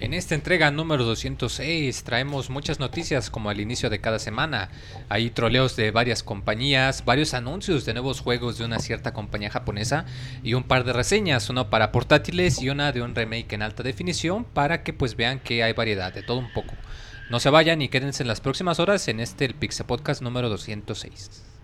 En esta entrega número 206 traemos muchas noticias como al inicio de cada semana. Hay troleos de varias compañías, varios anuncios de nuevos juegos de una cierta compañía japonesa y un par de reseñas, uno para portátiles y una de un remake en alta definición para que pues vean que hay variedad de todo un poco. No se vayan y quédense en las próximas horas en este el Pixel Podcast número 206.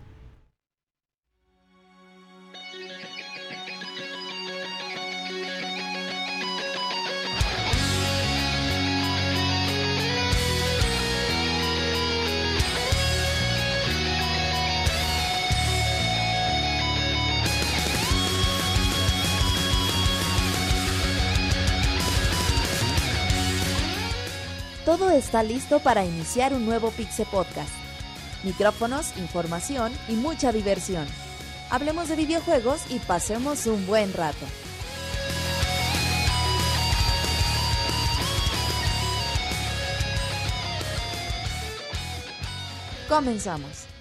Todo está listo para iniciar un nuevo Pixel Podcast. Micrófonos, información y mucha diversión. Hablemos de videojuegos y pasemos un buen rato. Comenzamos.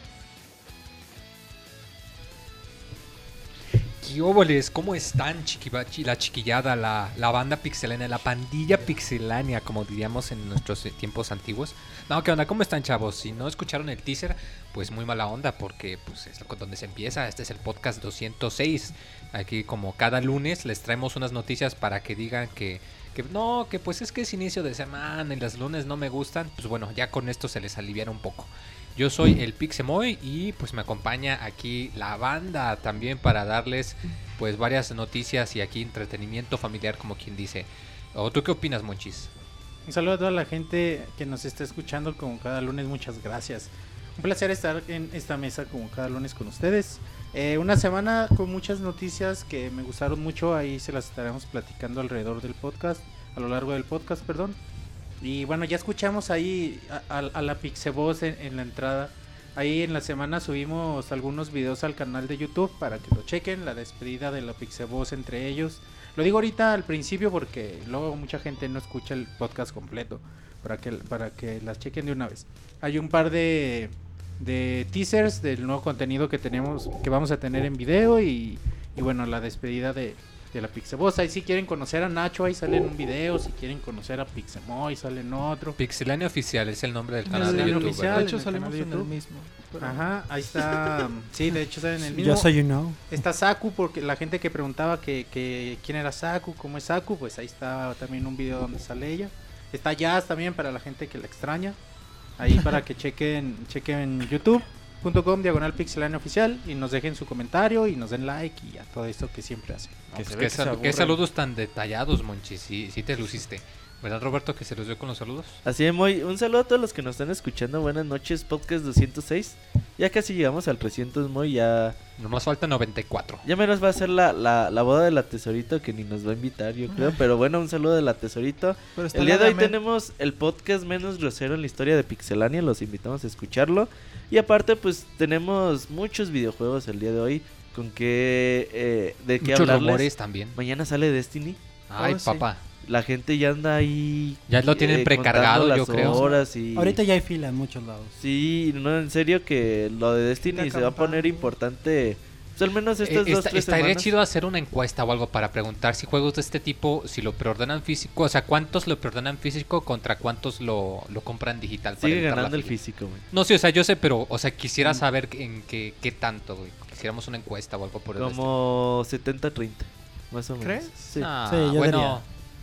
¿Cómo están, chiquibachi? La chiquillada, la, la banda pixelánea, la pandilla pixelánea, como diríamos en nuestros tiempos antiguos. No, ¿qué onda? ¿Cómo están, chavos? Si no escucharon el teaser, pues muy mala onda, porque pues es donde se empieza. Este es el podcast 206. Aquí, como cada lunes, les traemos unas noticias para que digan que, que no, que pues es que es inicio de semana y los lunes no me gustan. Pues bueno, ya con esto se les aliviara un poco. Yo soy el Pixemoy y pues me acompaña aquí la banda también para darles pues varias noticias y aquí entretenimiento familiar como quien dice. ¿O tú qué opinas, Monchis? Un saludo a toda la gente que nos está escuchando como cada lunes, muchas gracias. Un placer estar en esta mesa como cada lunes con ustedes. Eh, una semana con muchas noticias que me gustaron mucho, ahí se las estaremos platicando alrededor del podcast, a lo largo del podcast, perdón. Y bueno, ya escuchamos ahí a, a, a la Pixeboss en, la entrada. Ahí en la semana subimos algunos videos al canal de YouTube para que lo chequen. La despedida de la Pixeboss entre ellos. Lo digo ahorita al principio porque luego mucha gente no escucha el podcast completo. Para que, para que las chequen de una vez. Hay un par de, de teasers del nuevo contenido que tenemos, que vamos a tener en video. Y, y bueno, la despedida de, de la Pixeboss. Ahí si quieren conocer a Nacho, ahí sale en un video. Si quieren conocer a Pixemoy, sale en otro. Pixelania Oficial es el nombre del canal de YouTube. Oficial, de hecho, salimos en el YouTube. mismo. pero- Ajá, ahí está. sí, de hecho sale en el mismo. Yo soy you know. Está Saku, porque la gente que preguntaba que, que quién era Saku, cómo es Saku, pues ahí está también un video donde sale ella. Está Jazz también para la gente que la extraña. Ahí para que chequen, chequen youtube.com diagonal pixelania oficial y nos dejen su comentario y nos den like y a todo esto que siempre hacen. No, Que pues que sal- qué saludos tan detallados, Monchis. Sí, sí te luciste. ¿Verdad, Roberto, que se los dio con los saludos? Así es, muy. Un saludo a todos los que nos están escuchando. Buenas noches, podcast 206. Ya casi llegamos al 300, muy. Ya, Nomás falta 94. ya menos va a ser la, la, la boda de la tesorito que ni nos va a invitar, yo creo. Pero bueno, un saludo de la tesorito. Pero El día de hoy tenemos el podcast menos grosero en la historia de Pixelania. Los invitamos a escucharlo. Y aparte, pues tenemos muchos videojuegos el día de hoy. Con que. Eh, de qué Muchos hablarles. rumores también. Mañana sale Destiny. Ay, Oh, sí. papá. La gente ya anda ahí. Ya lo tienen eh, precargado, contando yo las creo. horas y... Ahorita ya hay fila en muchos lados. Sí, no, en serio que lo de Destiny Está se va a poner importante. Pues al menos estas Eh, dos, esta- tres estaría semanas. chido hacer una encuesta o algo para preguntar si juegos de este tipo, si lo preordenan físico, o sea, cuántos lo preordenan físico contra cuántos lo, lo compran digital. para Sigue la ganando el físico, güey. No, sí, o sea, yo sé, pero, o sea, quisiera Mm. saber en qué, qué tanto, güey. Quisiéramos una encuesta o algo por el. Como 70-30, más o menos. ¿Crees? Sí. Ah, Sí, yo bueno,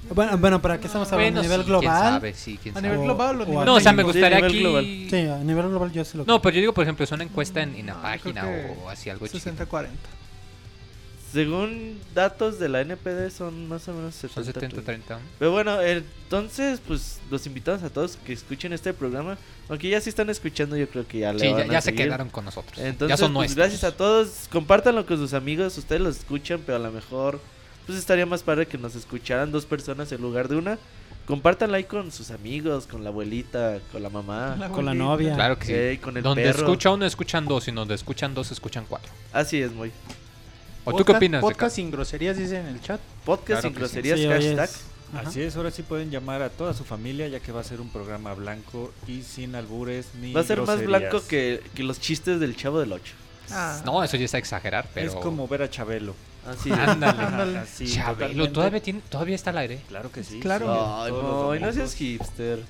Bueno, bueno, ¿para qué estamos hablando? bueno, ¿A nivel sí, quién global? sabe, sí, quién A sabe. nivel global o No, o sea, me? Sí, gustaría aquí... global. Sí, a nivel global yo sí lo No, pero yo digo, por ejemplo, es una encuesta en, en la No, página o así, algo chiquito. 60-40. Según datos de la NPD son más o menos Son 70 70-30. Pero bueno, entonces pues los invitamos a todos que escuchen este programa. Aunque ya sí están escuchando, yo creo que ya le Sí, ya, a ya se seguir. quedaron con nosotros. Entonces, ya son pues, nuestros. gracias a todos. Compártanlo con sus amigos. Ustedes los escuchan, pero a lo mejor pues estaría más padre que nos escucharan dos personas en lugar de una. Compártanlo ahí con sus amigos, con la abuelita, con la mamá, Con la novia. Claro que sí. con el Donde perro. escucha uno, escuchan dos. Y donde escuchan dos, escuchan cuatro. Así es, muy. ¿O tú qué Podcast- opinas? Podcast sin groserías, dice en el chat. Podcast Claro sin sí. groserías, Sí, hashtag. es-. Así es, ahora sí pueden llamar a toda su familia ya que va a ser un programa blanco y sin albures ni Va a ser más blanco que, que los chistes del Chavo del 8. Ah. No, eso ya está a exagerar, pero... Es como ver a Chabelo. Así es. Ándale. Ajá, así, Chabelo. ¿todavía, tiene, ¿todavía está al aire? Claro que sí. Claro. sí, Ay, no, y no seas hipster.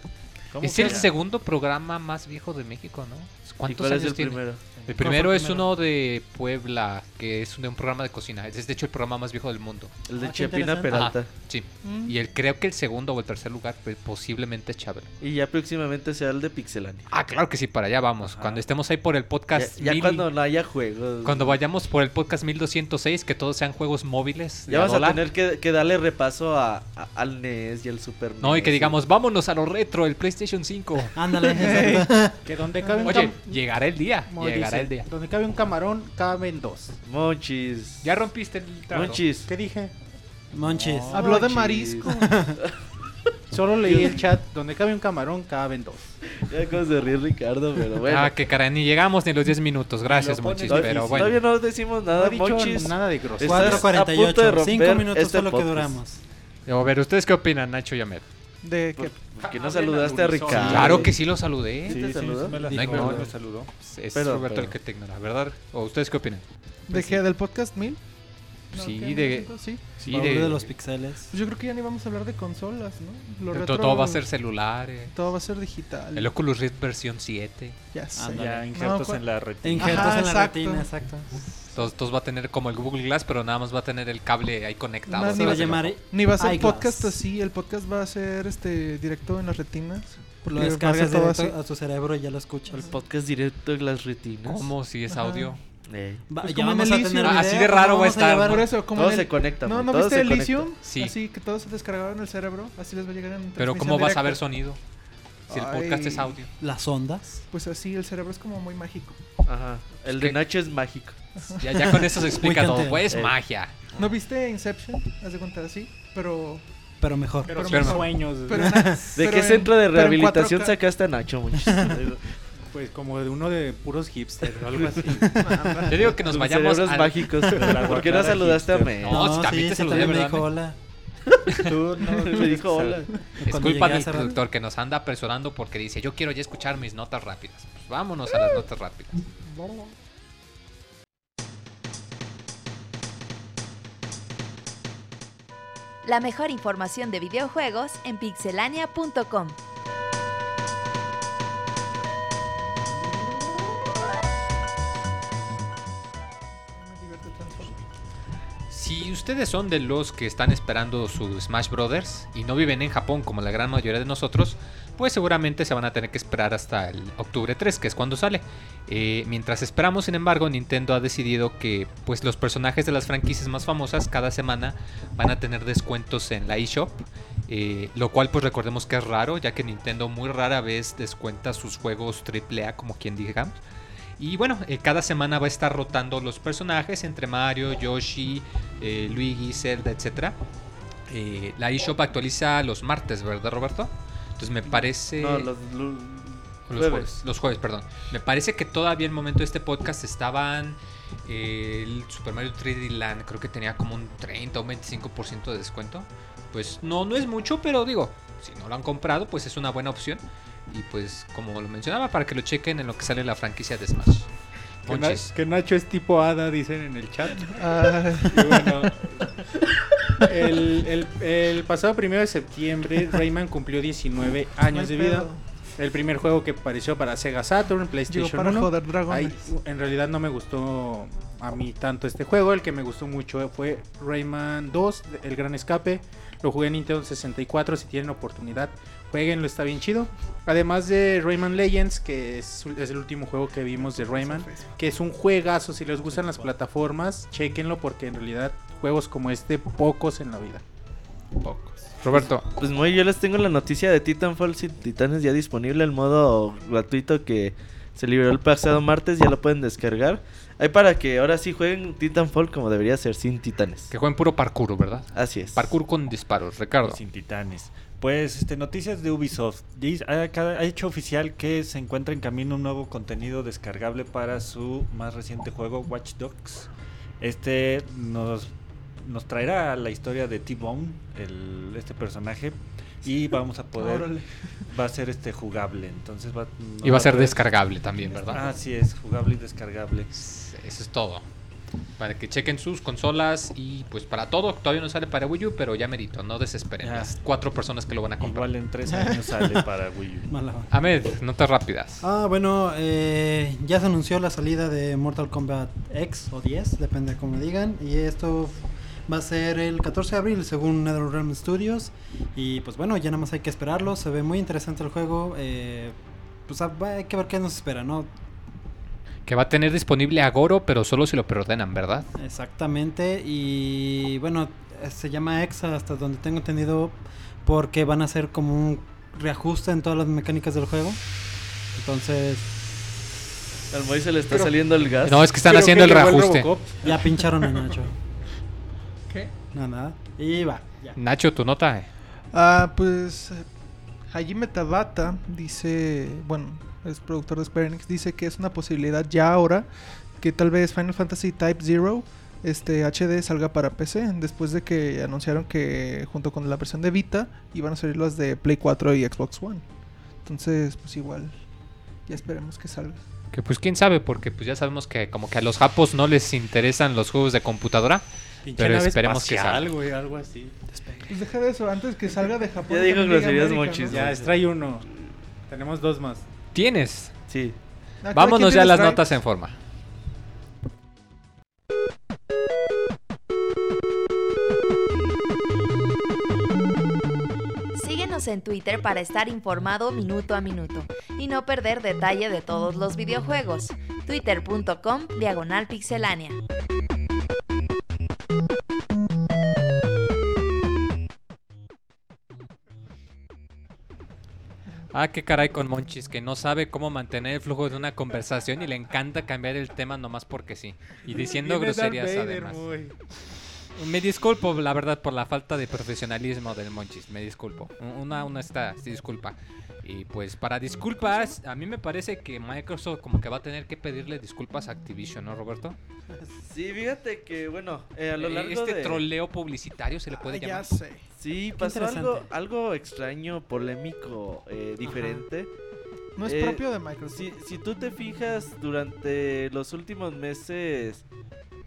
¿Cómo Es que el ya? segundo programa más viejo de México, ¿no? ¿Y ¿Cuántos cuál es años el tiene? primero? El primero el es primero? uno de Puebla, que es de un programa de cocina. Es de hecho el programa más viejo del mundo. El de Ah, Chepina. Peralta. Ajá, sí. Mm. Y el, creo que el segundo o el tercer lugar, pues, posiblemente Chabelo. Y ya próximamente será el de Pixelania. Ah, claro que sí, para allá vamos. Ajá. Cuando estemos ahí por el Ya, podcast. ya mil- cuando no haya juegos. cuando vayamos por el podcast 1206, que todos sean juegos móviles. Ya a vas a tener que, que darle repaso a, a- al NES y al Super NES. No, y que digamos, vámonos a lo retro, el PlayStation 5. Ándale. Que donde cabe un Oye, llegará el día. Llegará dice, el día. Donde cabe un camarón, caben dos. Monchis. Ya rompiste el trago. Monchis. ¿Qué dije? Monchis. No. Habló de marisco. Solo leí el chat. Donde cabe un camarón, caben dos. Ya como se ríe Ricardo, pero bueno. Ah, que caray, ni llegamos ni los 10 minutos. Gracias, Monchis. Todavía- Pero bueno. Todavía no decimos No nada, dicho Monchis. nada de de 4.48. romper 5 minutos este fue lo que podcast. duramos. A ver, ¿ustedes qué opinan, Nacho y Ahmed? De que ¿Por qué no saludaste a Ricardo? Claro que sí lo saludé. ¿Sí te sí, saludó? sí me la No me saludó. Es Pero- Roberto pero- el que te ignora, ¿verdad? ¿O ustedes qué opinan? ¿De qué? ¿Del podcast 1000? No, Sí, de- Sí. Sí, de, de los pixeles. Pues yo creo que ya ni vamos a hablar de consolas, ¿no? Lo de- retro- todo va a ser celular. eh. Todo va a ser digital. El Oculus Rift versión 7. Ya sé. Ándale. Ya injertos No, en la retina. Injertos Ajá, en la exacto. retina, exacto. Todos, todos va a tener como el Google Glass, pero nada más va a tener el cable ahí conectado. Más Se va a llamar Ni va a ser iGlass. podcast así, el podcast va a ser este directo en las retinas. Lo descargas todo directo así. a tu cerebro y ya lo escuchas. El podcast directo en las retinas. ¿Cómo si es Ajá. audio? Eh, Pues ya vamos a el tener Elysium. Ah, así de video, raro va a estar, llevar- Por eso, como Todo en se el- conecta, No, ¿no todo viste. Elysium? Sí. Así que todo se descargaba en el cerebro, así les va a llegar en Pero ¿cómo vas a ver directa. sonido? Si el podcast Ay. es audio. Las ondas. Pues así, el cerebro es como muy mágico. Ajá. El de Nacho es mágico. Ya, ya con eso se explica todo. Pues Eh. magia. ¿No viste Inception? Haz de cuenta así, pero... Pero mejor. Pero, Pero mejor. sueños. pero ¿De pero qué en- centro de rehabilitación 4K. sacaste a Nacho? Pues como de uno de puros hipsters o algo así. Yo digo que nos vayamos cerebros al- mágicos. ¿Por qué no saludaste a. Mel? No, si también te saludé, también me ¿verdad, dijo hola. Tú no- Me dijo hola. Es culpa del productor que nos anda apresurando porque dice, yo quiero ya escuchar mis notas rápidas. Pues vámonos a las notas rápidas. La mejor información de videojuegos en pixelania.com. Si ustedes son de los que están esperando su Smash Brothers y no viven en Japón como la gran mayoría de nosotros, pues seguramente se van a tener que esperar hasta el octubre 3, que es cuando sale. Eh, mientras esperamos, sin embargo, Nintendo ha decidido que pues los personajes de las franquicias más famosas cada semana van a tener descuentos en la eShop. eh, lo cual pues recordemos que es raro, ya que Nintendo muy rara vez descuenta sus juegos AAA, como quien digamos. Y bueno, eh, cada semana va a estar rotando los personajes entre Mario, Yoshi, Luigi, Zelda, etc. La eShop actualiza los martes, ¿verdad, Roberto? Entonces me parece... No, los, lu- Los Jueves. Los jueves, perdón. Me parece que todavía en el momento de este podcast estaban eh, el Super Mario 3D Land, creo que tenía como un 30 o un 25% de descuento. Pues no, no es mucho, pero digo, si no lo han comprado, pues es una buena opción. Y pues, como lo mencionaba, para que lo chequen en lo que sale la franquicia de Smash. Que, Na- que Nacho es tipo hada, dicen en el chat. Ay, Y bueno, el, el- el pasado primero de septiembre, Rayman cumplió 19 años de vida. El primer juego que apareció para Sega Saturn, PlayStation para 1. joder dragones. Ay, en realidad no me gustó a mí tanto este juego. El que me gustó mucho fue Rayman 2, El Gran Escape. Lo jugué en Nintendo 64. Si tienen oportunidad, jueguenlo, está bien chido. Además de Rayman Legends, que es, es el último juego que vimos de Rayman, que es un juegazo. Si les gustan las plataformas, chequenlo porque en realidad juegos como este, pocos en la vida. Pocos. Roberto, Pues muy, yo les tengo la noticia de Titanfall sin Titanes ya disponible, el modo gratuito que se liberó el pasado martes, ya lo pueden descargar. Hay para que ahora sí jueguen Titanfall como debería ser, sin titanes. que jueguen puro parkour, ¿verdad? Así es. Parkour con disparos, Ricardo. Sin titanes. Pues este, noticias de Ubisoft. Ha hecho oficial que se encuentra en camino un nuevo contenido descargable para su más reciente juego, Watch Dogs. Este nos, nos traerá la historia de T-Bone, el- este personaje, y vamos a poder. Órale. Va a ser este jugable. Entonces va, Y va a ser descargable también, ¿verdad? Ah, sí, es jugable y descargable. Eso es todo. Para que chequen sus consolas y pues para todo. Todavía no sale para Wii U, pero ya merito, no desesperen. Ya. Las cuatro personas que lo van a comprar. Igual en tres años sale para Wii U. Mala. Ahmed, notas rápidas. Ah, bueno, eh, ya se anunció la salida de Mortal Kombat X o 10, depende de cómo digan. Y esto va a ser el 14 de abril, según NetherRealm Studios. Y pues bueno, ya nada más hay que esperarlo. Se ve muy interesante el juego. eh, pues ah, hay que ver qué nos espera, ¿no? Que va a tener disponible a Goro, pero solo si lo preordenan, ¿verdad? Exactamente. Y bueno, eh, se llama X hasta donde tengo entendido porque van a hacer como un reajuste en todas las mecánicas del juego. Entonces, Al Moy se le está saliendo el gas. No, es que están haciendo que el reajuste. Ya pincharon a Nacho. ¿Qué? Nada, nada. Y va, ya. Nacho, tu nota. eh. Ah, pues Hajime Tabata dice, bueno, es productor de Square Enix, dice que es una posibilidad ya ahora que tal vez Final Fantasy Type Zero este HD salga para PC después de que anunciaron que junto con la versión de Vita iban a salir las de Play 4 y Xbox One. Entonces, pues igual ya esperemos que salga. Que pues quién sabe, porque pues ya sabemos que como que a los japos no les interesan los juegos de computadora. Pinche Pero nave esperemos que salga. güey, algo así. Pues deja de eso, antes que salga de Japón. Ya dijo también diga groserías ¿no? Ya, extrae uno. Tenemos dos más. Tienes. Sí. Vámonos ya a las notas en forma. Síguenos en Twitter para estar informado minuto a minuto y no perder detalle de todos los videojuegos. Twitter.com Diagonal Pixelánea. Ah, qué caray con Monchis, que no sabe cómo mantener el flujo de una conversación y le encanta cambiar el tema nomás porque sí. Y diciendo Darth groserías Vader, además. muy. Me disculpo, la verdad, por la falta de profesionalismo del Monchis. Me disculpo. Una, una esta disculpa. Y pues para disculpas, a mí me parece que Microsoft como que va a tener que pedirle disculpas a Activision, ¿no, Roberto? Sí, fíjate que, bueno, eh, a lo Eh, largo este de... troleo publicitario se le puede Ah, ya llamar. sé. Sí, Qué pasó algo, algo extraño, polémico, eh, diferente. No es Eh, propio de Microsoft. Si, si tú te fijas, durante los últimos meses,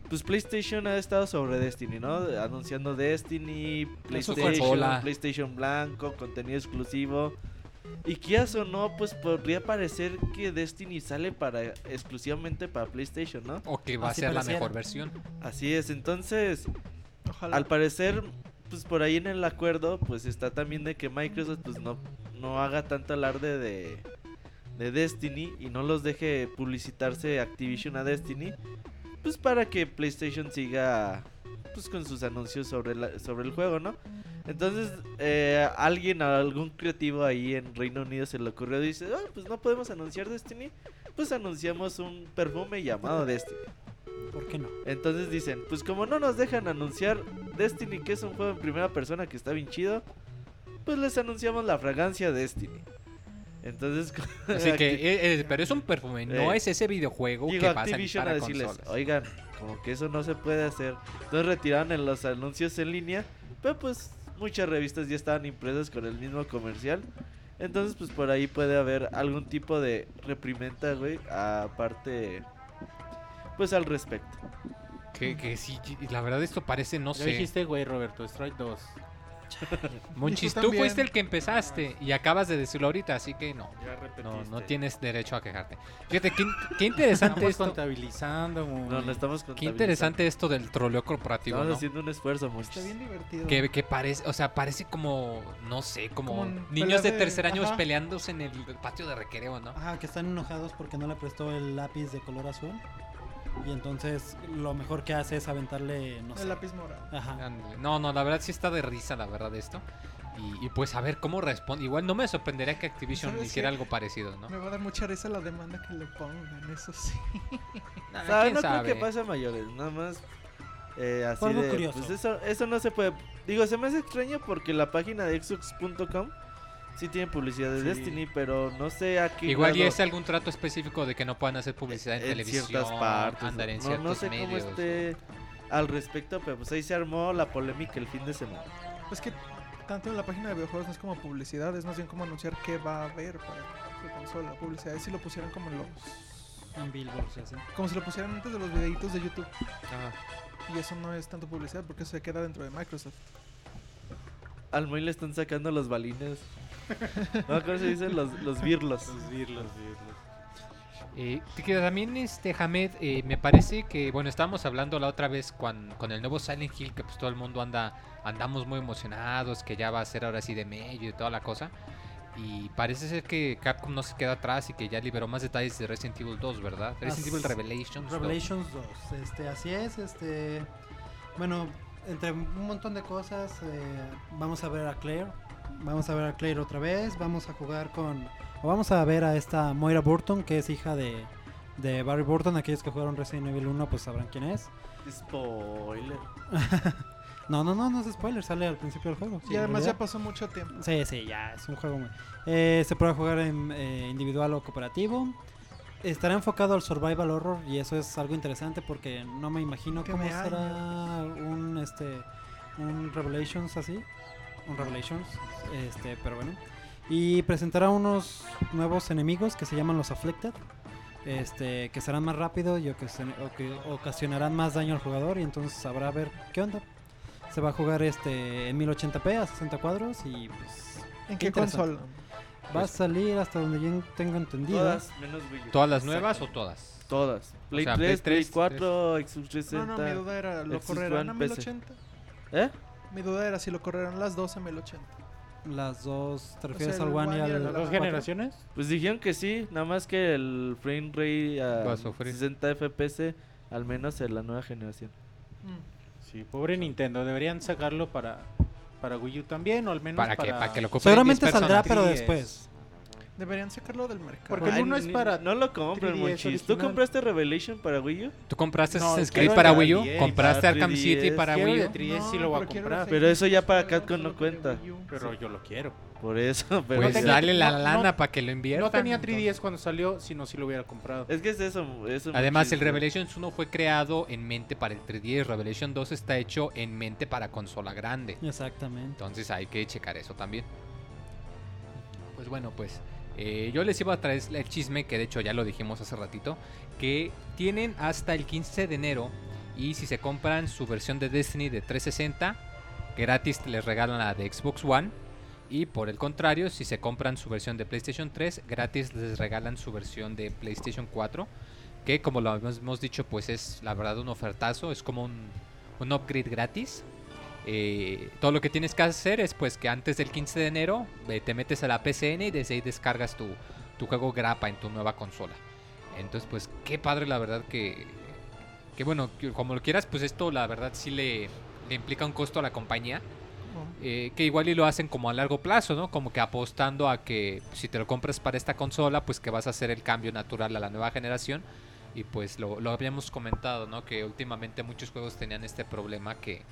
pues PlayStation ha estado sobre Destiny, ¿no? Anunciando Destiny, PlayStation. PlayStation Blanco, contenido exclusivo. Y quieras o no, pues podría parecer que Destiny sale para exclusivamente para PlayStation, ¿no? O que va Así a ser la mejor versión. Así es, entonces, Ojalá. al parecer, pues por ahí en el acuerdo, pues está también de que Microsoft pues no, no haga tanto alarde de, de Destiny y no los deje publicitarse Activision a Destiny, pues para que PlayStation siga pues con sus anuncios sobre, la- sobre el juego, ¿no? Entonces, eh, alguien, algún creativo ahí en Reino Unido se le ocurrió y dice, "Ah, pues no podemos anunciar Destiny, pues anunciamos un perfume llamado Destiny. ¿Por qué no? Entonces dicen, pues como no nos dejan anunciar Destiny, que es un juego en primera persona que está bien chido, pues les anunciamos la fragancia Destiny. Entonces, Así que, Acti- eh, eh, pero es un perfume, no Eh, es ese videojuego que va a salir Activision para a decirles, consolas. oigan, como que eso no se puede hacer. Entonces retiraron en los anuncios en línea, pero pues muchas revistas ya estaban impresas con el mismo comercial. Entonces, pues por ahí puede haber algún tipo de reprimenda, güey, aparte, pues al respecto. Que, que sí, la verdad esto parece, no Ya sé. dijiste, güey, Roberto, Strike 2. Monchis, Y tú fuiste el que empezaste y acabas de decirlo ahorita, así que no. Ya No, no tienes derecho a quejarte. Fíjate, qué, qué interesante Estamos esto. contabilizando. No, no estamos Qué contabilizando. interesante esto del troleo corporativo, Estamos ¿no? haciendo un esfuerzo, muchachos. Está bien divertido. Que, que parece, o sea, parece como, no sé, como, Como niños de tercer año ajá. peleándose en el patio de recreo, ¿no? Ajá, que están enojados porque no le prestó el lápiz de color azul. Y entonces lo mejor que hace es aventarle, no sé. El lápiz morado. Ajá. Ándale. No, no, la verdad sí está de risa, la verdad, esto. Y, y pues a ver cómo responde. Igual no me sorprendería que Activision ¿Sabes hiciera qué? algo parecido, ¿no? Me va a dar mucha risa la demanda que le pongan, eso sí. Nah, ¿Sabe? ¿quién No sabe? creo que pase a mayores, nada más. eh, así Algo de, curioso. Pues eso, eso no se puede. Digo, se me hace extraño porque la página de Xbox.com sí tiene publicidad de Sí. Destiny, pero no sé a qué. Igual y grado- es algún trato específico de que no puedan hacer publicidad en, en televisión, ciertas partes. andar en no, ciertos no sé medios. cómo esté al respecto, pero pues ahí se armó la polémica el fin de semana. Es que tanto en la página de videojuegos no es como publicidad, es más bien como anunciar qué va a haber para su consola. Publicidad, si lo pusieran como en los En billboards y así. Como si lo pusieran antes de los videitos de YouTube. Ajá. Y eso no es tanto publicidad porque se queda dentro de Microsoft. Al Moy le están sacando los balines. No, ¿cómo se dicen? Los, los birlos. Los virlos. Eh, que también, este, Hamed, eh, me parece que, bueno, estábamos hablando la otra vez con, con el nuevo Silent Hill, que pues todo el mundo anda, andamos muy emocionados, que ya va a ser ahora sí de medio y toda la cosa. Y parece ser que Capcom no se queda atrás y que ya liberó más detalles de Resident Evil 2, ¿verdad? Resident Evil As- Revelations. 2. Revelations 2. Este, así es, este. Bueno, entre un montón de cosas, eh, vamos a ver a Claire. Vamos a ver a Claire otra vez. Vamos a jugar con. O vamos a ver a esta Moira Burton, que es hija de, de Barry Burton. Aquellos que jugaron Resident Evil 1, pues sabrán quién es. Spoiler. No, no, no, no es spoiler, sale al principio del juego. y además ya pasó mucho tiempo. Sí, sí, ya, es un juego muy... Eh, se puede jugar en eh, individual o cooperativo. Estará enfocado al survival horror y eso es algo interesante porque no me imagino Que cómo me será un este un Revelations así, Revelations, este, pero bueno. Y presentará unos nuevos enemigos que se llaman los Afflicted. Este, que serán más rápidos y ocasion- o que ocasionarán más daño al jugador y entonces sabrá ver qué onda. Se va a jugar este en 1080p a 60 cuadros y pues ¿En qué consola? Va a salir hasta donde yo tengo entendido. Todas menos Wii U. ¿Todas las nuevas o todas? Todas. Play sea, 3, Play Play 3, 4, Xbox 360. No, no, mi duda era, ¿lo correrán a One, PC. 1080? ¿Eh? Mi duda era si lo correrán las dos a 1080. Las dos, ¿te refieres sea, al el One y One y al el- ¿Las ¿Las dos cuatro? generaciones? Pues dijeron que sí, nada más que el frame rate Va a a sufrir. 60 FPS, al menos en la nueva generación. Mm. Sí, pobre Nintendo. Deberían sacarlo para, para Wii U también, o al menos Para, para... que, para que lo compren Seguramente 10 saldrá, pero 10. después. Deberían sacarlo del mercado. Porque el uno es para No lo compren, 3DS Monchis. ¿Tú original. compraste Revelation para Wii U? ¿Tú compraste No, Assassin's quiero Creed el para de Wii U? 10, ¿Compraste para Arkham 3DS. City para Quiero Wii U? de 3DS sí lo voy a comprar. Pero eso ya para Capcom Capcom no cuenta. Pero yo lo quiero. Por eso, pero... Pues tenía- dale la no- lana no- para que lo inviertan. No tenía entonces. 3DS cuando salió, sino si lo hubiera comprado. Es que es eso, eso Además, el Revelations 1 fue creado en mente para el 3DS. Revelation 2 está hecho en mente para consola grande. Exactamente. Entonces hay que checar eso también. Pues bueno, pues eh, yo les iba a traer el chisme, que de hecho ya lo dijimos hace ratito, que tienen hasta el 15 de enero y si se compran su versión de Destiny de 360, gratis les regalan la de Xbox One. Y por el contrario, si se compran su versión de PlayStation 3, gratis les regalan su versión de PlayStation 4. Que como lo hemos, dicho, pues es la verdad un ofertazo, es como un upgrade gratis. Eh, todo lo que tienes que hacer es pues que antes del 15 de enero eh, te metes a la PCN y desde ahí descargas tu, tu juego grapa en tu nueva consola. Entonces pues qué padre la verdad que, que bueno, que como lo quieras pues esto la verdad sí le, le implica un costo a la compañía. eh, que igual y lo hacen como a largo plazo, ¿no? Como que apostando a que si te lo compras para esta consola, pues que vas a hacer el cambio natural a la nueva generación. Y pues lo, lo habíamos comentado, ¿no? Que últimamente muchos juegos tenían este problema que,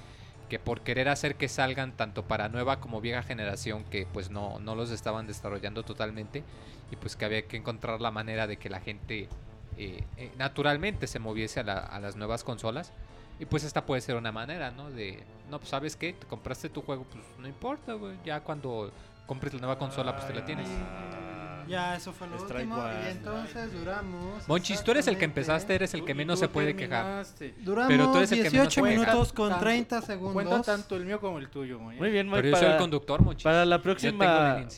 que por querer hacer que salgan tanto para nueva como vieja generación, que pues no, no los estaban desarrollando totalmente. Y pues que había que encontrar la manera de que la gente eh, eh, naturalmente se moviese a, la- a las nuevas consolas. Y pues esta puede ser una manera, ¿no? De, no, pues sabes qué, te compraste tu juego, pues no importa. Ya cuando compres la nueva consola, pues te la tienes. Ya, eso fue lo Strike último. One. Y entonces duramos. Monchis, tú eres el que empezaste, eres el que menos se puede quejar. Duramos Pero tú eres el que menos 18 se queja. minutos con Tanto- 30 segundos. Cuenta tanto el mío como el tuyo, güey. Muy bien, Moy, Pero yo soy el para, conductor, Monchis. para la próxima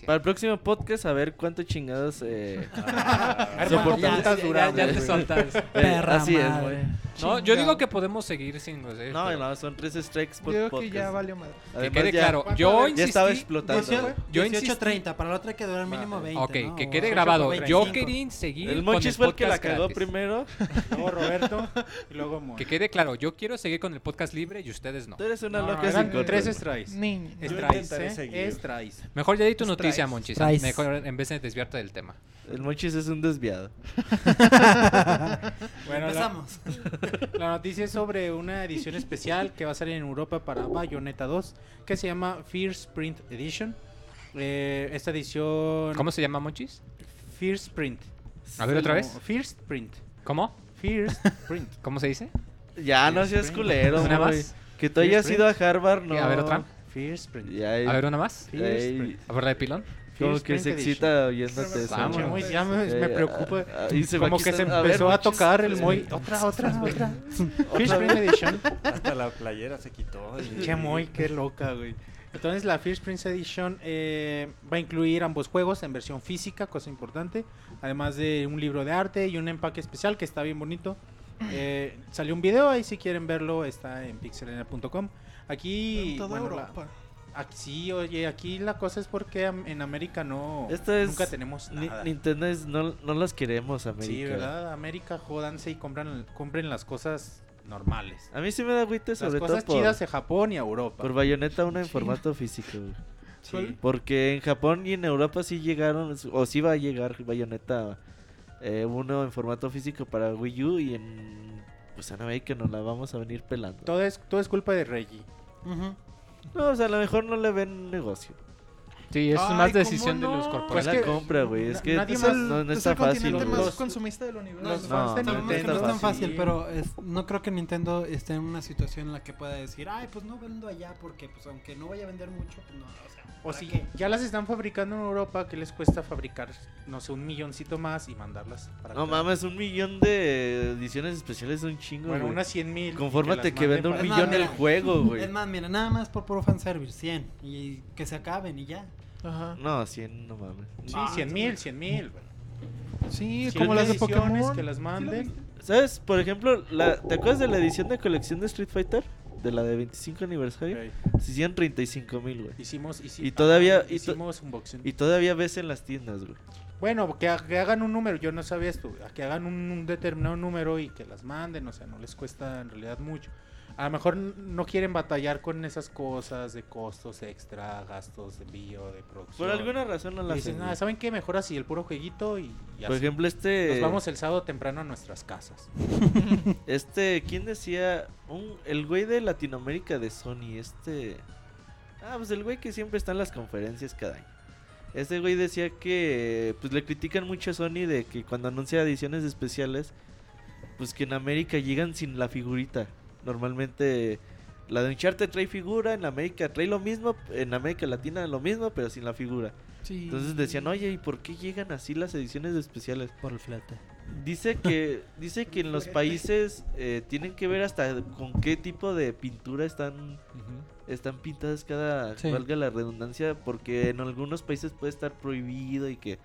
para el próximo podcast a ver cuánto chingados eh, A ver Soporta- cuánto cuentas ya, duramos, ya te soltas. eh, Perra así es, madre. Moy. No, yo digo que podemos seguir sin eh, No, pero no, son tres strikes por Yo podcast. que ya valió madre. Que Además, quede ya- claro, ¿cuánto yo insistí. ya estaba explotando. 18, güey. Yo 18 insistí- 30, para la otra hay que durar mínimo 20. Ok, ¿no? que quede 18, grabado. 25. Yo quería seguir El con Monchis fue el que la podcast cagó gratis. primero. Luego Roberto y luego Moy. Que quede claro, yo quiero seguir con el podcast libre y ustedes no. Tú eres una No, loca sin tres strikes. Niño. Strikes, ¿eh? Strikes. Mejor ya di tu Strikes. noticia, Monchis. Strikes. Mejor en vez de desviarte del tema. El Monchis es un desviado. Bueno, la, Empezamos. la noticia es sobre una edición especial que va a salir en Europa para Bayonetta 2, que se llama Fierce Print Edition. Eh, esta edición... ¿Cómo se llama, Monchis? Fierce Print. A ver, otra vez. Fierce Print. ¿Cómo? Fierce Print. ¿Cómo se dice? Ya, no seas culero, ¿Una más? Que tú hayas ido a Harvard, no. A ver, otra. Fierce Print. Ya, A ver, una más. Fierce. Print. A ver, la de pilón. Como que se excita oyéndote eso. Vamos. Ya me, me preocupa. y se Como que se empezó a tocar el Moy. Otra, otra, otra. First Print Edition. Hasta la playera se quitó. Che, Moy, qué loca, güey. Entonces la First Prince Edition eh, va a incluir ambos juegos en versión física, cosa importante. Además de un libro de arte y un empaque especial que está bien bonito. Eh, salió un video ahí si quieren verlo, está en pixelena.com. Aquí, En toda bueno, la- Europa. aquí sí, oye, aquí la cosa es porque en América no Esto es- nunca tenemos Ni- nada. Nintendo es, no, no las queremos, América. Sí, ¿verdad? América, jódanse y compran, compren las cosas normales. A mí sí me da agüite Las sobre todo cosas por, chidas de Japón y Europa. por Bayonetta 1 en formato físico. Sí. Porque en Japón y en Europa sí llegaron, o sí va a llegar Bayonetta eh, 1 en formato físico para Wii U y en, pues en América nos la vamos a venir pelando. Todo es, todo es culpa de Reggie. Ujú. No, o sea, a lo mejor no le ven negocio. Sí, es Ay, más ¿cómo decisión de no? los Pues corporativos. la que compra, güey. Es que nadie es- más- no, no es está el fácil. continente güey. más Los- consumista del universo. los No, de no, No, no no es que no es tan fácil. fácil, pero es- no creo que Nintendo esté en una situación en la que pueda decir, ay, pues no vendo allá porque, pues aunque no vaya a vender mucho, pues no, o sea. O ¿para si qué? ya las están fabricando en Europa, ¿qué les cuesta fabricar, no sé, un milloncito más y mandarlas para No acá? mames, un millón de ediciones especiales es un chingo, Bueno, unas 100 mil. Confórmate que, venda un millón el mira, juego, güey. Es más, mira, nada más por puro fanservice, 100. Y que se acaben y ya. Ajá. No, 100, no mames. Sí, Ah, 100 sí. mil, 100 mil. Sí, Sí, como las de ediciones Pokémon. que las manden. ¿Sabes? Por ejemplo, la, ¿te acuerdas de la edición de colección de Street Fighter? De la de 25 aniversario. Ok. Se hicieron 35 mil, güey. Hicimos, hici- Y todavía- ah, y hicimos unboxing. Y todavía ves en las tiendas, güey. Bueno, que, que hagan un número, yo no sabía esto, que hagan un, un determinado número y que las manden, o sea, no les cuesta en realidad mucho. A lo mejor no quieren batallar con esas cosas de costos extra, gastos de envío, de producción. Por alguna razón no las dicen, hacen. ah. ¿saben qué? Mejor así el puro jueguito y, y Por así. ejemplo, este. Nos vamos el sábado temprano a nuestras casas. Este, ¿quién decía? Un, el güey de Latinoamérica de Sony, este... Ah, pues el güey que siempre está en las conferencias cada año. Este güey decía que pues le critican mucho a Sony de que cuando anuncia ediciones especiales, pues que en América llegan sin la figurita. Normalmente la de Uncharted trae figura, en América trae lo mismo, en América Latina lo mismo, pero sin la figura. Sí. Entonces decían, oye, ¿y por qué llegan así las ediciones especiales? Por el flete. Dice que dice que en los países eh, tienen que ver hasta con qué tipo de pintura están están pintadas cada Sí. valga la redundancia porque en algunos países puede estar prohibido y que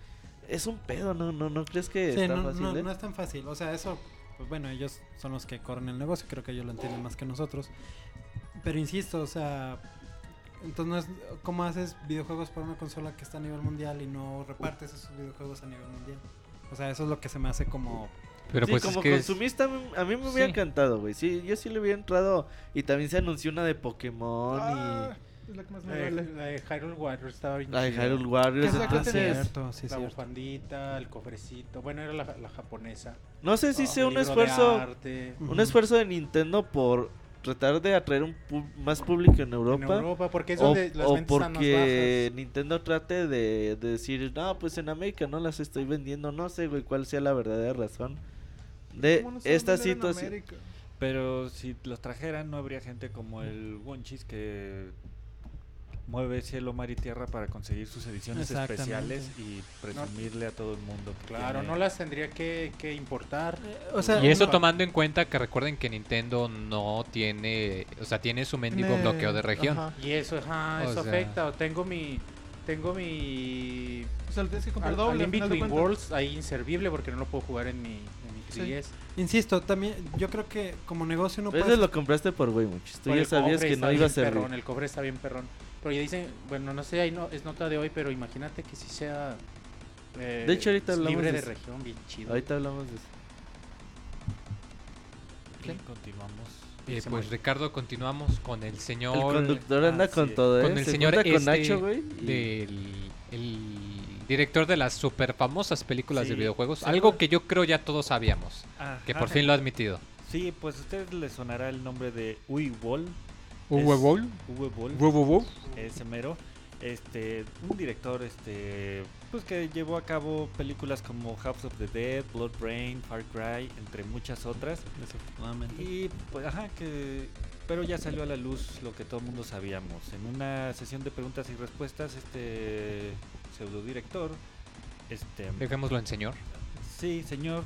es un pedo, no no no crees que Sí, está no, fácil. no, eh? no es tan fácil. O sea, eso, pues bueno, ellos son los que corren el negocio, creo que ellos lo entienden más que nosotros. Pero insisto, o sea, entonces no es cómo haces videojuegos para una consola que está a nivel mundial y no repartes esos videojuegos a nivel mundial. O sea, eso es lo que se me hace como... Pero Sí, pues como es que es- consumista a mí, a mí me hubiera Sí. encantado, güey. Sí, yo sí le hubiera entrado y también se anunció una de Pokémon Ah, es la que más me La duele. la de Hyrule Warriors estaba bien la de. Hyrule Warriors, ¿Qué es la? Cierto, sí, la cierto. bufandita, el cofrecito. Bueno, era la, la japonesa. no sé si El sea un esfuerzo un esfuerzo de Nintendo por tratar de atraer un pu- más público en Europa. En Europa, porque es o, donde las o ventas están más porque bajas. Nintendo trate de, de decir, no, pues en América no las estoy vendiendo, no sé, güey, cuál sea la verdadera razón de ¿Cómo no esta situación. Pero si los trajeran, no habría gente como el Wonchis que mueve cielo, mar y tierra para conseguir sus ediciones especiales y presumirle a todo el mundo. Claro, tiene- no las tendría que, que importar. O sea, Y eso tomando en cuenta que recuerden que Nintendo no tiene, o sea, tiene su mendigo bloqueo de región. ajá. Y eso, ajá, O eso sea- afecta. O tengo mi. Tengo mi. O sea, lo tienes que comprar Al, doble. al al In final de Between. Worlds ahí inservible porque no lo puedo jugar en mi, en mi Sí. 3DS. Insisto, también yo creo que como negocio no puedes... lo compraste por. Tú Por ya el sabías cofre que no iba a perrón, el cobre está bien perrón. Pero ya dicen, bueno, no sé, ahí no, es nota de hoy, pero imagínate que si sea. eh, De hecho, ahorita hablamos libre de región, bien chido. Ahorita hablamos de eso. Y continuamos. Eh, pues. Ricardo, continuamos con el señor El conductor anda así con todo, ¿eh? con el Se señor con este Nacho, güey. y- del el director de las super famosas películas de Sí, videojuegos, sí, algo que yo creo ya todos sabíamos, que por Ajá. fin lo ha admitido. Sí, pues a ustedes les sonará el nombre de Uwe Boll. Uwe Boll. Uwe Boll. Uwe Boll. ese mero. Este, un director este, pues que llevó a cabo películas como House of the Dead, Blood Rain, Far Cry, entre muchas otras. Desafortunadamente. Y pues ajá, que pero ya salió a la luz lo que todo el mundo sabíamos. En una sesión de preguntas y respuestas este pseudo director. Este, Dejémoslo en señor. sí, señor,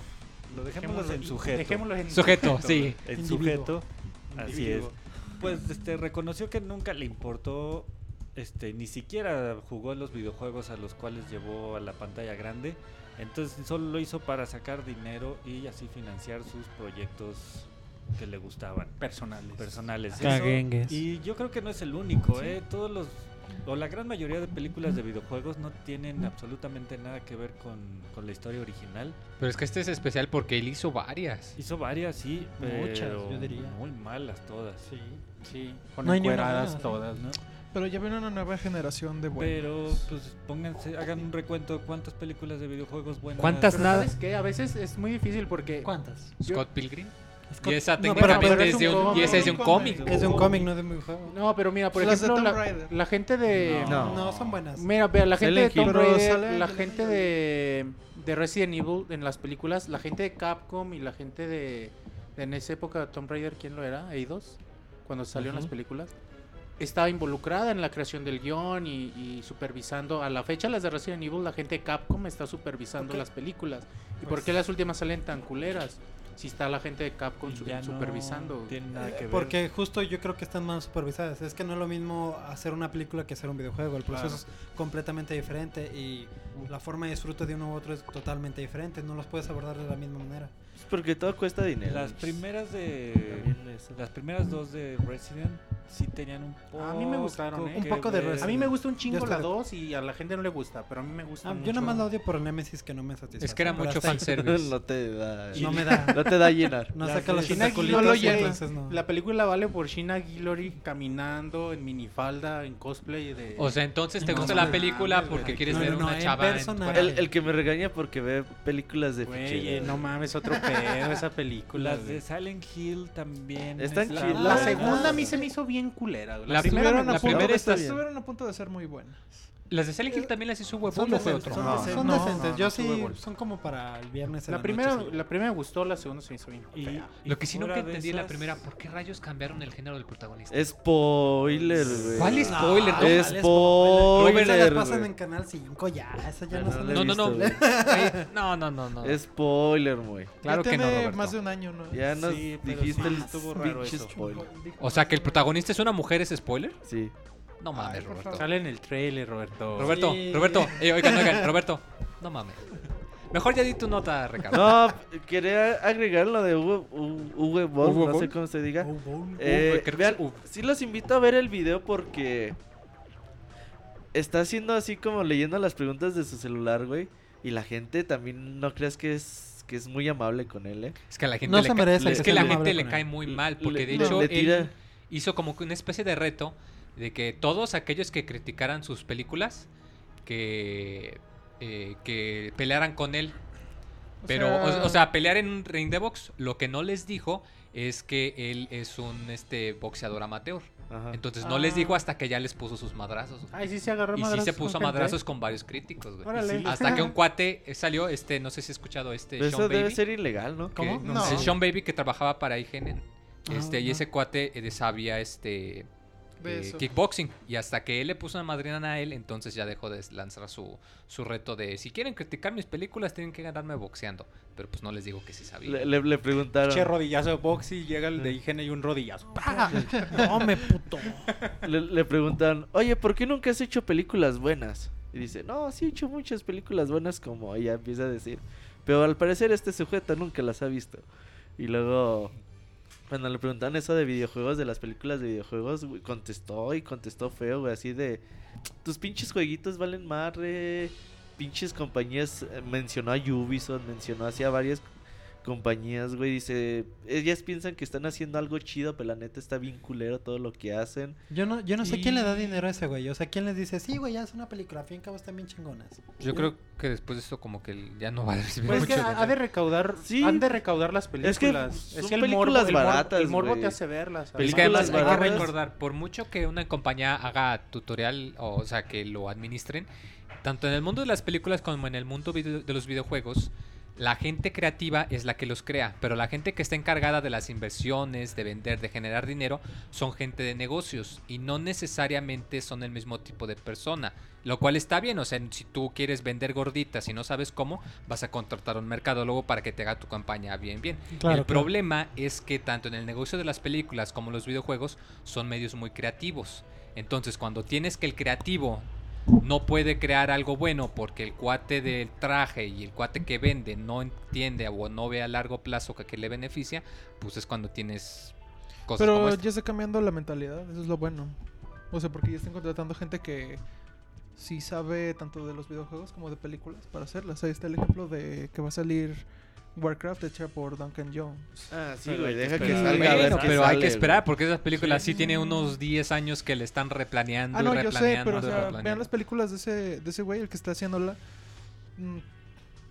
lo dejémoslo en sujeto. Dejémoslo en Sujeto, sí. En Individuo. sujeto. Así es. Pues este reconoció que nunca le importó este ni siquiera jugó los videojuegos a los cuales llevó a la pantalla grande. Entonces solo lo hizo para sacar dinero y así financiar sus proyectos que le gustaban Personales. personales. Eso- y yo creo que no es el único, ¿eh? Todos los o la gran mayoría de películas de videojuegos no tienen absolutamente nada que ver con, con la historia original. Pero es que este es especial porque él hizo varias. Hizo varias, sí, Muchas, pero yo diría. muy malas todas. Sí. Sí, con No encueradas todas. ¿no? Pero ya viene una nueva generación de buenos. Pero, pues, pónganse, hagan un recuento de cuántas películas de videojuegos buenas. ¿Cuántas Pero nada? ¿sabes qué? A veces es muy difícil porque... ¿Cuántas? Scott Pilgrim. Scott- Y esa No, pero- técnicamente pero es es de un un, y cómic. esa es de un cómic. Es de un cómic, no de un videojuego. No, pero mira, por Las de ejemplo, la, la gente de... No. No, son buenas. Mira, vea, la gente de Silent Hill. Tomb Pero Raider, la gente de, de Resident Evil en las películas, la gente de Capcom y la gente de... En esa época, Tomb Raider, ¿quién lo era? ¿Eidos? Cuando salieron las películas. Estaba involucrada en la creación del guion y, y supervisando. A la fecha, las de Resident Evil, la gente de Capcom está supervisando las películas. ¿Y por Pues- qué las últimas salen tan culeras? Si está la gente de Capcom su- no supervisando. tiene nada que ver. Porque justo yo creo que están más supervisadas. Es que no es lo mismo hacer una película que hacer un videojuego. El proceso Claro. es completamente diferente y la forma de disfrute de uno u otro es totalmente diferente. No los puedes abordar de la misma manera. Porque todo cuesta dinero. Las primeras de. Las primeras dos de Resident sí tenían un poco. A mí me gustaron, ¿eh? Un poco de A mí me gusta un chingo la 2 y a la gente no le gusta, pero a mí me gusta Ah, mucho. yo nada más la odio por Nemesis que no me satisface. Es que era mucho fanservice. no te da. No me da. No te da a llenar. No saca los China tentaculitos, no lo llena. entonces no. La película vale por Sheena Guillory caminando en minifalda, en cosplay de... O sea, entonces te No, gusta no, la no, película no, porque quieres no, ver no, una chava. El, el que me regaña porque ve películas de fichero. no mames, otro pedo esa película. Las de Silent Hill también. Están es chidas. La segunda a mí se me hizo bien culera. La primera la. Estuvieron a punto de ser muy buenas. Las de Silent Hill también las hizo Son Huevón o fue otro. son, No. decentes, son No, decentes. no, Yo no, sí, son como para el viernes en La la primera, noche, sí. la primera me gustó, la segunda se me hizo bien Y- Lo que sí nunca entendí en la esas- primera, ¿por qué rayos cambiaron el género del protagonista? Spoiler, güey. ¿Cuál spoiler? No, Spoiler, se las pasan en Canal 5 ya. Esa ya no no No, no, no. no, no, no, no. Spoiler, güey. Claro que no, Roberto. más de un año, ¿no? Ya nos dijiste el estuvo raro pinche spoiler. O sea, que el protagonista es una mujer, ¿es spoiler? Sí. No mames, Ay, Roberto. Sale en el trailer, Roberto. Roberto, Sí. Roberto, eh, oigan, oigan, Roberto. No mames. Mejor ya di tu nota, Ricardo. No, quería agregar lo de Uwe, Boll, Uwe no sé cómo se diga. Eh, Uwe, que vean, es sí los invito a ver el video porque está haciendo así como leyendo las preguntas de su celular, güey. Y la gente también no creas que es que es muy amable con él, ¿eh? Es que a la gente No le se merece es que que sea la gente le cae muy mal porque Le- de le- hecho le él hizo como que una especie de reto de que todos aquellos que criticaran sus películas que eh, que pelearan con él. O Pero, sea- o, o sea, pelear en un ring de box, lo que no les dijo es que él es un este boxeador amateur. Ajá. Entonces no les Ah. dijo hasta que ya les puso sus madrazos. Ay, sí se agarró Y sí se puso a con gente. madrazos con varios críticos, güey. Órale. Y sí, Hasta que un cuate eh, salió, este, no sé si he escuchado este Pero Sean eso debe ser ilegal, ¿no? que- ¿Cómo? No. El Sean Baby que trabajaba para IGN. Este, Ah, y no. ese cuate eh, sabía este eh, kickboxing. Y hasta que él le puso una madrina a él, entonces ya dejó de lanzar su, su reto de si quieren criticar mis películas, tienen que ganarme boxeando. Pero pues no les digo que sí sabía. Le, le- le preguntaron. Che rodillazo de box y llega el de higiene y un rodillazo. ¡Pah! No me puto. Le, le preguntan, oye, ¿por qué nunca has hecho películas buenas? Y dice, no, sí he hecho muchas películas buenas, como ella empieza a decir. Pero al parecer este sujeto nunca las ha visto. Y luego, cuando le preguntaron eso de videojuegos, de las películas de videojuegos, contestó y contestó feo, güey, así de, tus pinches jueguitos valen madre. Pinches compañías, eh, mencionó a Ubisoft, mencionó así a varias compañías, güey, dice, ellas piensan que están haciendo algo chido, pero la neta está bien culero todo lo que hacen. Yo no, yo no sé Y- quién le da dinero a ese güey. O sea, quién les dice, sí, güey, haz una película. Fin cabo están bien chingonas. Yo creo que después de esto como que ya no va a recibir Pues es que mucho ha, dinero. de recaudar, Sí. han de recaudar las películas. Es que Es son que, el películas morbo, el morbo- baratas, el morbo te hace verlas. Es ¿sabes? que además películas hay que baratas. recordar, por mucho que una compañía haga tutorial, o, sea, que lo administren, tanto en el mundo de las películas como en el mundo de los videojuegos, la gente creativa es la que los crea, pero la gente que está encargada de las inversiones, de vender, de generar dinero, son gente de negocios y no necesariamente son el mismo tipo de persona. Lo cual está bien, o sea, si tú quieres vender gorditas y no sabes cómo, vas a contratar a un mercadólogo para que te haga tu campaña bien, bien. Claro, el claro. problema es que tanto en el negocio de las películas como los videojuegos son medios muy creativos. Entonces, cuando tienes que el creativo no puede crear algo bueno porque el cuate del traje y el cuate que vende no entiende o no ve a largo plazo que, que le beneficia, pues es cuando tienes cosas como Pero esta. ya está cambiando la mentalidad, eso es lo bueno. O sea, porque ya están contratando gente que sí sabe tanto de los videojuegos como de películas para hacerlas. Ahí está el ejemplo de que va a salir Warcraft hecha por Duncan Jones. Ah, sí, güey, que deja que salga a ver pero hay sale, que esperar porque esas películas sí, Sí. tienen unos 10 años que le están replaneando Ah, no, y yo sé, replaneando pero o y sea, vean replaneando. las películas de ese, de ese güey, el que está haciéndola. mm,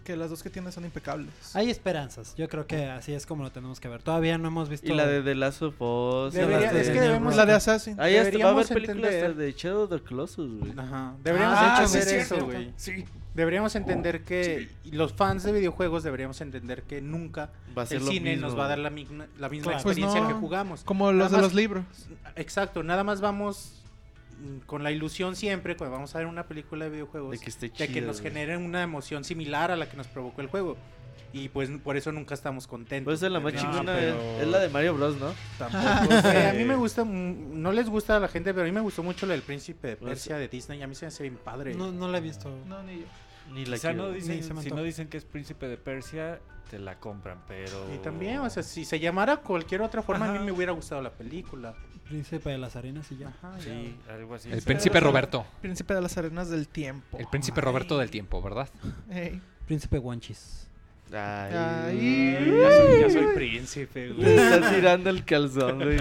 que las dos que tiene son impecables. Hay esperanzas. Yo creo que así es como lo tenemos que ver. Todavía no hemos visto. Y la de The Last of Us. Debería- la de- es que debemos- La de Assassin. Ahí va a haber deberíamos películas de Shadow of the Colossus, güey. Ajá. Deberíamos Ah, entender sí, es eso, güey. Sí. Deberíamos entender que y los fans de videojuegos deberíamos entender que nunca Va a ser el cine mismo, nos va a dar la misma, la misma Claro. Pues experiencia no. que jugamos. Como los Nada de más- los libros. Exacto, nada más vamos con la ilusión siempre cuando vamos a ver una película de videojuegos De que esté de que nos güey. generen una emoción similar a la que nos provocó el juego. Y pues por eso nunca estamos contentos. Pues es la más No, chingona, pero es, la de Mario Bros, ¿no? tampoco, a mí me gusta, no les gusta a la gente, pero a mí me gustó mucho la del príncipe de Pues- Persia de Disney. A mí se me hace bien padre. No, no la he visto. No, ni yo. Ni la Quizá quiero. no dicen, Ni se me si no dicen que es príncipe de Persia, te la compran, pero... Y también, o sea, si se llamara cualquier otra forma, a mí me hubiera gustado la película. Príncipe de las arenas y ya. Ajá, ya. Sí, algo así. El Sí. príncipe Roberto. Príncipe de las arenas del tiempo. El príncipe Roberto del tiempo, ¿verdad? Ey. Príncipe Guanchis. Ay, Ay. Ya soy, ya soy príncipe, güey. Le está tirando el calzón, güey.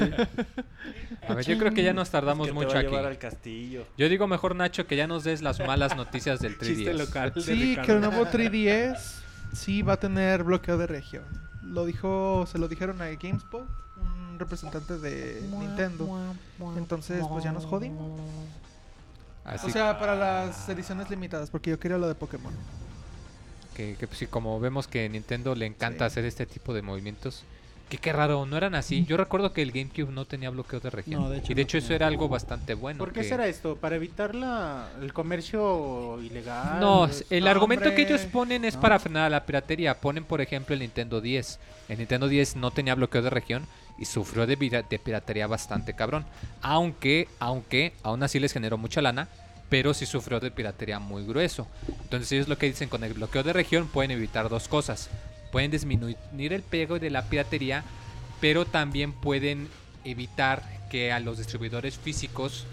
A ver, yo creo que ya nos tardamos Es que te mucho va a aquí. llevar al castillo. Yo digo mejor, Nacho, que ya nos des las malas noticias del 3DS. Chiste local. de Sí, Ricardo. que el nuevo 3DS sí va a tener bloqueo de región. Lo dijo, se lo dijeron a GameSpot, un representante de Nintendo. Entonces, pues ya nos jodimos. Así O sea, para las ediciones limitadas, porque yo quería lo de Pokémon. que, que, pues, sí, como vemos que Nintendo le encanta Sí. hacer este tipo de movimientos. Que qué raro, no eran así. Yo recuerdo que el GameCube no tenía bloqueo de región. No, de hecho y de no hecho eso era algo bastante bueno. ¿Por qué que- será esto? ¿Para evitar la, el comercio ilegal? No, el no, argumento que ellos ponen es No. para frenar la piratería. Ponen, por ejemplo, el Nintendo 10. El Nintendo 10 no tenía bloqueo de región y sufrió de, de piratería bastante cabrón. Aunque, aunque, aún así les generó mucha lana, pero sí sufrió de piratería muy grueso. Entonces ellos lo que dicen con el bloqueo de región pueden evitar dos cosas. Pueden disminuir el pego de la piratería, pero también pueden evitar que a los distribuidores físicos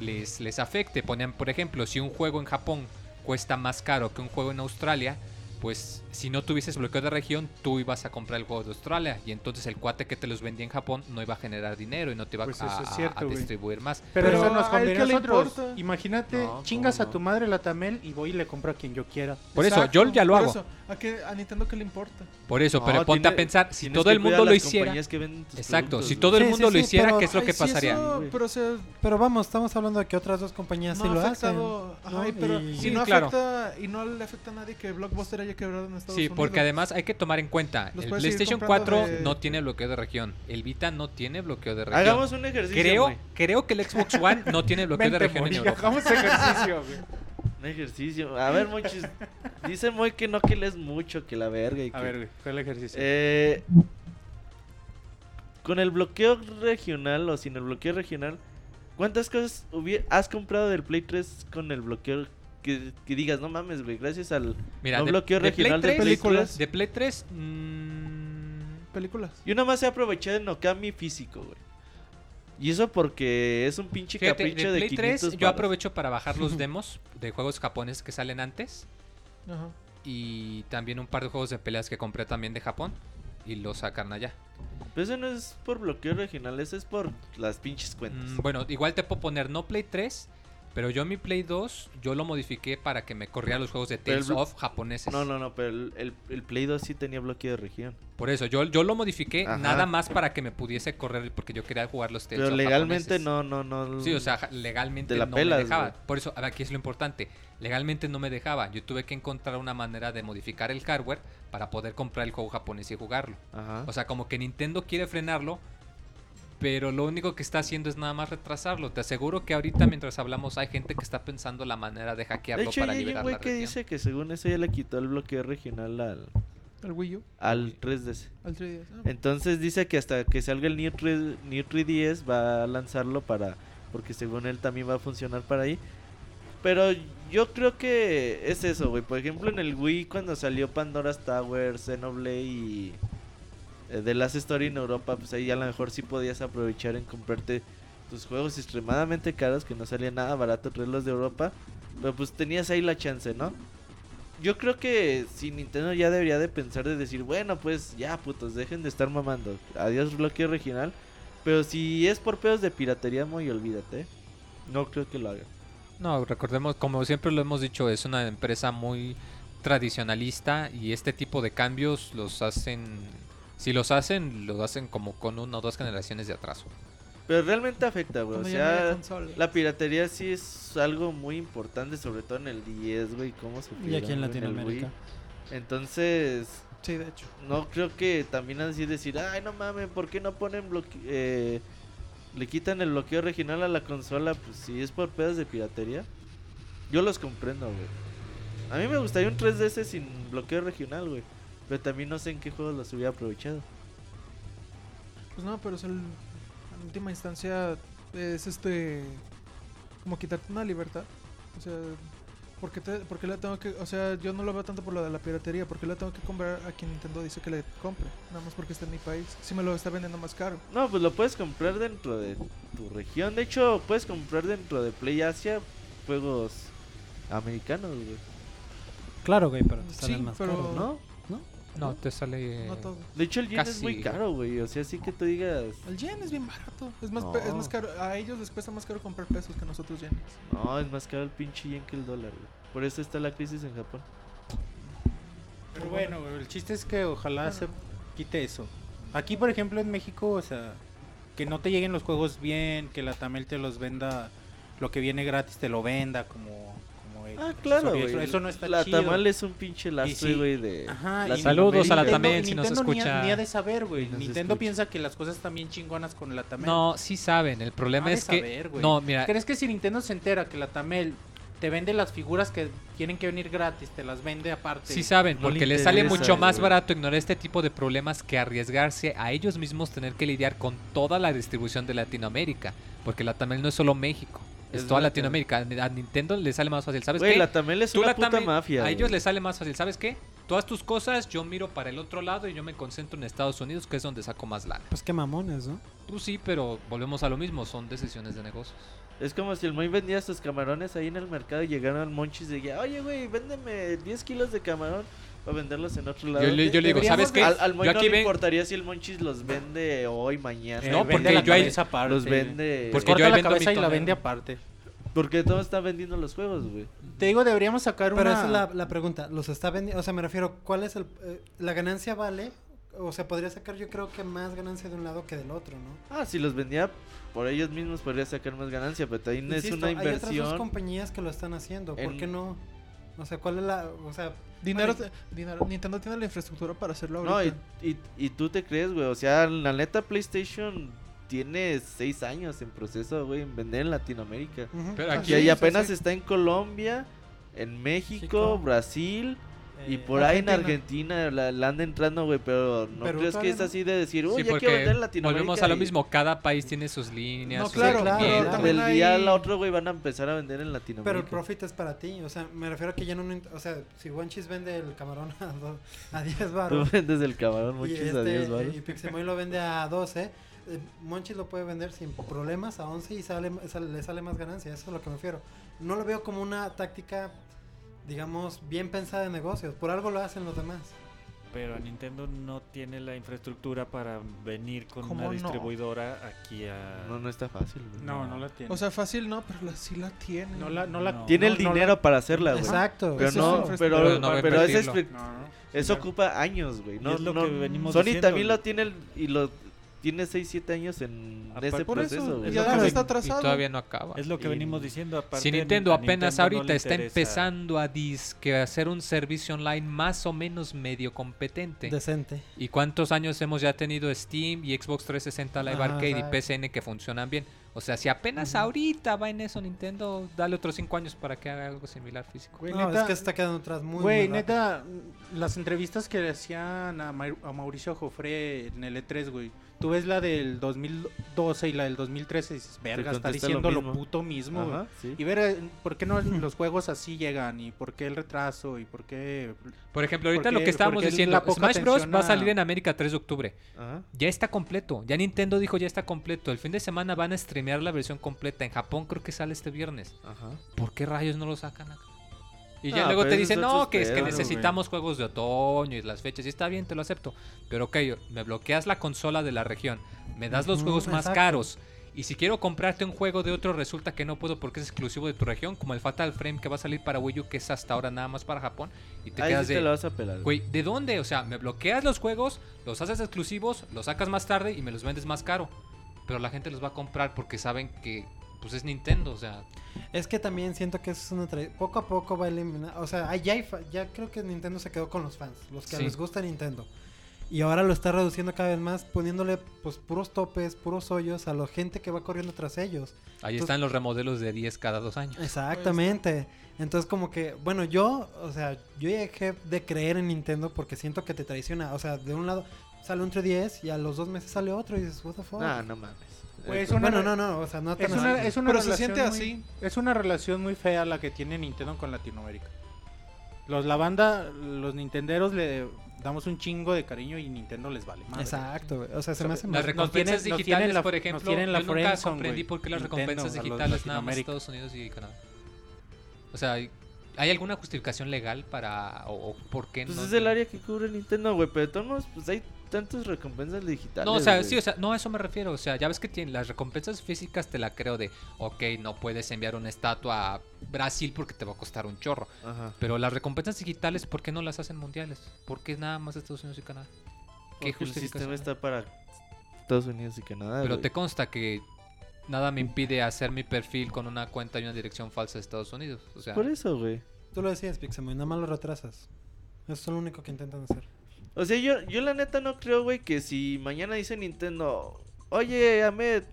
les, les afecte. Ponen, por ejemplo, si un juego en Japón cuesta más caro que un juego en Australia, pues si no tuvieses bloqueo de región, tú ibas a comprar el juego de Australia y entonces el cuate que te los vendía en Japón no iba a generar dinero y no te iba Pues a, eso es a- cierto, a distribuir más. Pero, Pero eso nos a él conviene a le nosotros. importa. Imagínate, No, chingas ¿cómo a tu no? madre la Tamel y voy y le compro a quien yo quiera. Por eso, Exacto, yo ya lo por hago. eso. ¿A, qué, ¿A Nintendo qué le importa? Por eso, No, pero ponte tiene- a pensar, si todo el mundo lo hiciera... Exacto, si todo el mundo sí, lo hiciera, pero- ¿qué es lo Ay, que pasaría? eso- güey. pero o sea, Pero vamos, estamos hablando de que otras dos compañías no sí lo ha hacen. ¿no? pero si Sí, no claro. afecta y no le afecta a nadie que Blockbuster haya quebrado en Estados Sí, Unidos. porque además hay que tomar en cuenta, Los el PlayStation comprando 4 de- no tiene bloqueo de región, el Vita no tiene bloqueo de región. Hagamos un ejercicio, creo, creo que el Xbox One no tiene bloqueo de región en Moy, Europa. hagamos ejercicio, güey. Un ejercicio. A ver, Monchis. Dice Moy que no que lees mucho, que la verga. Y A ver, güey, ¿cuál es el ejercicio? Eh, con el bloqueo regional o sin el bloqueo regional, ¿cuántas cosas has comprado del Play 3 con el bloqueo que, que digas, no mames, güey, gracias al Mira, no de, bloqueo de regional Play de 3, Play películas. 3? de Play 3, mm, Películas. Yo nada más he aprovechado el Nokami físico, güey. Y eso porque es un pinche fíjate, capricho de de, Play 3 500 yo aprovecho para bajar los demos de juegos japoneses que salen antes Ajá. y también un par de juegos de peleas que compré también de Japón y los sacan allá. Pero eso no es por bloqueo regional, eso es por las pinches cuentas. Mm, bueno, igual te puedo poner no Play 3, pero yo mi Play 2 yo lo modifiqué para que me corriera los juegos de el Tales blo- of japoneses. No, no, no, pero el, el, el Play 2 sí tenía bloqueo de región. Por eso, yo, yo lo modifiqué Ajá. nada más para que me pudiese correr porque yo quería jugar los Tales Pero of legalmente japoneses. no, no, no. Sí, o sea, legalmente la no pelas, me dejaba. güey. Por eso, aquí es lo importante. Legalmente no me dejaba. Yo tuve que encontrar una manera de modificar el hardware para poder comprar el juego japonés y jugarlo. Ajá. O sea, como que Nintendo quiere frenarlo, pero lo único que está haciendo es nada más retrasarlo. Te aseguro que ahorita mientras hablamos hay gente que está pensando la manera de De hackearlo hecho, para hay un liberar güey la que región. dice que según eso ya le quitó el bloqueo regional al, Al Wii U, al 3DS. al 3DS. ah. Entonces dice que hasta que salga el New, 3, New 3DS va a lanzarlo para... Porque según él también va a funcionar para ahí. Pero yo creo que es eso, güey. Por ejemplo, en el Wii cuando salió Pandora's Tower, Xenoblade y eh, The Last Story en Europa, pues ahí a lo mejor sí podías aprovechar en comprarte tus juegos extremadamente caros que no salía nada barato traerlos de Europa. Pero pues tenías ahí la chance, ¿no? Yo creo que si Nintendo ya debería de pensar de decir, bueno, pues ya putos, dejen de estar mamando. Adiós bloqueo regional. Pero si es por pedos de piratería, muy olvídate. No creo que lo hagan. No, recordemos, como siempre lo hemos dicho, es una empresa muy tradicionalista y este tipo de cambios los hacen, si los hacen, los hacen como con una o dos generaciones de atraso. Pero realmente afecta, güey. O sea, la piratería sí es algo muy importante, sobre todo en el 10, güey. ¿Cómo se Y aquí en Latinoamérica. Entonces, Sí, de hecho. no creo que también así decir, ay, no mames, ¿por qué no ponen bloque eh, le quitan el bloqueo regional a la consola? Pues si es por pedos de piratería. Yo los comprendo, güey. A mí me gustaría un 3DS sin bloqueo regional, güey. Pero también no sé en qué juegos los hubiera aprovechado. Pues no, pero es el, en última instancia es este como quitarte una libertad. O sea, ¿por qué, te, por qué la tengo que, o sea, yo no lo veo tanto por lo de la piratería, ¿por qué la tengo que comprar a quien Nintendo dice que le compre? Nada más porque está en mi país. Si me lo está vendiendo más caro. No, pues lo puedes comprar dentro de tu región. De hecho, puedes comprar dentro de Play Asia juegos americanos, güey. Claro, güey, pero te salen Sí, más pero- caros, ¿no? ¿No? No, te sale... No todo. De hecho, el yen es muy caro, güey. O sea, sí que tú digas, El yen es bien barato. Es más, No. es más caro. A ellos les cuesta más caro comprar pesos que a nosotros yenes. no, es más caro el pinche yen que el dólar, güey. Por eso está la crisis en Japón. Pero bueno, güey, el chiste es que ojalá se quite eso. Aquí, por ejemplo, en México, o sea, que no te lleguen los juegos bien, que la Tamel te los venda, lo que viene gratis te lo venda como... Ah, claro, güey. Eso, eso no está la chido. Tamal es un pinche lastre, sí. güey, de Ajá, Latinoamérica. Saludos a la Tamel, si nos Nintendo ni ha- escucha. Ni ha de saber, güey. Nintendo escucha. piensa que las cosas están bien chingonas con la Tamel. No, sí saben, el problema de es que... saber, no, mira, ¿Crees que si Nintendo se entera que la Tamel te vende las figuras que tienen que venir gratis, te las vende aparte? Sí saben, No porque les sale mucho más barato ignorar este tipo de problemas que arriesgarse a ellos mismos tener que lidiar con toda la distribución de Latinoamérica. Porque la Tamel no es solo México, es, Es toda. Latinoamérica. A Nintendo le sale más fácil, ¿sabes Güey, qué? la Tamel es Tú una la puta mafia. A güey. ellos les sale más fácil, ¿sabes qué? Todas tus cosas, yo miro para el otro lado y yo me concentro en Estados Unidos, que es donde saco más lana. Pues qué mamones, ¿no? Tú sí, pero volvemos a lo mismo, son decisiones de negocios. Es como si el Moy vendía sus camarones ahí en el mercado y llegaron al Monchis y decía, oye, güey, véndeme 10 kilos de camarón venderlos en otro lado. Yo le, yo le digo, ¿sabes qué? Al, al Moy yo no aquí le ven, importaría si el Monchis los vende hoy, mañana. Eh, No, vende porque la yo ahí- aparte. los vende. Porque Corta yo ahí la vendo cabeza y la vende aparte. Porque todos están vendiendo los juegos, güey. Te digo, deberíamos sacar Pero una... esa es la, la pregunta. ¿Los está vendiendo? O sea, me refiero, ¿cuál es el... eh, la ganancia vale? O sea, podría sacar yo creo que más ganancia de un lado que del otro, ¿no? Ah, si los vendía por ellos mismos podría sacar más ganancia, pero también es Insisto, una Hay otras dos inversión. compañías que lo están haciendo. ¿Por en- qué no? O sea, ¿cuál es la...? O sea... Dinero, bueno, dinero. Nintendo tiene la infraestructura para hacerlo No, y, ahorita. y, y tú te crees, güey. O sea, la neta PlayStation tiene seis años en proceso, güey, en vender en Latinoamérica. Pero Ah, aquí Y sí, apenas sí. está en Colombia, en México, México. Brasil y Eh, por ahí en Argentina. La, la anda entrando, güey. Pero no Pero crees que es así de decir, uy, Sí, ya quiero vender en Latinoamérica. volvemos a lo y mismo, cada país tiene sus líneas, No, sus claro, también Del día hay- al otro, güey, van a empezar a vender en Latinoamérica. Pero el profit es para ti, o sea, me refiero a que ya no, o sea, si Wanchis vende el camarón a, do- a 10 Tú baros vendes el camarón y, muchos este, a 10 baros. y Pixemoy lo vende a 12, eh, Monchis lo puede vender sin problemas a 11 y sale, sale- le sale más ganancia, eso es a lo que me refiero. No lo veo como una táctica, digamos, bien pensada de negocios, por algo lo hacen los demás. Pero Nintendo no tiene la infraestructura para venir con ¿Cómo una no? distribuidora aquí a... No, no está fácil, güey. No, no la tiene. O sea, fácil no, pero la, sí la tiene. no la, no la... No. Tiene no- el no la- dinero para hacerla, güey. Exacto. Pero no, es pero, Pero no pero es No, no. eso Claro. ocupa años, güey. Y No, es lo no- que venimos Sony diciendo, también lo tiene el- y lo tiene 6, 7 años en Aparte- ese Por proceso, eso, y además que- está Y atrasado. todavía no acaba. Es lo que Y- venimos diciendo. Aparte, Si Nintendo apenas Nintendo no ahorita le está empezando a disque hacer un servicio online más o menos medio competente. Decente. ¿Y cuántos años hemos ya tenido Steam y Xbox 360 Live Ajá, Arcade y exacto. PSN que funcionan bien? O sea, si apenas ahorita va en eso Nintendo, dale otros 5 años para que haga algo similar físico. Güey, no, neta, es que está quedando atrás muy, Güey, muy neta, las entrevistas que le hacían a, Mau- a Mauricio Jofre en el E3, güey. Tú ves la del 2012 y la del 2013 y dices, verga, está lo diciendo lo, mismo. puto mismo, güey. Ajá, sí. Y ver por qué no los juegos así llegan y por qué el retraso y por qué... Por ejemplo, ahorita Porque- lo que estábamos diciendo, Smash Bros. va a salir en América 3 de octubre. Ajá. Ya está completo. Ya Nintendo dijo ya está completo. El fin de semana van a streamear la versión completa. En Japón creo que sale este viernes. Ajá. ¿Por qué rayos no lo sacan acá? Y ya Ah, luego te eso dicen, no, que es que necesitamos juegos de otoño y las fechas. Y está bien, te lo acepto. Pero ok, me bloqueas la consola de la región. Me das los juegos más caros. Y si quiero comprarte un juego de otro, resulta que no puedo porque es exclusivo de tu región. Como el Fatal Frame que va a salir para Wii U, que es hasta ahora nada más para Japón. Y te Ahí quedas sí de... te lo vas a pelar. Güey, ¿de dónde? O sea, me bloqueas los juegos, los haces exclusivos, los sacas más tarde y me los vendes más caro. Pero la gente los va a comprar porque saben que pues es Nintendo, o sea, Es que también siento que eso es una tra- poco a poco va a eliminar, o sea, ya, hay fa- ya creo que Nintendo se quedó con los fans, los que Sí. les gusta Nintendo. Y ahora lo está reduciendo cada vez más, poniéndole pues puros topes, puros hoyos a la gente que va corriendo tras ellos. ahí Entonces- están los remodelos de 10 cada dos años. Exactamente. Entonces como que, bueno, yo, o sea, yo ya dejé de creer en Nintendo porque siento que te traiciona. O sea, de un lado sale un 3DS y a los dos meses sale otro y dices, what the fuck. No, no mames. Güey, es una- bueno, no, no, o sea, no Es una, es una Pero se relación siente muy- así. Es una relación muy fea la que tiene Nintendo con Latinoamérica. Los la banda, los nintenderos le damos un chingo de cariño y Nintendo les vale. madre. Exacto, güey. O sea, se Las me hace Las recompensas tienen- digitales, la- por ejemplo, yo nunca friendzone, comprendí por qué las Nintendo, recompensas digitales nada más. Estados Unidos y Canadá. O sea, ¿hay alguna justificación legal para o, o por qué Pues no? es el área que cubre Nintendo, güey. Pero de todos modos, pues hay tantas recompensas digitales. No, o sea, güey. sí, o sea, no a eso me refiero. O sea, ya ves que tienen las recompensas físicas, te la creo de, ok, no puedes enviar una estatua a Brasil porque te va a costar un chorro. Ajá. Pero las recompensas digitales, ¿por qué no las hacen mundiales? ¿Por qué nada más Estados Unidos y Canadá? ¿Qué Porque el sistema está para Estados Unidos y Canadá. Pero güey. te consta que nada me impide hacer mi perfil con una cuenta y una dirección falsa de Estados Unidos. O sea, Por eso, güey. Tú lo decías, Pixemoy, nada más lo retrasas. Eso es lo único que intentan hacer. O sea, yo, yo la neta no creo, güey, que si mañana dice Nintendo, oye, Ahmed,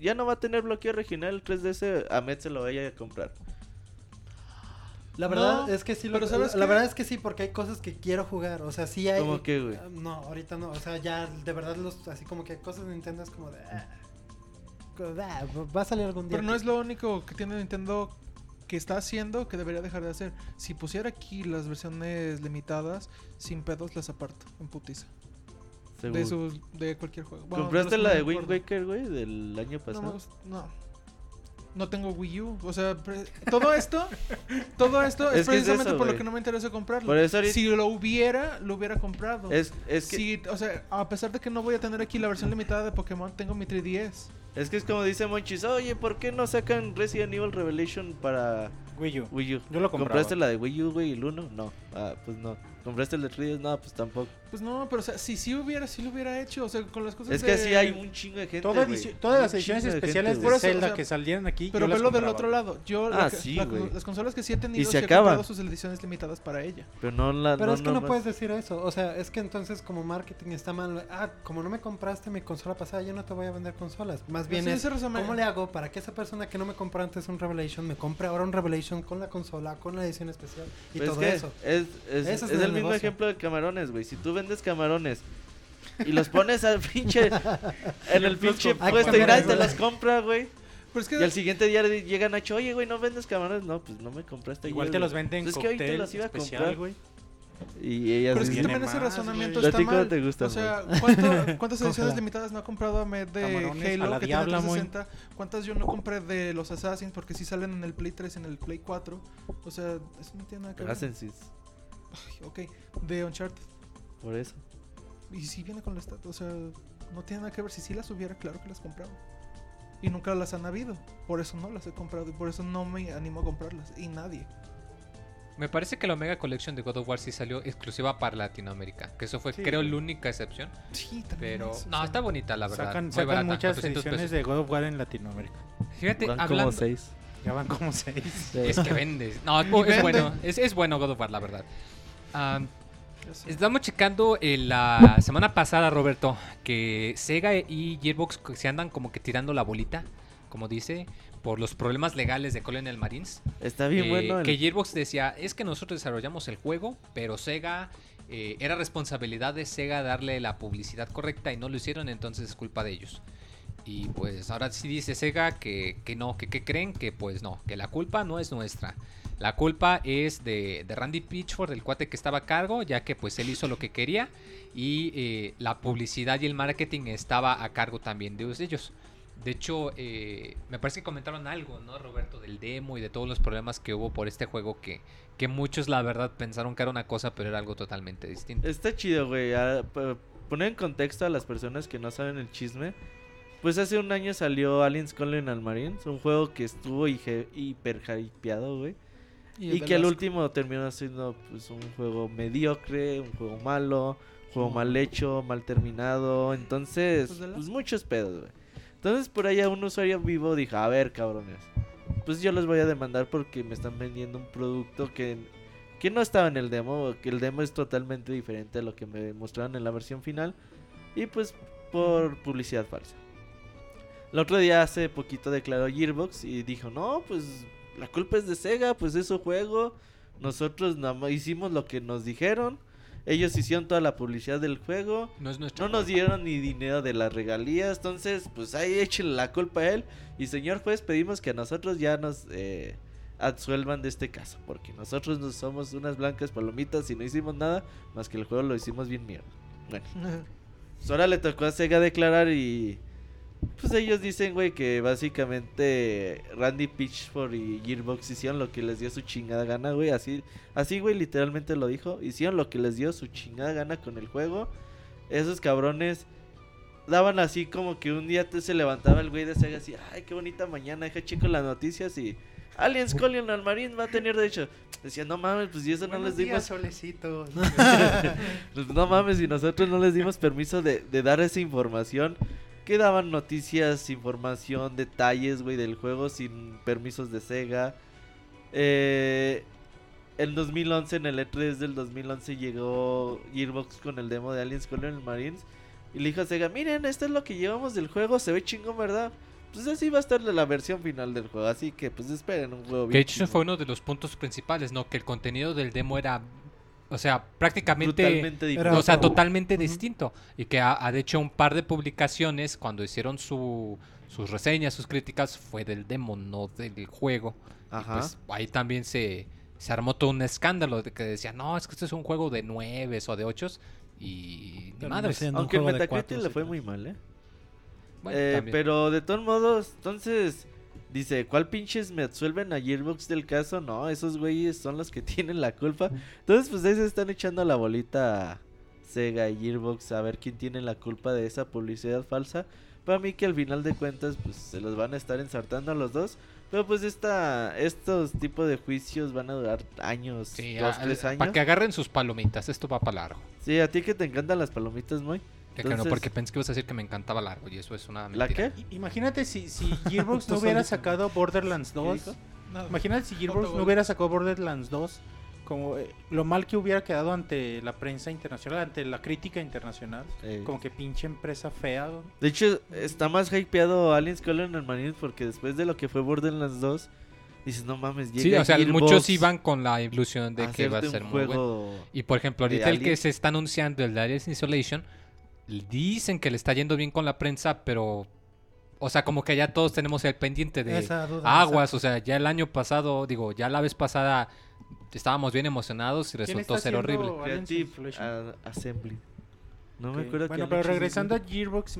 ya no va a tener bloqueo regional el 3DS, Ahmed se lo vaya a comprar. La No, verdad es que sí, lo, pero ¿sabes la verdad es que sí, porque hay cosas que quiero jugar. O sea, sí hay. ¿Cómo qué, güey? Ah, No, ahorita no. O sea, ya de verdad, los, así como que cosas de Nintendo es como de. ah, ah, va a salir algún día. Pero no es lo único que tiene Nintendo que está haciendo que debería dejar de hacer. Si pusiera aquí las versiones limitadas, sin pedos las aparto en putiza. Seguro. De sus de cualquier juego. Bueno, ¿Compraste la de Wind. Waker, güey, del año pasado? no. No tengo Wii U. O sea, todo esto, todo esto es, Es que es precisamente eso, por lo que no me interesa comprarlo. Por eso ahorita- Si lo hubiera, lo hubiera comprado. Es, es, que, o sea, a pesar de que no voy a tener aquí la versión limitada de Pokémon, tengo mi 3DS. Es que es como dice Monchis, oye, ¿por qué no sacan Resident Evil Revelation para Wii U. Wii U? Yo lo compraba. ¿Compraste la de Wii U, güey, el 1? No. Ah, pues no. ¿Compraste el de 3DS? No, pues tampoco. Pues no, pero o sea, si sí hubiera, sí lo hubiera hecho. O sea, con las cosas Es que de- así hay un chingo de gente, Toda edici- todas las ediciones especiales gente, de o Zelda sea, que salieran aquí. Pero yo las velo del otro lado. Yo Ah, la que- sí, la- güey. las consolas que sí he tenido, Y se sí he acaba. comprado sus ediciones limitadas para ella. Pero no la Pero es que no, puedes decir eso. O sea, es que entonces como marketing está mal. Ah, como no me compraste mi consola pasada, yo no te voy a vender consolas. Más bien es, ¿cómo le hago para que esa persona que no me compró antes un Revelation me compre ahora un Revelation con la consola, con la edición especial y Pues todo es que eso? Es, es, es el mismo negocio. ejemplo de camarones, güey. Si tú vendes camarones y los pones al pinche. en el pinche puesto y nadie te los compra, güey. Pero es que Y al siguiente día le llega Nacho, oye, güey, ¿no vendes camarones? No, pues no me compraste. Igual ayer, te güey". los venden Pues en es que hoy te los iba a especial, comprar. güey. Y ellas Pero es que también ese razonamiento güey. está ¿A ti cómo mal. te gustan, o sea, ¿cuánto- ¿cuántas ediciones limitadas no ha comprado Ahmed de Camarones a Halo la que diabla, tiene muy. 360? ¿Cuántas yo no compré de los Assassins porque sí salen en el Play 3 y en el Play 4? O sea, eso no tiene nada que ver. Ascensis. Ay, ok, de Uncharted. Por eso. Y si viene con la estatua, o sea, no tiene nada que ver. Si sí las hubiera, claro que las compraba. Y nunca las han habido. Por eso no las he comprado y por eso no me animo a comprarlas. Y nadie. Me parece que la Omega Collection de God of War sí salió exclusiva para Latinoamérica. Que eso fue, Sí. creo, la única excepción. Sí, también Pero, es- o no, sea, está bonita, la verdad. Sacan, sacan barata, muchas 400 ediciones pesos. de God of War en Latinoamérica. Fíjate, Van hablando. como seis. Ya van como seis. Es que vende. No, es vende. bueno. Es, es bueno God of War, la verdad. Sé. Estamos checando eh, la semana pasada, Roberto, que Sega y Gearbox se andan como que tirando la bolita, como dice, por los problemas legales de Colonel Marines. Está bien Eh, bueno. el- Que Gearbox decía, es que nosotros desarrollamos el juego, pero Sega eh, era responsabilidad de Sega darle la publicidad correcta y no lo hicieron, entonces es culpa de ellos. Y pues ahora sí dice Sega que, que no, que, que creen que pues no, que la culpa no es nuestra. La culpa es de, Randy Pitchford, el cuate que estaba a cargo, ya que pues él hizo lo que quería y eh, la publicidad y el marketing estaba a cargo también de ellos. De hecho, eh, me parece que comentaron algo, ¿no, Roberto? Del demo y de todos los problemas que hubo por este juego que, que muchos, la verdad, pensaron que era una cosa, pero era algo totalmente distinto. Está chido, güey. a- pa- Poner en contexto a las personas que no saben el chisme. Pues hace un año salió Aliens Colonial Marines, un juego que estuvo hiper hypeado, güey. El Y que al Velasco. último terminó siendo pues un juego mediocre, un juego malo, un juego mal hecho, mal terminado. Entonces, Pues, pues muchos pedos, güey. Entonces por ahí un usuario vivo dijo, a ver, cabrones, pues yo los voy a demandar porque me están vendiendo un producto que, que no estaba en el demo, que el demo es totalmente diferente a lo que me mostraron en la versión final. Y pues por publicidad falsa. El otro día hace poquito declaró Gearbox y dijo, no, pues la culpa es de Sega, pues es su juego. Nosotros hicimos lo que nos dijeron. Ellos hicieron toda la publicidad del juego. No es nuestro No nos dieron ni dinero de las regalías. Entonces, pues ahí échenle la culpa a él. Y señor juez, pedimos que a nosotros ya nos eh, absuelvan de este caso. Porque nosotros no somos unas blancas palomitas y no hicimos nada. Más que el juego lo hicimos bien mierda. Bueno. Pues ahora le tocó a Sega declarar y... Pues ellos dicen, güey, que básicamente Randy Pitchford y Gearbox hicieron lo que les dio su chingada gana, güey. Así, así, güey, literalmente lo dijo. Hicieron lo que les dio su chingada gana con el juego. Esos cabrones daban así como que un día te se levantaba el güey de Sega así, ay, qué bonita mañana, deja chico las noticias y... Aliens Colonial Marine va a tener derecho. Decían, no mames, pues y eso no les dimos... solecito. Pues no mames, y nosotros no les dimos permiso de, de dar esa información. Que daban noticias, información, detalles, güey, del juego sin permisos de Sega. Eh, en 2011, en el E3 del 2011, llegó Gearbox con el demo de Aliens Colonial Marines. Y le dijo a Sega, miren, esto es lo que llevamos del juego, se ve chingón, ¿verdad? Pues así va a estar la versión final del juego, así que pues esperen un juego Que bien hecho chingón. fue uno de los puntos principales, ¿no? Que el contenido del demo era, o sea, prácticamente... O sea, totalmente distinto. Y que ha, hecho un par de publicaciones, cuando hicieron su, sus reseñas, sus críticas, fue del demo, no del juego. Y Ajá. pues ahí también se, se armó todo un escándalo de que decían, no, es que este es un juego de nueves o de ochos. Y ni un Aunque de Metacritic cuatro, le fue muy mal, ¿eh? Bueno, Eh, pero de todos modos, entonces, dice, ¿cuál pinches me absuelven a Gearbox del caso? No, esos güeyes son los que tienen la culpa. Entonces, pues ahí se están echando la bolita a Sega y Gearbox a ver quién tiene la culpa de esa publicidad falsa. Para mí que al final de cuentas, pues se los van a estar ensartando a los dos. Pero pues esta, estos tipos de juicios van a durar años, Sí, dos, a- tres años. Para que agarren sus palomitas, esto va para largo. Sí, a ti que te encantan las palomitas, muy. Que no, porque pensé que ibas a decir que me encantaba largo y eso es una Imagínate si, si Gearbox no hubiera sacado Borderlands 2. dijo? Nada. Imagínate si Gearbox no hubiera sacado Borderlands 2. Como eh, lo mal que hubiera quedado ante la prensa internacional, ante la crítica internacional. Eh, Como que pinche empresa fea. ¿no? De hecho, está más hypeado Aliens Colonial Marines porque después de lo que fue Borderlands 2, dices, no mames, llega Sí, o sea, Gearbox muchos iban con la ilusión de que va a ser un muy bueno. Y por ejemplo, ahorita el que se está anunciando, el de Aliens Isolation, dicen que le está yendo bien con la prensa, pero. O sea, como que ya todos tenemos el pendiente de Esa duda, aguas. O sea, ya el año pasado, digo, ya la vez pasada estábamos bien emocionados y ¿Quién resultó ser horrible. Creative Assembly. No me acuerdo Bueno, pero regresando a. Gearbox,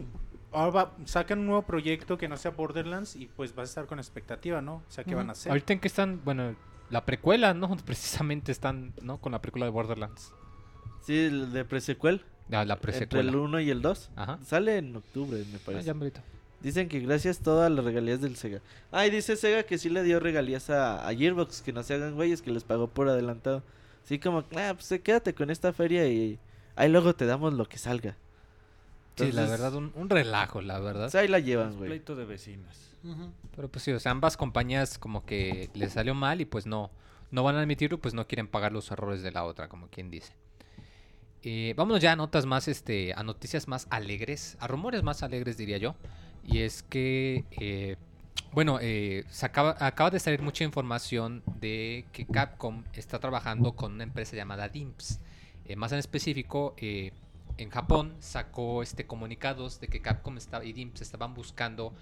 ahora va- sacan un nuevo proyecto que no sea Borderlands y pues vas a estar con expectativa, ¿no? O sea, ¿qué van a hacer? Ahorita en que están, bueno, la precuela, ¿no? Precisamente están, ¿no? Con la precuela de Borderlands. Sí, el de presequel. La Entre el 1 y el 2. Ajá. Sale en octubre, me Ah, parece. ya, ahorita. Dicen que gracias todas las regalías del Sega. Ah, y dice Sega que sí le dio regalías a, a Gearbox, que no se hagan güeyes, que les pagó por adelantado. Así como, ah, pues eh, quédate con esta feria y ahí luego te damos lo que salga. Sí, la verdad, un, un relajo, la verdad. pues ahí la llevan, güey. Pleito de vecinos. Ujú. Pero pues sí, o sea, ambas compañías como que les salió mal y pues no, no van a admitirlo, pues no quieren pagar los errores de la otra, como quien dice. Eh, vámonos ya a notas más, este, a noticias más alegres, a rumores más alegres diría yo. Y es que, eh, bueno, eh, acaba, acaba de salir mucha información de que Capcom está trabajando con una empresa llamada DIMPS. Eh, más en específico, eh, en Japón sacó este comunicados de que Capcom estaba, y DIMPS estaban buscando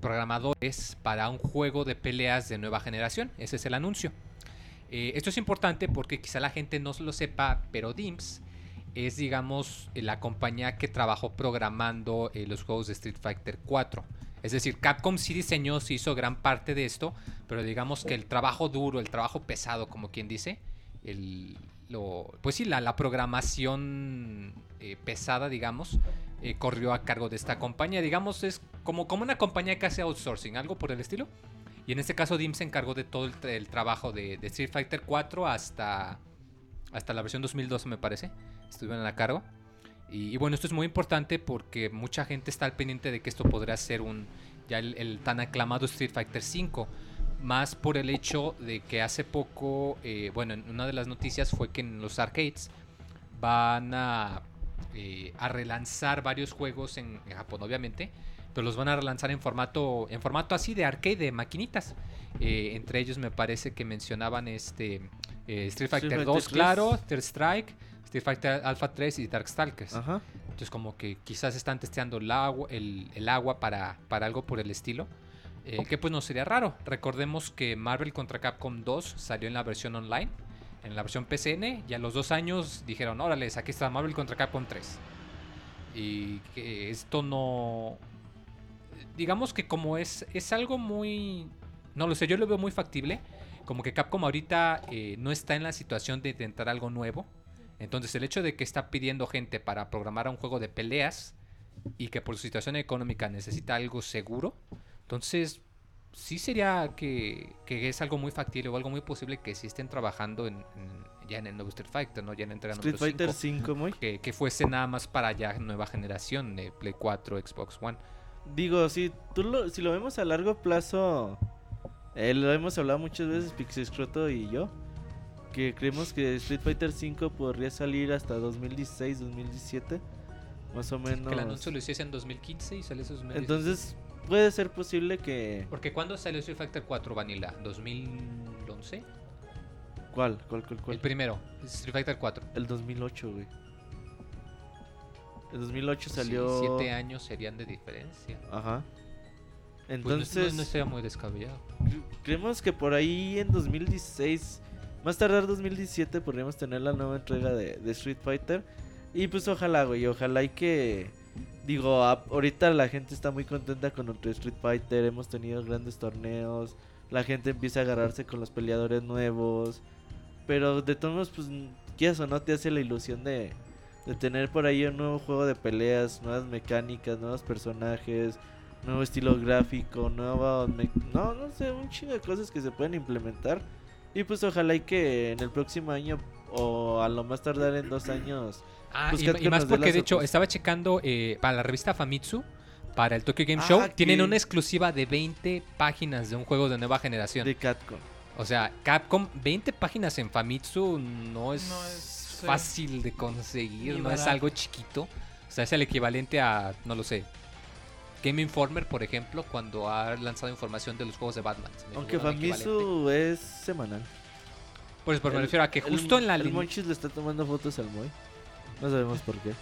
programadores para un juego de peleas de nueva generación. Ese es el anuncio. Eh, esto es importante porque quizá la gente no lo sepa, pero DIMPS es, digamos, eh, la compañía que trabajó programando eh, los juegos de Street Fighter 4. Es decir, Capcom sí diseñó, sí hizo gran parte de esto, pero digamos que el trabajo duro, el trabajo pesado, como quien dice, el, lo, pues sí, la, programación pesada, digamos, corrió a cargo de esta compañía. Digamos, es como, como una compañía que hace outsourcing, algo por el estilo. Y en este caso, DIM se encargó de todo el, tra- el trabajo de, Street Fighter 4 hasta, hasta la versión 2012, me parece. Estuvieron a cargo. Y, y bueno, esto es muy importante porque mucha gente está al pendiente de que esto podría ser un ya el, tan aclamado Street Fighter 5. Más por el hecho de que hace poco, eh, bueno, en una de las noticias fue que en los arcades van a, eh, relanzar varios juegos en Japón, obviamente, pero los van a relanzar en formato, en formato así de arcade, de maquinitas. Eh, entre ellos me parece que mencionaban este eh, Street Fighter Fighter 2, 3. claro, Third Strike, Street Fighter Alpha 3 y Darkstalkers. Ajá. Entonces como que quizás están testeando el agua, el, el agua para, para algo por el estilo. eh, que pues no sería raro. Recordemos que Marvel contra Capcom 2 salió en la versión online. En la versión PCN. Y a los dos años dijeron, órale, aquí está Marvel contra Capcom 3. Y que esto no... Digamos que como es, es algo muy... No lo sé, yo lo veo muy factible. Como que Capcom ahorita eh, no está en la situación de intentar algo nuevo. Entonces el hecho de que está pidiendo gente para programar un juego de peleas y que por su situación económica necesita algo seguro, entonces sí sería que, que es algo muy factible o algo muy posible que sí estén trabajando en, en- ya en el nuevo Street Fighter, ¿no? Ya en la entrega Street número Fighter 5, 5, muy. que, que fuese nada más para ya nueva generación de Play 4, Xbox One. Digo, si, tú lo, si lo vemos a largo plazo, eh, lo hemos hablado muchas veces, Pixescroto y yo, que creemos que Street Fighter 5 podría salir hasta 2016, 2017, más o menos. Que el anuncio lo hiciese en 2015 y salió en 2016. Entonces, puede ser posible que... Porque ¿cuándo salió Street Fighter 4 Vanilla? ¿2011? ¿Cuál? ¿Cuál, cuál, cuál? El primero, Street Fighter 4. El 2008, güey. El 2008 Sí, salió... siete años serían de diferencia. Ajá. Pues no- Entonces, no, no sería muy descabellado. cre- creemos que por ahí en 2016, más tardar 2017, podríamos tener la nueva entrega de, de Street Fighter. Y pues ojalá, güey, ojalá y que... Digo, ahorita la gente está muy contenta con nuestro Street Fighter, hemos tenido grandes torneos, la gente empieza a agarrarse con los peleadores nuevos. Pero de todos modos, pues, quieras o no, te hace la ilusión de, de tener por ahí un nuevo juego de peleas, nuevas mecánicas, nuevos personajes, nuevo estilo gráfico, nueva... me- No, no sé, un chingo de cosas que se pueden implementar. Y pues ojalá y que en el próximo año o a lo más tardar en dos años... Ah, Pues y, Capcom y más porque de hecho estaba checando eh, para la revista Famitsu, para el Tokyo Game Ah, Show, tienen una exclusiva de 20 páginas de un juego de nueva generación. De Catcom. O sea, Capcom, 20 páginas en Famitsu no es, No es, sí. fácil de conseguir, no es algo chiquito. O sea, es el equivalente a, no lo sé, Game Informer, por ejemplo, cuando ha lanzado información de los juegos de Batman. Me Aunque. Famitsu es semanal. Pues, pero me El- refiero a que el- justo en la El Monchis le está tomando fotos al Moy. No sabemos por qué.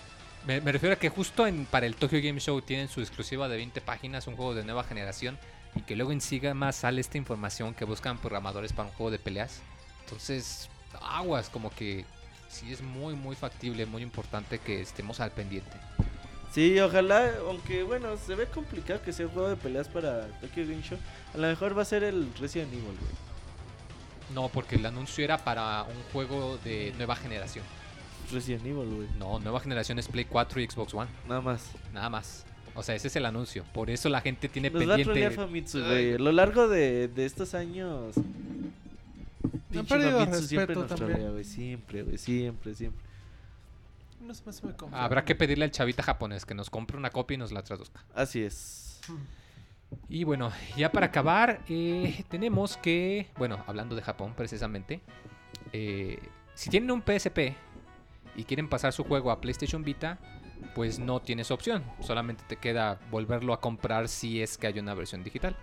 Me, me refiero a que justo en, para el Tokyo Game Show tienen su exclusiva de 20 páginas, un juego de nueva generación, y que luego en Sigma sale esta información que buscan programadores para un juego de peleas. Entonces, aguas, como que sí es muy, muy factible, muy importante que estemos al pendiente. Sí, ojalá, aunque bueno, se ve complicado que sea un juego de peleas para Tokyo Game Show. A lo mejor va a ser el Resident Evil, güey. No, porque el anuncio era para un juego de nueva generación. Resident Evil, güey. No, nueva generación es Play 4 y Xbox One, Nada más. nada más. O sea, ese es el anuncio. Por eso la gente tiene Nos va a pendiente. Famitsu, güey. A lo largo de, de estos años. Perdido siempre respeto nos también. trolea, güey. Siempre, güey. Siempre, siempre. No se me hace muy confiable. Habrá que pedirle al chavita japonés que nos compre una copia y nos la traduzca. Así es. Y bueno, ya para acabar, eh, tenemos que, bueno, hablando de Japón precisamente, eh, si tienen un PSP y quieren pasar su juego a PlayStation Vita, pues no tienes opción, solamente te queda volverlo a comprar si es que hay una versión digital.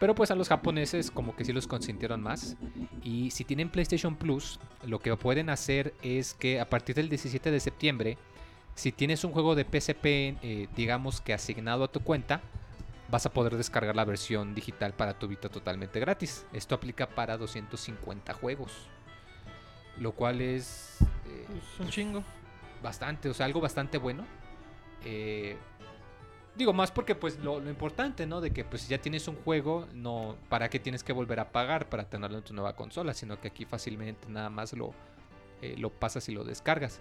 Pero pues a los japoneses como que sí los consintieron más. Y si tienen PlayStation Plus, lo que pueden hacer es que a partir del 17 de septiembre, si tienes un juego de PSP, eh, digamos que asignado a tu cuenta, vas a poder descargar la versión digital para tu Vita totalmente gratis. Esto aplica para 250 juegos. Lo cual es eh, Pues, un chingo. bastante, o sea, algo bastante bueno. Eh, digo, más porque pues lo, lo importante, ¿no? De que pues si ya tienes un juego, no, ¿para qué tienes que volver a pagar para tenerlo en tu nueva consola? Sino que aquí fácilmente nada más lo, eh, lo pasas y lo descargas.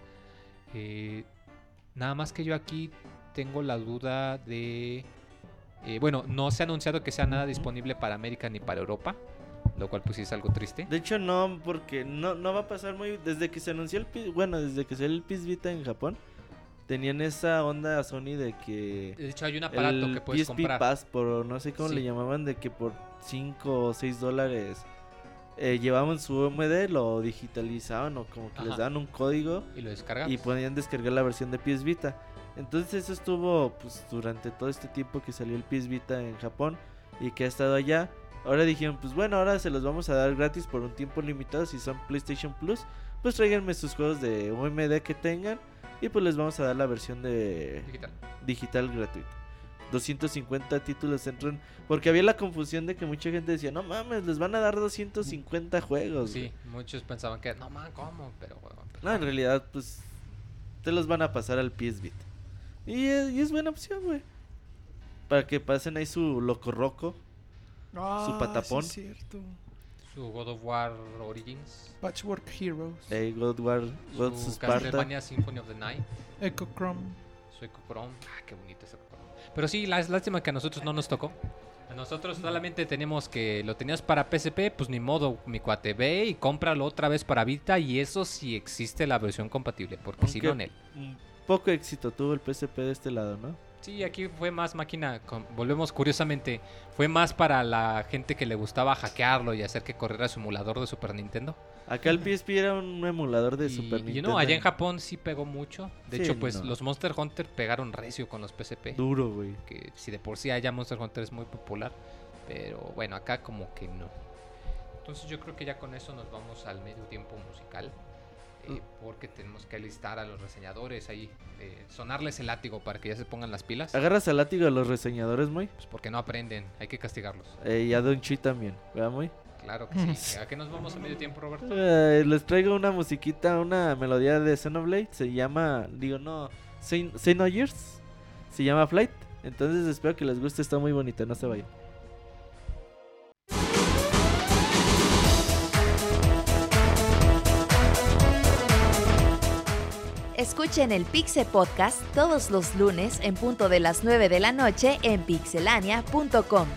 Eh, nada más que yo aquí tengo la duda de... eh, bueno, no se ha anunciado que sea nada disponible para América ni para Europa. Lo cual pues sí es algo triste. De hecho, no, porque no, no va a pasar muy. Desde que se anunció el Bueno, desde que salió el PS Vita en Japón, tenían esa onda a Sony de que. De hecho hay un aparato el que puedes PSP comprar. Pass por no sé cómo Sí. le llamaban de que por 5 o 6 dólares eh, llevaban su UMD, lo digitalizaban o como que les daban un código Y lo descargas. y podían descargar la versión de PS Vita. Entonces eso estuvo pues durante todo este tiempo que salió el PS Vita en Japón y que ha estado allá. Ahora dijeron, pues bueno, ahora se los vamos a dar gratis por un tiempo limitado si son PlayStation Plus. Pues tráiganme sus juegos de UMD que tengan y pues les vamos a dar la versión de Digital. digital gratuita. 250 títulos entran. Porque había la confusión de que mucha gente decía, no mames, les van a dar 250 juegos. Sí, güey". muchos pensaban que, no man, ¿cómo? Pero, pues, No, en realidad, pues, te los van a pasar al PS Vita. Y es, y es buena opción, güey. Para que pasen ahí su loco roco. Ah, patapón. sí es cierto. Su God of War Origins, Patchwork Heroes. Eh, God War, God su Sparta. Castlevania Symphony of the Night, Echo Chrome. su Echo Chrome. Ah, qué bonito ese Echo Chrome. Pero sí, la, es lástima que a nosotros no nos tocó. A nosotros solamente tenemos que lo tenías para PSP, pues ni modo, mi cuate, ve y cómpralo otra vez para Vita y eso sí existe la versión compatible, porque si no en él. Poco éxito tuvo el PSP de este lado, ¿no? Sí, aquí fue más máquina, volvemos curiosamente, fue más para la gente que le gustaba hackearlo y hacer que corriera su emulador de Super Nintendo. Acá el PSP era un emulador de y, Super y Nintendo. no, allá en Japón sí pegó mucho. De Sí, hecho, pues no. los Monster Hunter pegaron recio con los PSP. Duro, güey. Que si de por sí allá Monster Hunter es muy popular. Pero bueno, acá como que no. Entonces yo creo que ya con eso nos vamos al medio tiempo musical. Mm. eh, porque tenemos que alistar a los reseñadores ahí. eh, sonarles el látigo para que ya se pongan las pilas. Agarras al látigo a los reseñadores, muy. Pues porque no aprenden, hay que castigarlos. Eh, y a Don Chi también, ¿verdad, muy? Claro que sí. ¿A qué nos vamos a medio tiempo, Roberto? Eh, les traigo una musiquita, una melodía de Xenoblade. Se llama, digo, no, Xen- Xenogears. Se llama Flight. Entonces espero que les guste, está muy bonita, no se vayan. Escuchen el Pixe Podcast todos los lunes en punto de las 9 de la noche en pixelania.com.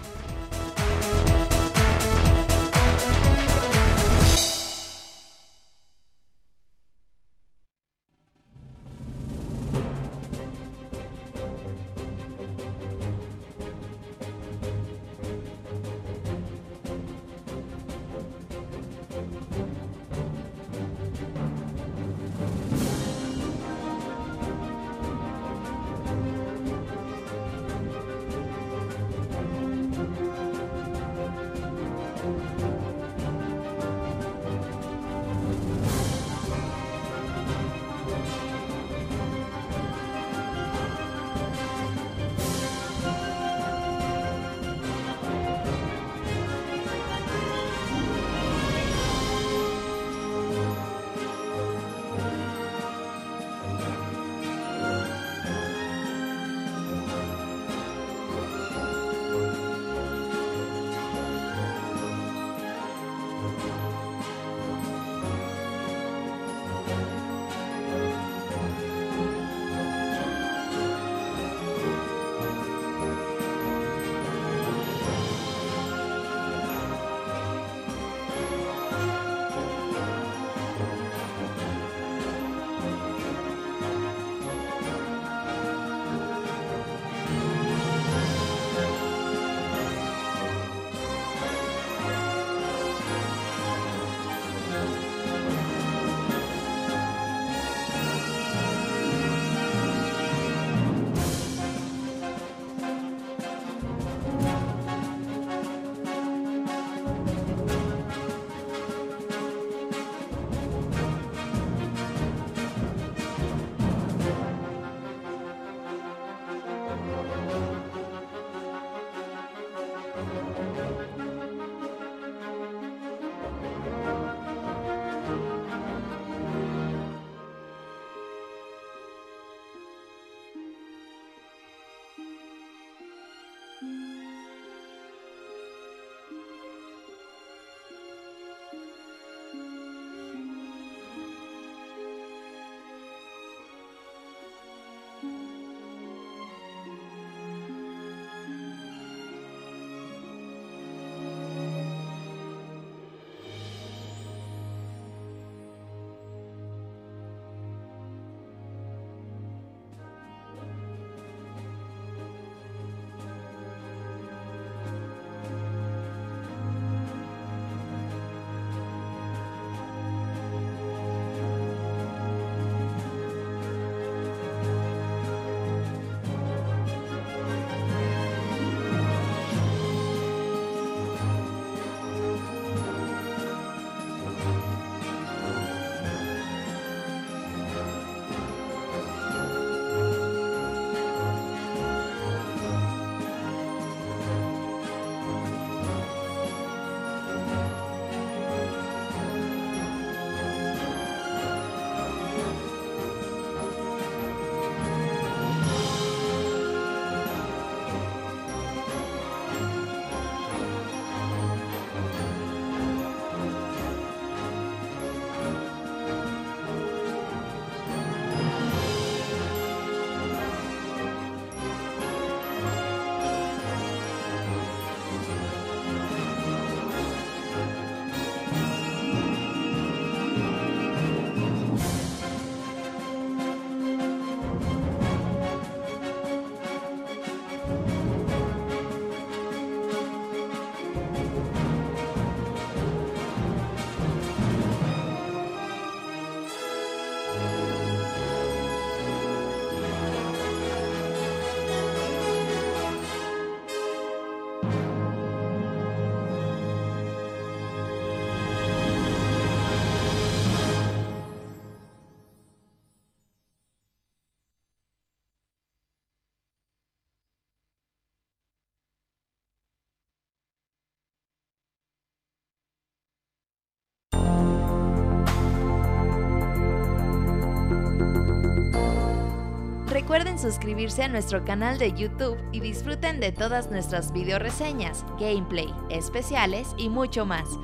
suscribirse a nuestro canal de YouTube y disfruten de todas nuestras video reseñas, gameplay, especiales y mucho más.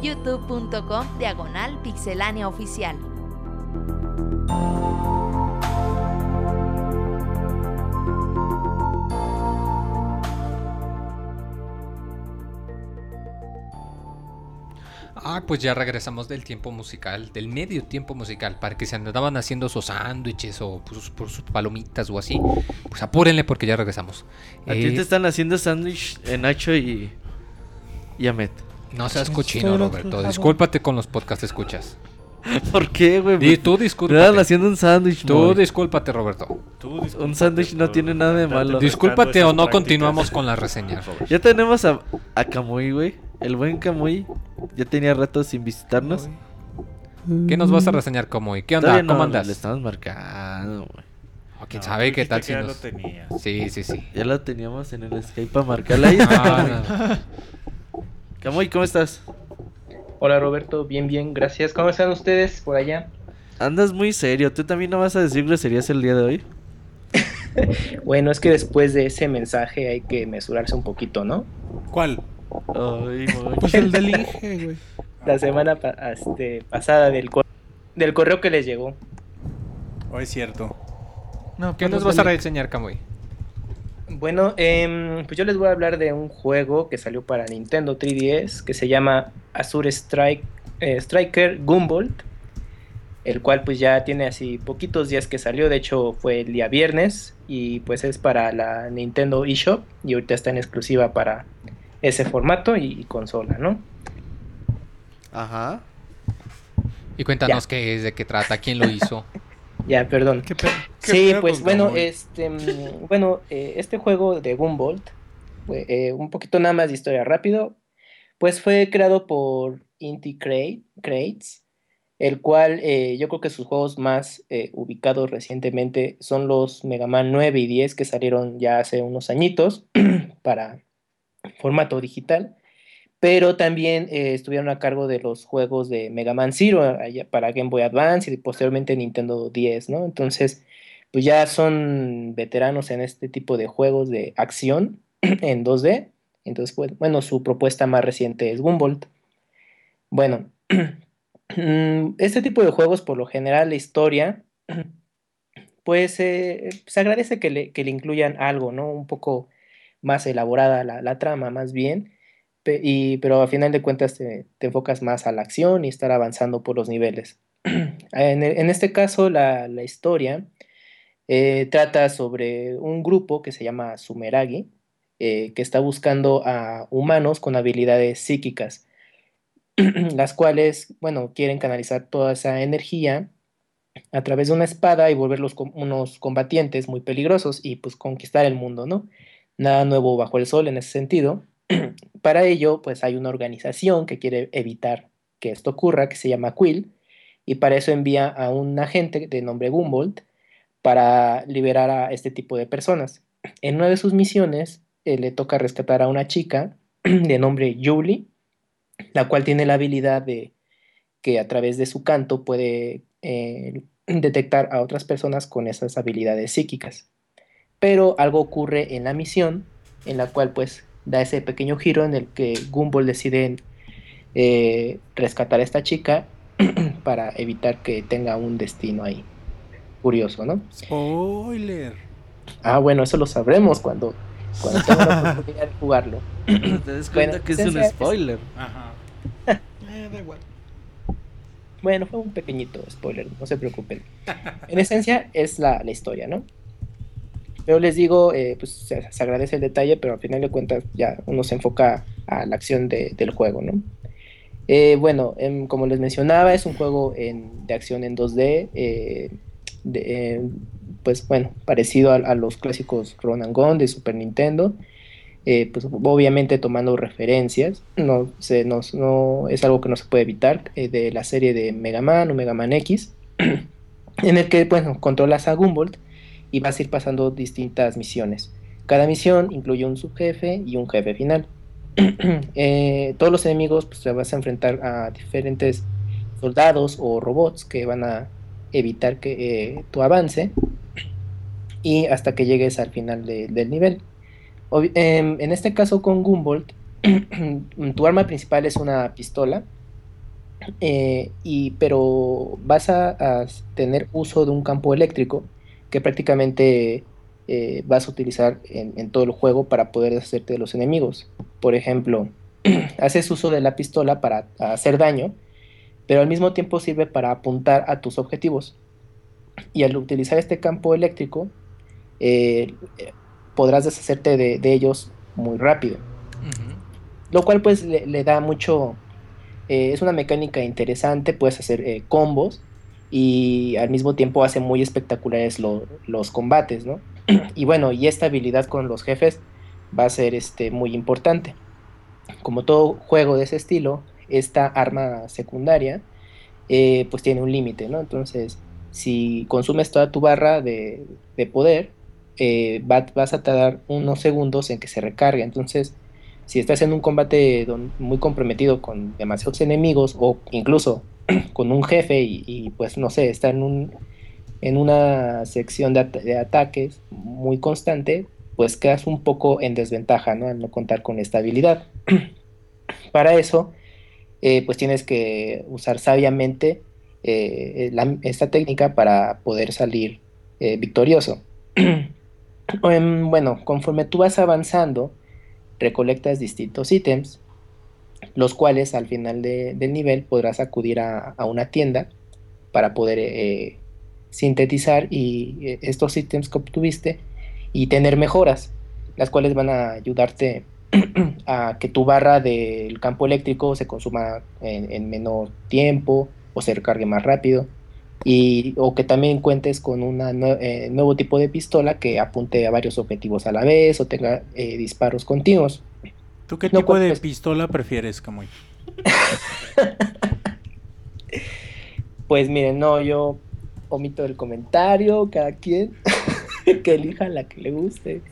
youtube.com diagonal pixelánea oficial. Pues ya regresamos del tiempo musical, del medio tiempo musical, para que se andaban haciendo sus sándwiches o pues, por sus palomitas o así. Pues apúrenle porque ya regresamos. A ti Eh, te están haciendo sándwich en Nacho y. y Amet. No seas cochino, Roberto. Discúlpate con los podcast escuchas. ¿Por qué, güey? Di, tú Te discúlpate. estaban haciendo un sándwich, Tú discúlpate, Roberto. Tú discúlpate Un sándwich no tiene nada de malo. Discúlpate o no prácticas. continuamos con la reseña. Ya tenemos a, a Camuy, güey. El buen Camuy. Ya tenía rato sin visitarnos. ¿Qué nos vas a reseñar como hoy? ¿Qué onda? No, ¿Cómo andas? Le estamos marcando, güey. O quién No, sabe qué tal si ya nos... lo tenías. Sí, sí, sí. Ya lo teníamos en el Skype para marcarla. Ahí Ah, no. Camuy, ¿cómo estás? Hola Roberto, bien, bien, gracias. ¿Cómo están ustedes por allá? Andas muy serio. ¿Tú también no vas a decir groserías el día de hoy? Bueno, es que después de ese mensaje hay que mesurarse un poquito, ¿no? ¿Cuál? Ay. Pues el del Inge, güey. La semana pa- este, pasada del, cor- del correo que les llegó. ¿O es cierto? No, ¿Qué pues nos vas a reseñar, Camuy? Bueno, em, pues yo les voy a hablar de un juego que salió para Nintendo 3DS que se llama Azure Strike, eh, Striker Gumball, el cual pues ya tiene así poquitos días que salió, de hecho fue el día viernes y pues es para la Nintendo eShop y ahorita está en exclusiva para ese formato y, y consola, ¿no? Ajá. Y cuéntanos qué es, de qué trata, quién lo hizo. Ya, perdón. ¿Qué pe- qué Sí, pues bueno, este, mm, bueno, eh, este juego de Gumball, eh, un poquito nada más de historia rápido, pues fue creado por Inti Crate- Crates, el cual eh, yo creo que sus juegos más eh, ubicados recientemente son los Mega Man 9 y 10 que salieron ya hace unos añitos para formato digital, pero también eh, estuvieron a cargo de los juegos de Mega Man Zero para Game Boy Advance y posteriormente Nintendo 10, ¿no? Entonces, pues ya son veteranos en este tipo de juegos de acción en 2D. Entonces, pues, bueno, su propuesta más reciente es Gumball. Bueno, este tipo de juegos, por lo general, la historia, pues eh, se agradece que le incluyan algo, ¿no? Un poco más elaborada la, trama, más bien. Y, pero a final de cuentas te, te enfocas más a la acción y estar avanzando por los niveles. en, en este caso, la, la historia eh, trata sobre un grupo que se llama Sumeragi, eh, que está buscando a humanos con habilidades psíquicas, las cuales, bueno, quieren canalizar toda esa energía a través de una espada y volverlos unos combatientes muy peligrosos y pues conquistar el mundo, ¿no? Nada nuevo bajo el sol en ese sentido. Para ello, pues hay una organización que quiere evitar que esto ocurra, que se llama Quill, y para eso envía a un agente de nombre Gumboldt para liberar a este tipo de personas. En una de sus misiones eh, le toca rescatar a una chica de nombre Julie, la cual tiene la habilidad de que a través de su canto puede eh, detectar a otras personas con esas habilidades psíquicas. Pero algo ocurre en la misión, en la cual pues da ese pequeño giro en el que Gumball decide eh, rescatar a esta chica para evitar que tenga un destino ahí. Curioso, ¿no? Spoiler. Ah, bueno, eso lo sabremos cuando, cuando tenga la oportunidad de jugarlo. No te des cuenta Bueno, que es un es- spoiler. Ajá. Eh, da igual. Bueno, fue un pequeñito spoiler, no se preocupen. En esencia es la, la historia, ¿no? Pero les digo, eh, pues se, agradece el detalle, pero al final de cuentas ya uno se enfoca a la acción de- del juego, ¿no? Eh, bueno, em, como les mencionaba, es un juego de acción en 2D, eh, eh, pues bueno, parecido a, los clásicos Run and Gun de Super Nintendo, eh, pues obviamente tomando referencias, no, se, no, no es algo que no se puede evitar, de la serie de Mega Man o Mega Man X, en el que bueno, controlas a Gumball y vas a ir pasando distintas misiones. Cada misión incluye un subjefe y un jefe final. Eh, todos los enemigos pues, te vas a enfrentar a diferentes soldados o robots que van a evitar que eh, tu avance. y hasta que llegues al final de- del nivel. Em, en este caso con Gumbolt, tu arma principal es una pistola, eh, y, pero vas a, a tener uso de un campo eléctrico que prácticamente eh, vas a utilizar en, en todo el juego para poder deshacerte de los enemigos. Por ejemplo, haces uso de la pistola para hacer daño, pero al mismo tiempo sirve para apuntar a tus objetivos. Y al utilizar este campo eléctrico, eh, podrás deshacerte de, de ellos muy rápido. Lo cual pues le, le da mucho... eh, es una mecánica interesante, puedes hacer combos y al mismo tiempo hace muy espectaculares lo- los combates, ¿no? y bueno, y esta habilidad con los jefes va a ser este, muy importante. Como todo juego de ese estilo, esta arma secundaria eh, pues tiene un límite, ¿no? Entonces, si consumes toda tu barra de, de poder, eh, va- vas a tardar unos segundos en que se recargue. Entonces, si estás en un combate muy comprometido con demasiados enemigos o incluso con un jefe y, pues no sé, está en en una sección de, at- de ataques muy constante, pues quedas un poco en desventaja, ¿no? Al no contar con esta habilidad. Para eso, eh, pues tienes que usar sabiamente eh, esta técnica para poder salir eh, victorioso. Em, bueno, conforme tú vas avanzando, recolectas distintos ítems, los cuales al final de- del nivel podrás acudir a, una tienda para poder eh, sintetizar y, eh, estos ítems que obtuviste y tener mejoras, las cuales van a ayudarte a que tu barra del campo eléctrico se consuma en, en menor tiempo o se recargue más rápido. Y, o que también cuentes con un nuevo tipo de pistola que apunte a varios objetivos a la vez o tenga eh, disparos continuos. ¿Tú qué No, tipo de pues- pistola prefieres, Camuy? Pues miren, no, yo omito el comentario, cada quien que elija la que le guste.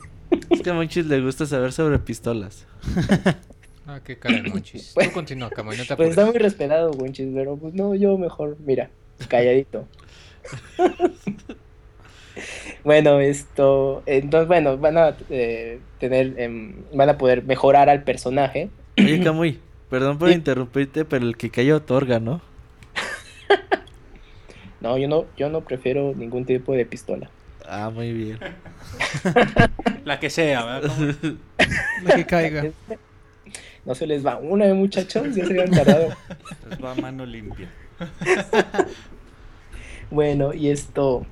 Es que a Monchis le gusta saber sobre pistolas. Ah, qué cara, Monchis. Pues- Tú continúa, Camuy, no te Pues está apures. muy respetado, Winchis, pero pues no, yo mejor, mira, calladito. bueno, esto, entonces, bueno, van a eh, tener, em, van a poder mejorar al personaje. Oye, Camuy, perdón por Sí. interrumpirte, pero el que calla otorga, ¿no? No, yo no, yo no prefiero ningún tipo de pistola. Ah, muy bien. La que sea, ¿verdad? La que caiga. No se les va una, eh, muchachos, ya se habían tardado. Les va a mano limpia. Bueno, y esto,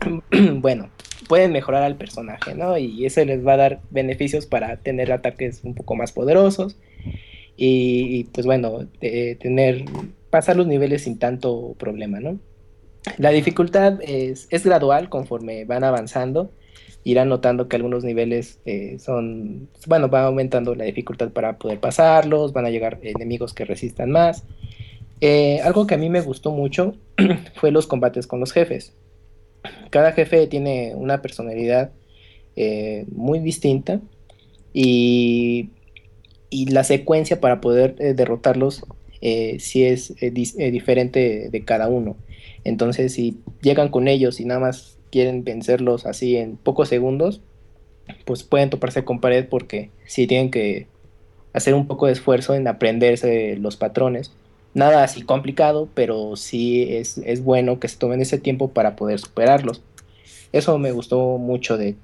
bueno, pueden mejorar al personaje, ¿no? Y eso les va a dar beneficios para tener ataques un poco más poderosos y, y, pues bueno, tener, pasar los niveles sin tanto problema, ¿no? La dificultad es, es gradual conforme van avanzando. Irán notando que algunos niveles eh, son, bueno, va aumentando la dificultad para poder pasarlos, van a llegar enemigos que resistan más. Eh, algo que a mí me gustó mucho fue los combates con los jefes. Cada jefe tiene una personalidad eh, muy distinta y, la secuencia para poder eh, derrotarlos eh, sí es diferente de cada uno. Entonces, si llegan con ellos y nada más quieren vencerlos así en pocos segundos, pues pueden toparse con pared porque sí tienen que hacer un poco de esfuerzo en aprenderse los patrones. Nada así complicado, pero sí es, es bueno que se tomen ese tiempo para poder superarlos. Eso me gustó mucho de,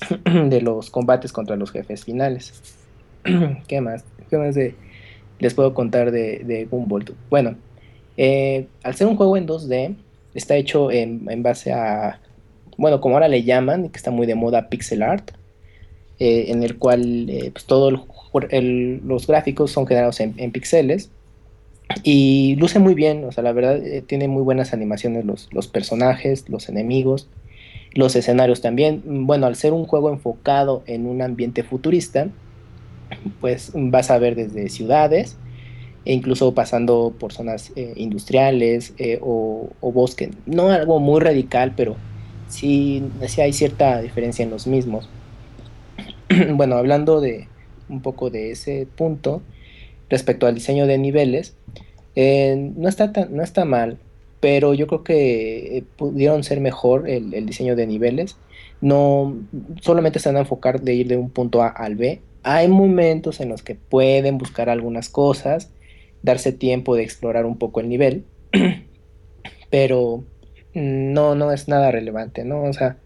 de los combates contra los jefes finales. ¿Qué más? ¿Qué más de- les puedo contar de, de Gumball? Bueno, eh, al ser un juego en 2D, está hecho en, en base a, bueno, como ahora le llaman, que está muy de moda, pixel art, eh, en el cual eh, pues, todos los gráficos son generados en, en píxeles y luce muy bien, o sea, la verdad eh, tiene muy buenas animaciones los, los personajes, los enemigos, los escenarios también. Bueno, al ser un juego enfocado en un ambiente futurista, pues vas a ver desde ciudades, e incluso pasando por zonas eh, industriales eh, o, o bosque. No algo muy radical, pero sí, sí hay cierta diferencia en los mismos. bueno, hablando de un poco de ese punto, respecto al diseño de niveles, eh, no, está tan, no está mal. pero yo creo que eh, pudieron ser mejor el, diseño de niveles. No solamente se van a enfocar de ir de un punto A al B. Hay momentos en los que pueden buscar algunas cosas, darse tiempo de explorar un poco el nivel, pero no, no es nada relevante, ¿no? O sea,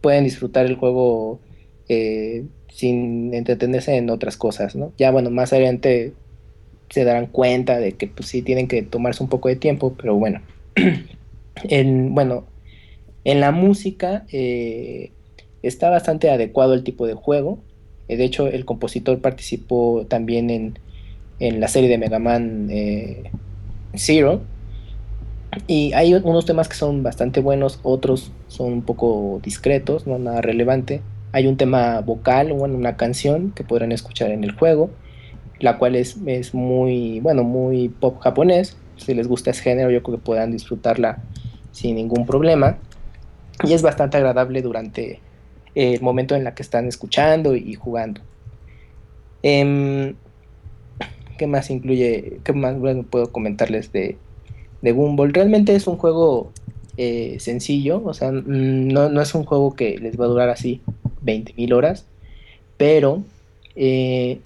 pueden disfrutar el juego eh, sin entretenerse en otras cosas, ¿no? Ya, bueno, más adelante se darán cuenta de que pues sí tienen que tomarse un poco de tiempo, pero bueno. en, bueno, en la música eh, está bastante adecuado el tipo de juego. Eh, de hecho, el compositor participó también en, en la serie de Mega Man eh, Zero. Y hay unos temas que son bastante buenos, otros son un poco discretos, no nada relevante. Hay un tema vocal, bueno, una canción que podrán escuchar en el juego, la cual es, es muy, bueno, muy pop japonés. Si les gusta ese género, yo creo que puedan disfrutarla sin ningún problema. Y es bastante agradable durante el momento en la que están escuchando y jugando. Em, ¿Qué más incluye? ¿Qué más puedo comentarles de, de Gumball? Realmente es un juego eh, sencillo, o sea, no, no, es un juego que les va a durar así 20.000 horas, pero eh,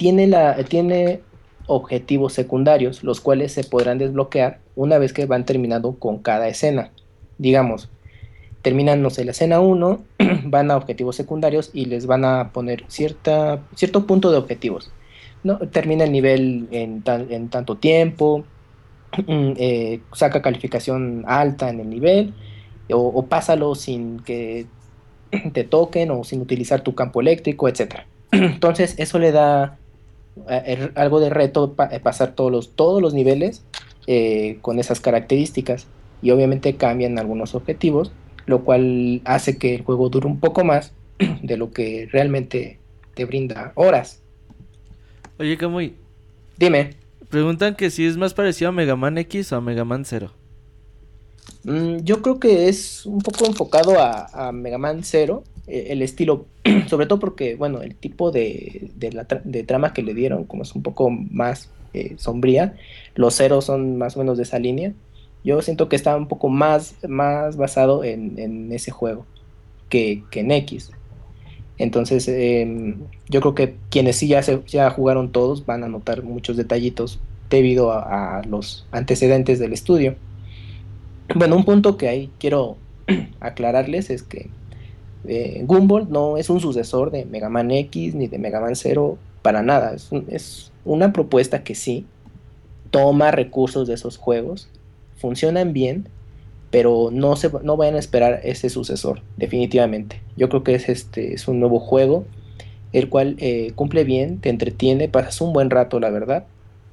tiene, la, tiene objetivos secundarios, los cuales se podrán desbloquear una vez que van terminando con cada escena. Digamos, terminan, no sé, la escena 1, van a objetivos secundarios y les van a poner cierta, cierto punto de objetivos. ¿no? Termina el nivel en, en tanto tiempo, eh, saca calificación alta en el nivel, o, o, pásalo sin que te toquen o sin utilizar tu campo eléctrico, etc. Entonces eso le da eh, algo de reto pa pasar todos los, todos los niveles eh, con esas características y obviamente cambian algunos objetivos lo cual hace que el juego dure un poco más de lo que realmente te brinda horas. Oye, Kamui. Dime. Preguntan que si es más parecido a Mega Man X o a Mega Man 0. Mm, yo creo que es un poco enfocado a, a Mega Man 0, eh, el estilo, sobre todo porque, bueno, el tipo de, de, trama que le dieron, como es un poco más eh, sombría, los ceros son más o menos de esa línea yo siento que está un poco más, más basado en, en ese juego que, que, en X. Entonces, eh, yo creo que quienes sí ya, se, ya jugaron todos van a notar muchos detallitos debido a, a, los antecedentes del estudio. Bueno, un punto que ahí quiero aclararles es que eh, Gumball no es un sucesor de Mega Man X ni de Mega Man 0 para nada. Es, un, es una propuesta que sí toma recursos de esos juegos funcionan bien, pero no, se, no vayan a esperar ese sucesor, definitivamente. Yo creo que es, este, es un nuevo juego, el cual eh, cumple bien, te entretiene, pasas un buen rato, la verdad,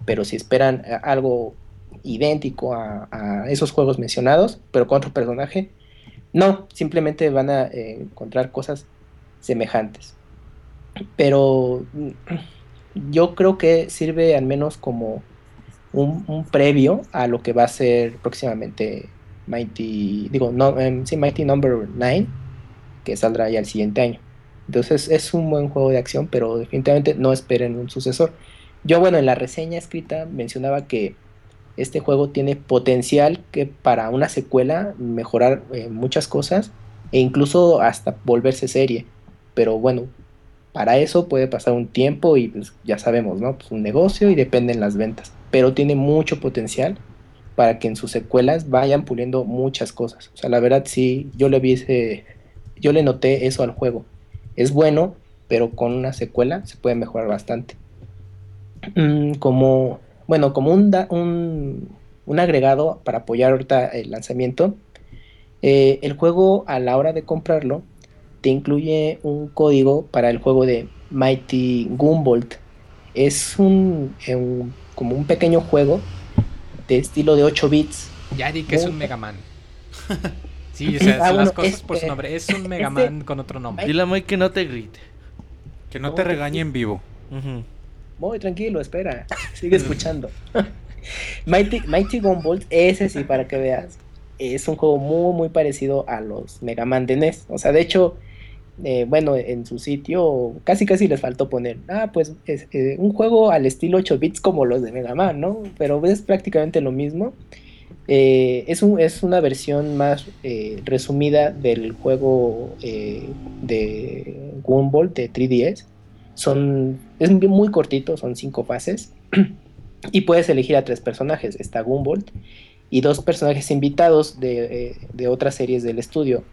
pero si esperan algo idéntico a esos juegos mencionados, pero con otro personaje, no, simplemente van a eh, encontrar cosas semejantes. Pero yo creo que sirve al menos como un, previo a lo que va a ser próximamente Mighty, digo, um, sí, Mighty Number 9, que saldrá ya el siguiente año. Entonces es un buen juego de acción, pero definitivamente no esperen un sucesor. Yo, bueno, en la reseña escrita mencionaba que este juego tiene potencial que para una secuela mejorar eh, muchas cosas e incluso hasta volverse serie. Pero bueno, para eso puede pasar un tiempo y pues ya sabemos, ¿no? Pues un negocio y dependen las ventas pero tiene mucho potencial para que en sus secuelas vayan puliendo muchas cosas. O sea, la verdad sí, yo le vi yo le noté eso al juego. Es bueno, pero con una secuela se puede mejorar bastante. Mm, como, bueno, como un, un, un, agregado para apoyar ahorita el lanzamiento, eh, el juego a la hora de comprarlo te incluye un código para el juego de Mighty Gumbolt. Es un, un como un pequeño juego de estilo de 8 bits. Ya di que es un Mega Man. Sí, o sea, ah, son bueno, las cosas este, por su nombre. Es un Mega este, Man con otro nombre. Dile a Moy que no te grite. Que no, no te regañe en vivo. Uh -huh. Muy tranquilo, espera. Sigue escuchando. Mighty, Mighty Gumball, ese sí, para que veas. Es un juego muy, muy parecido a los Mega Man de NES. O sea, de hecho, eh, bueno, en su sitio casi casi les faltó poner, ah, pues es eh, un juego al estilo 8 bits como los de Mega Man, ¿no? Pero es prácticamente lo mismo. Eh, es, un, es una versión más resumida del juego de Gumball de 3DS. Son, es muy cortito, son cinco fases. y puedes elegir a tres personajes. Está Gumball y dos personajes invitados de, de otras series del estudio.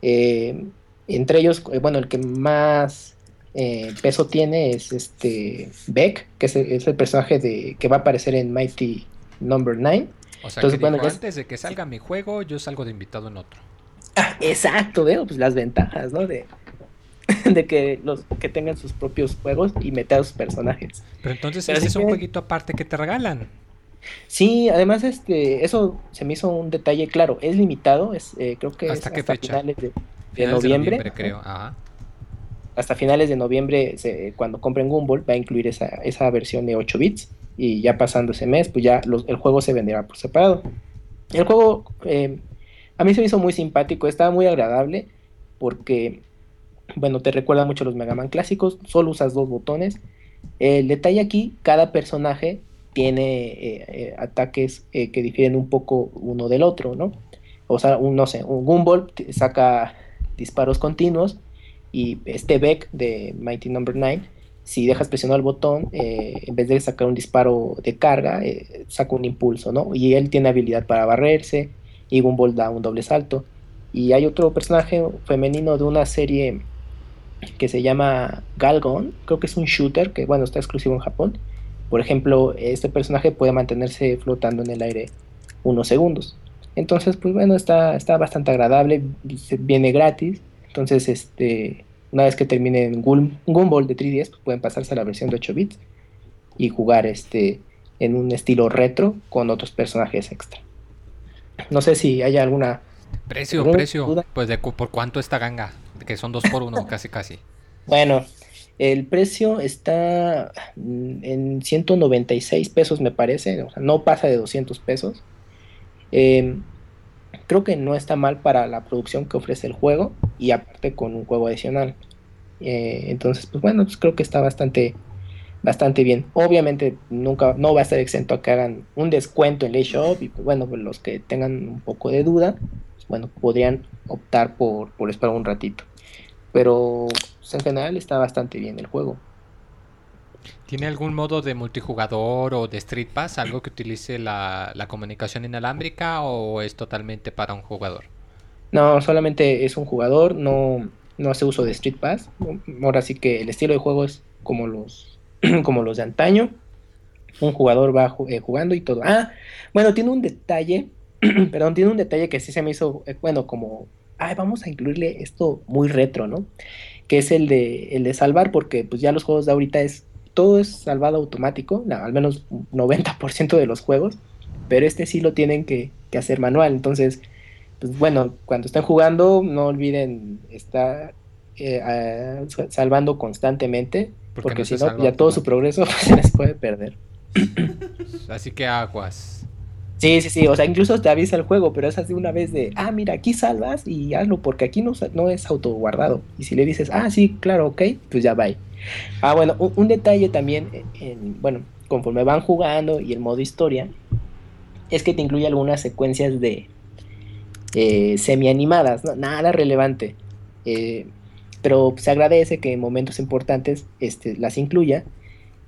entre ellos, bueno, el que más peso tiene es este Beck, que es el, es el personaje de, que va a aparecer en Mighty Number 9. O sea, que dijo, antes de que salga mi juego, yo salgo de invitado en otro. Ah, exacto, veo pues las ventajas, ¿no? De, de que los que tengan sus propios juegos y meter a sus personajes. Pero entonces ese es un jueguito aparte que te regalan. Sí, además este eso se me hizo un detalle claro, es limitado, es eh, creo que ¿Hasta es qué hasta fecha? finales de, de Finales noviembre. creo. Ajá. Hasta finales de noviembre, se- cuando compren Gumball, va a incluir esa, esa versión de 8 bits. Y ya pasando ese mes, pues ya los- el juego se venderá por separado. El juego eh, a mí se me hizo muy simpático, estaba muy agradable porque, bueno, te recuerda mucho a los Mega Man clásicos, solo usas dos botones. El detalle aquí, cada personaje tiene eh, eh, ataques eh, que difieren un poco uno del otro, ¿no? O sea, un, no sé, un Gumball saca disparos continuos y este Beck de Mighty Number 9, si dejas presionado el botón, en vez de sacar un disparo de carga, saca un impulso, ¿no? Y él tiene habilidad para barrerse y Gumball da un doble salto. Y hay otro personaje femenino de una serie que se llama Galgon, creo que es un shooter que, bueno, está exclusivo en Japón. Por ejemplo, este personaje puede mantenerse flotando en el aire unos segundos. Entonces, pues bueno, está, está bastante agradable, viene gratis. Entonces, este, una vez que terminen Gul- Gumball de 3DS, pues pueden pasarse a la versión de 8 bits y jugar este en un estilo retro con otros personajes extra. No sé si hay alguna Precio, ¿Alguna precio. duda? Pues de por cuánto esta ganga. Que son dos por uno, casi casi. Bueno, el precio está en 196 pesos, me parece. O sea, no pasa de 200 pesos. Eh, creo que no está mal para la producción que ofrece el juego y aparte con un juego adicional. Eh, entonces, pues bueno, pues creo que está bastante, bastante bien. Obviamente nunca, no va a estar exento a que hagan un descuento en el eShop y pues bueno, pues los que tengan un poco de duda, pues bueno, podrían optar por, por esperar un ratito. Pero pues, en general está bastante bien el juego. ¿Tiene algún modo de multijugador o de Street Pass? ¿Algo que utilice la, la comunicación inalámbrica o es totalmente para un jugador? No, solamente es un jugador, no, no hace uso de Street Pass. Ahora sí que el estilo de juego es como los, como los de antaño. Un jugador va eh, jugando y todo. Ah, bueno, tiene un detalle, perdón, tiene un detalle que sí se me hizo, eh, bueno, como, ay, vamos a incluirle esto muy retro, ¿no? Que es el de, el de salvar, porque pues ya los juegos de ahorita es, todo es salvado automático, al menos un 90% de los juegos, pero este sí lo tienen que, que hacer manual, entonces pues bueno, cuando estén jugando, no olviden estar eh, ah, sa- salvando constantemente, Porque porque no si no, ya todo su progreso se les puede perder. Así que aguas. Sí, sí, sí, o sea, incluso te avisa el juego, pero es así una vez de, ah, mira, aquí salvas y hazlo, porque aquí no, no es autoguardado. Y si le dices, ah, sí, claro, ok, pues ya va. Ah, bueno, un, detalle también, en- en- bueno, conforme van jugando y el modo historia, es que te incluye algunas secuencias de eh, semi-animadas, nada relevante. eh, pero se agradece que en momentos importantes este, las incluya.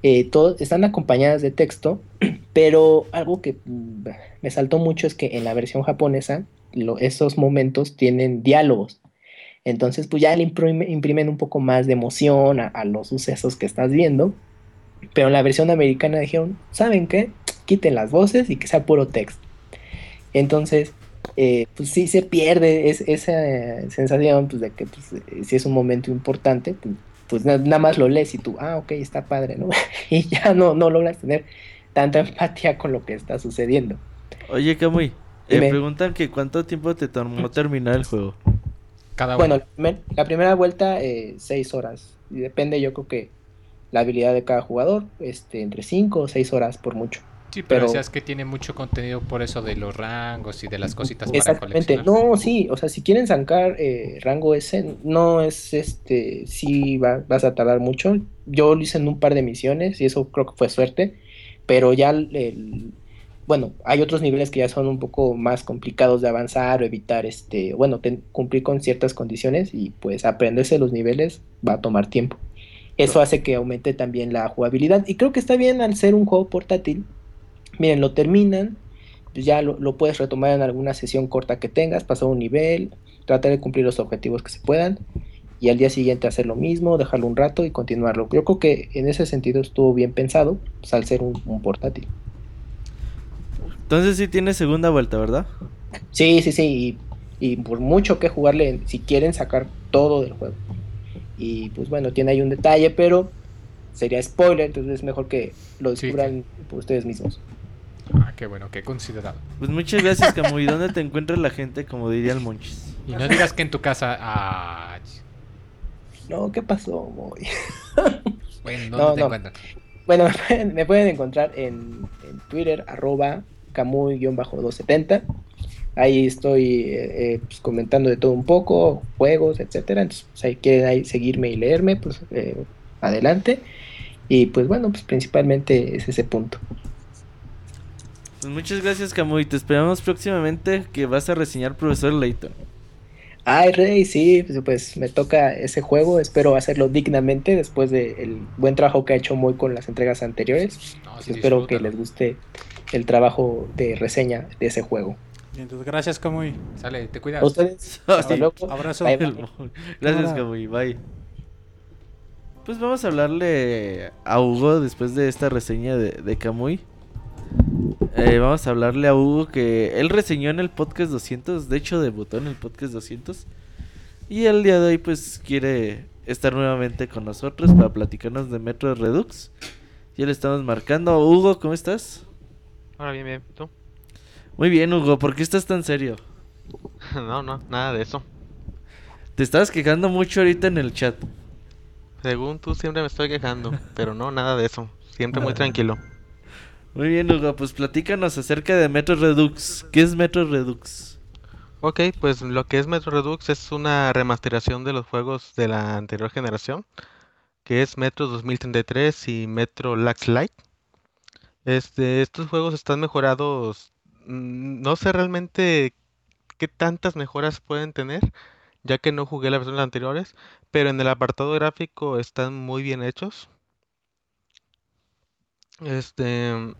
Eh, todo- están acompañadas de texto, pero algo que mm, me saltó mucho es que en la versión japonesa lo- esos momentos tienen diálogos. Entonces, pues ya le imprime- imprimen un poco más de emoción a, a los sucesos que estás viendo. Pero en la versión americana dijeron, ¿saben qué? Quiten las voces y que sea puro texto. Entonces, eh, pues sí se pierde es- esa sensación pues, de que pues, eh, si es un momento importante, pues, pues na- nada más lo lees y tú, ah, ok, está padre, ¿no? y ya no, no logras tener tanta empatía con lo que está sucediendo. Oye, Kamui, eh, Dime. preguntan que cuánto tiempo te tomó terminar el juego. Cada Bueno, la primera vuelta, eh, seis horas. Y depende, yo creo que la habilidad de cada jugador, este, entre cinco o seis horas por mucho. Sí, pero, pero- decías que tiene mucho contenido por eso de los rangos y de las cositas para Exactamente. coleccionar. No, sí, o sea, si quieren sacar eh, rango S, no es este, sí va- vas a tardar mucho. Yo lo hice en un par de misiones y eso creo que fue suerte, pero ya el- el- bueno, hay otros niveles que ya son un poco más complicados de avanzar o evitar, este, bueno, ten- cumplir con ciertas condiciones y pues aprenderse los niveles va a tomar tiempo. Eso hace que aumente también la jugabilidad y creo que está bien al ser un juego portátil. Miren, lo terminan, pues ya lo, lo puedes retomar en alguna sesión corta que tengas, pasar un nivel, tratar de cumplir los objetivos que se puedan y al día siguiente hacer lo mismo, dejarlo un rato y continuarlo. Yo creo que en ese sentido estuvo bien pensado, pues, al ser un, un portátil. Entonces sí tiene segunda vuelta, ¿verdad? Sí, sí, sí, y, y por mucho que jugarle, si quieren sacar todo del juego. Y pues bueno, tiene ahí un detalle, pero sería spoiler, entonces es mejor que lo Sí, descubran por ustedes mismos. Ah, qué bueno, qué considerado. Pues muchas gracias, Camuy. ¿Dónde te encuentra la gente, como diría el Monchis? Y no digas que en tu casa. Ah, No, ¿qué pasó? Moy? bueno, ¿dónde No, te no. encuentran? Bueno, me pueden, me pueden encontrar en, en Twitter, arroba camuy-270. Ahí estoy eh, eh, pues, comentando de todo un poco, juegos, etcétera. Entonces, si quieren ahí seguirme y leerme, pues eh, adelante. Y pues bueno, pues principalmente es ese punto. Pues muchas gracias, Camuy. Te esperamos próximamente que vas a reseñar Profesor Layton. Ay, Rey, sí, pues, pues, me toca ese juego. Espero hacerlo dignamente después del buen trabajo que ha hecho Moy con las entregas anteriores. No, sí, Espero que les guste el trabajo de reseña de ese juego. Entonces, gracias, Camuy. Sale, te cuidas. A ustedes, hasta luego. Abrazo. Bye, bye. Gracias. Camuy. Bye. Pues vamos a hablarle a Hugo después de esta reseña de, de Camuy. Eh, vamos a hablarle a Hugo que él reseñó en el podcast 200, de hecho debutó en el podcast 200. Y el día de hoy pues quiere estar nuevamente con nosotros para platicarnos de Metro Redux. Ya le estamos marcando. Hugo, ¿cómo estás? Ahora bien, bien. ¿Tú? Muy bien, Hugo, ¿por qué estás tan serio? no, no, nada de eso. Te estabas quejando mucho ahorita en el chat. Según tú siempre me estoy quejando, pero no, nada de eso. Siempre muy tranquilo. Muy bien, Hugo, pues platícanos acerca de Metro Redux. ¿Qué es Metro Redux? Ok, pues lo que es Metro Redux es una remasterización de los juegos de la anterior generación, que es Metro 2033 y Metro Lux Light. Este, estos juegos están mejorados. mm, No sé realmente qué tantas mejoras pueden tener, ya que no jugué las versiones anteriores, pero en el apartado gráfico están muy bien hechos. Este,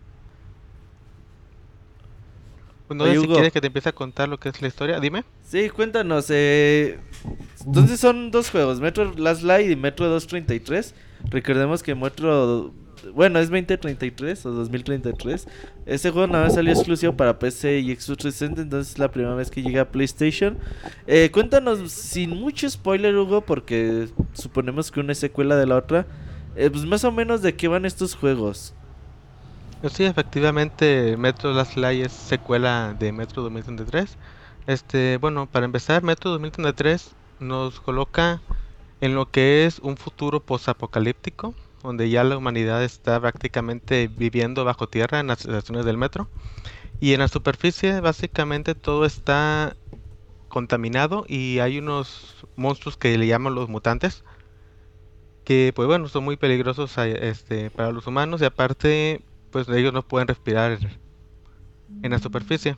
no Oye, sé si Hugo. quieres que te empiece a contar lo que es la historia. Dime. Sí, cuéntanos. Eh... Entonces son dos juegos, Metro Last Light y Metro 233. Recordemos que Metro... Bueno, es 2033 o 2033. Ese juego nada más salió exclusivo para PC y Xbox 360, entonces es la primera vez que llega a PlayStation. Eh, cuéntanos, sin mucho spoiler, Hugo, porque suponemos que una es secuela de la otra. eh, pues más o menos de qué van estos juegos. Pues Sí, efectivamente, Metro Last Light es secuela de Metro 2033. Este, bueno, para empezar, Metro 2033 nos coloca en lo que es un futuro posapocalíptico, donde ya la humanidad está prácticamente viviendo bajo tierra en las estaciones del metro. Y en la superficie, básicamente todo está contaminado y hay unos monstruos que le llaman los mutantes, que pues bueno, son muy peligrosos a- este, para los humanos y aparte pues ellos no pueden respirar en la superficie.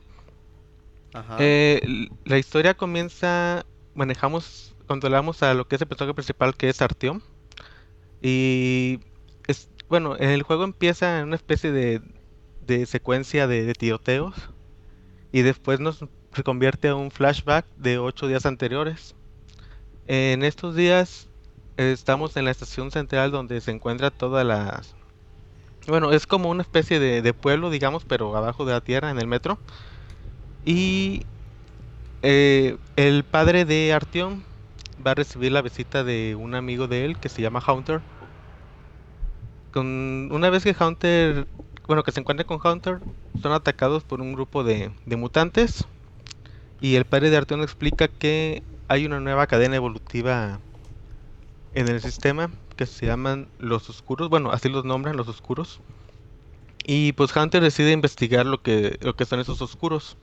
Ajá. Eh, la historia comienza, manejamos, controlamos a lo que es el personaje principal que es Artyom. Y es, bueno, el juego empieza en una especie de, de secuencia de, de tiroteos. Y después nos se convierte a un flashback de ocho días anteriores. En estos días eh, estamos en la estación central donde se encuentra todas las... Bueno, es como una especie de, pueblo, digamos, pero abajo de la tierra, en el metro. Y eh, el padre de Artyom va a recibir la visita de un amigo de él que se llama Hunter. Con, una vez que Hunter, bueno, que se encuentra con Hunter, son atacados por un grupo de, de mutantes. Y el padre de Artyom explica que hay una nueva cadena evolutiva en el sistema que se llaman los oscuros. Bueno, así los nombran los oscuros. Y pues Hunter decide investigar lo que, lo que son esos oscuros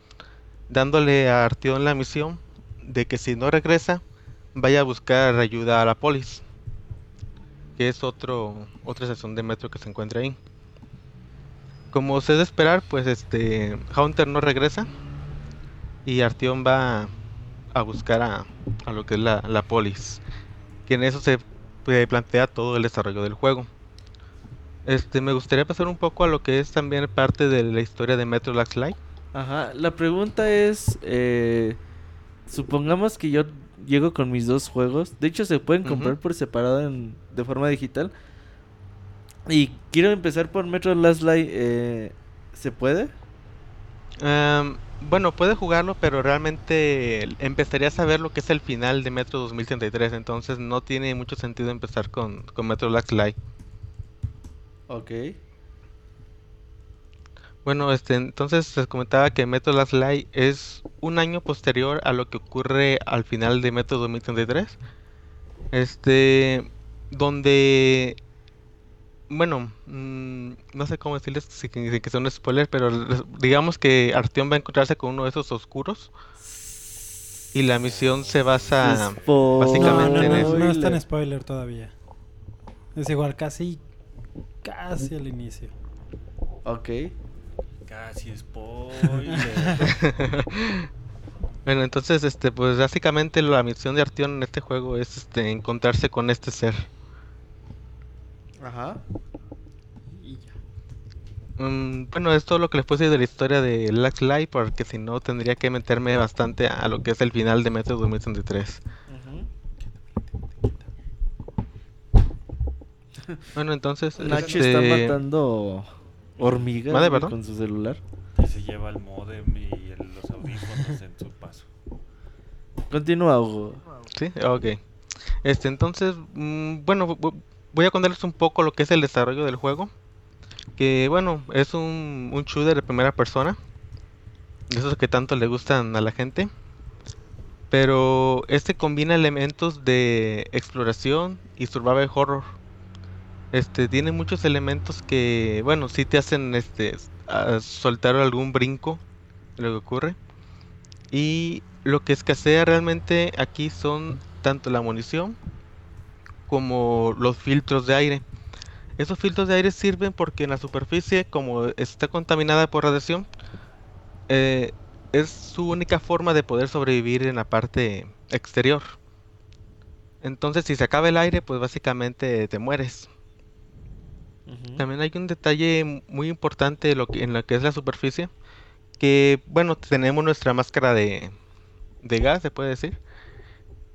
dándole a Artyom la misión de que si no regresa, vaya a buscar ayuda a la polis, que es otro, otra estación de metro que se encuentra ahí. como se de esperar, pues este Hunter no regresa y Artyom va a buscar a, a lo que es la, la polis. Que en eso se plantea todo el desarrollo del juego. Este, me gustaría pasar un poco a lo que es también parte de la historia de Metro Last Light. Ajá, la pregunta es, eh, supongamos que yo llego con mis dos juegos, de hecho se pueden comprar por separado en- de forma digital, y quiero empezar por Metro Last Light, eh, ¿se puede? Em, bueno, puede jugarlo, pero realmente empezarías a ver lo que es el final de Metro 2033, entonces no tiene mucho sentido empezar con, con Metro Last Light. Ok. Bueno, este, entonces se comentaba que Metro Last Light es un año posterior a lo que ocurre al final de Metro 2033. Este, donde, bueno, mm, no sé cómo decirles sin que, sin que sea un spoiler, pero digamos que Artyom va a encontrarse con uno de esos oscuros y la misión se basa Spo- No, básicamente no, en no, eso. no está en spoiler todavía. Es igual, casi, casi al inicio. Ok. Casi spoiler. Bueno, entonces, este, pues básicamente la misión de Artyom en este juego es, este, encontrarse con este ser. Ajá. Y ya. Mm, bueno, es todo lo que les puedo decir de la historia de Last Light, porque si no tendría que meterme bastante a lo que es el final de Metro 2033. Bueno, entonces, Nacho este, está matando hormigas con su celular. y se lleva el modem y el- los audífonos en su paso. Continúa, Hugo. Sí, ok. Este, entonces, mm, bueno, voy a contarles un poco lo que es el desarrollo del juego. Que, bueno, es un, un shooter de primera persona. Esos que tanto le gustan a la gente. Pero este combina elementos de exploración y survival horror. Este, tiene muchos elementos que, bueno, sí te hacen este, soltar algún brinco lo que ocurre. Y lo que escasea realmente aquí son tanto la munición como los filtros de aire. Esos filtros de aire sirven porque en la superficie, como está contaminada por radiación, eh, es su única forma de poder sobrevivir en la parte exterior. Entonces, si se acaba el aire, pues básicamente te mueres. También hay un detalle muy importante lo que, en lo que es la superficie, que bueno, tenemos nuestra máscara de, de gas, se puede decir.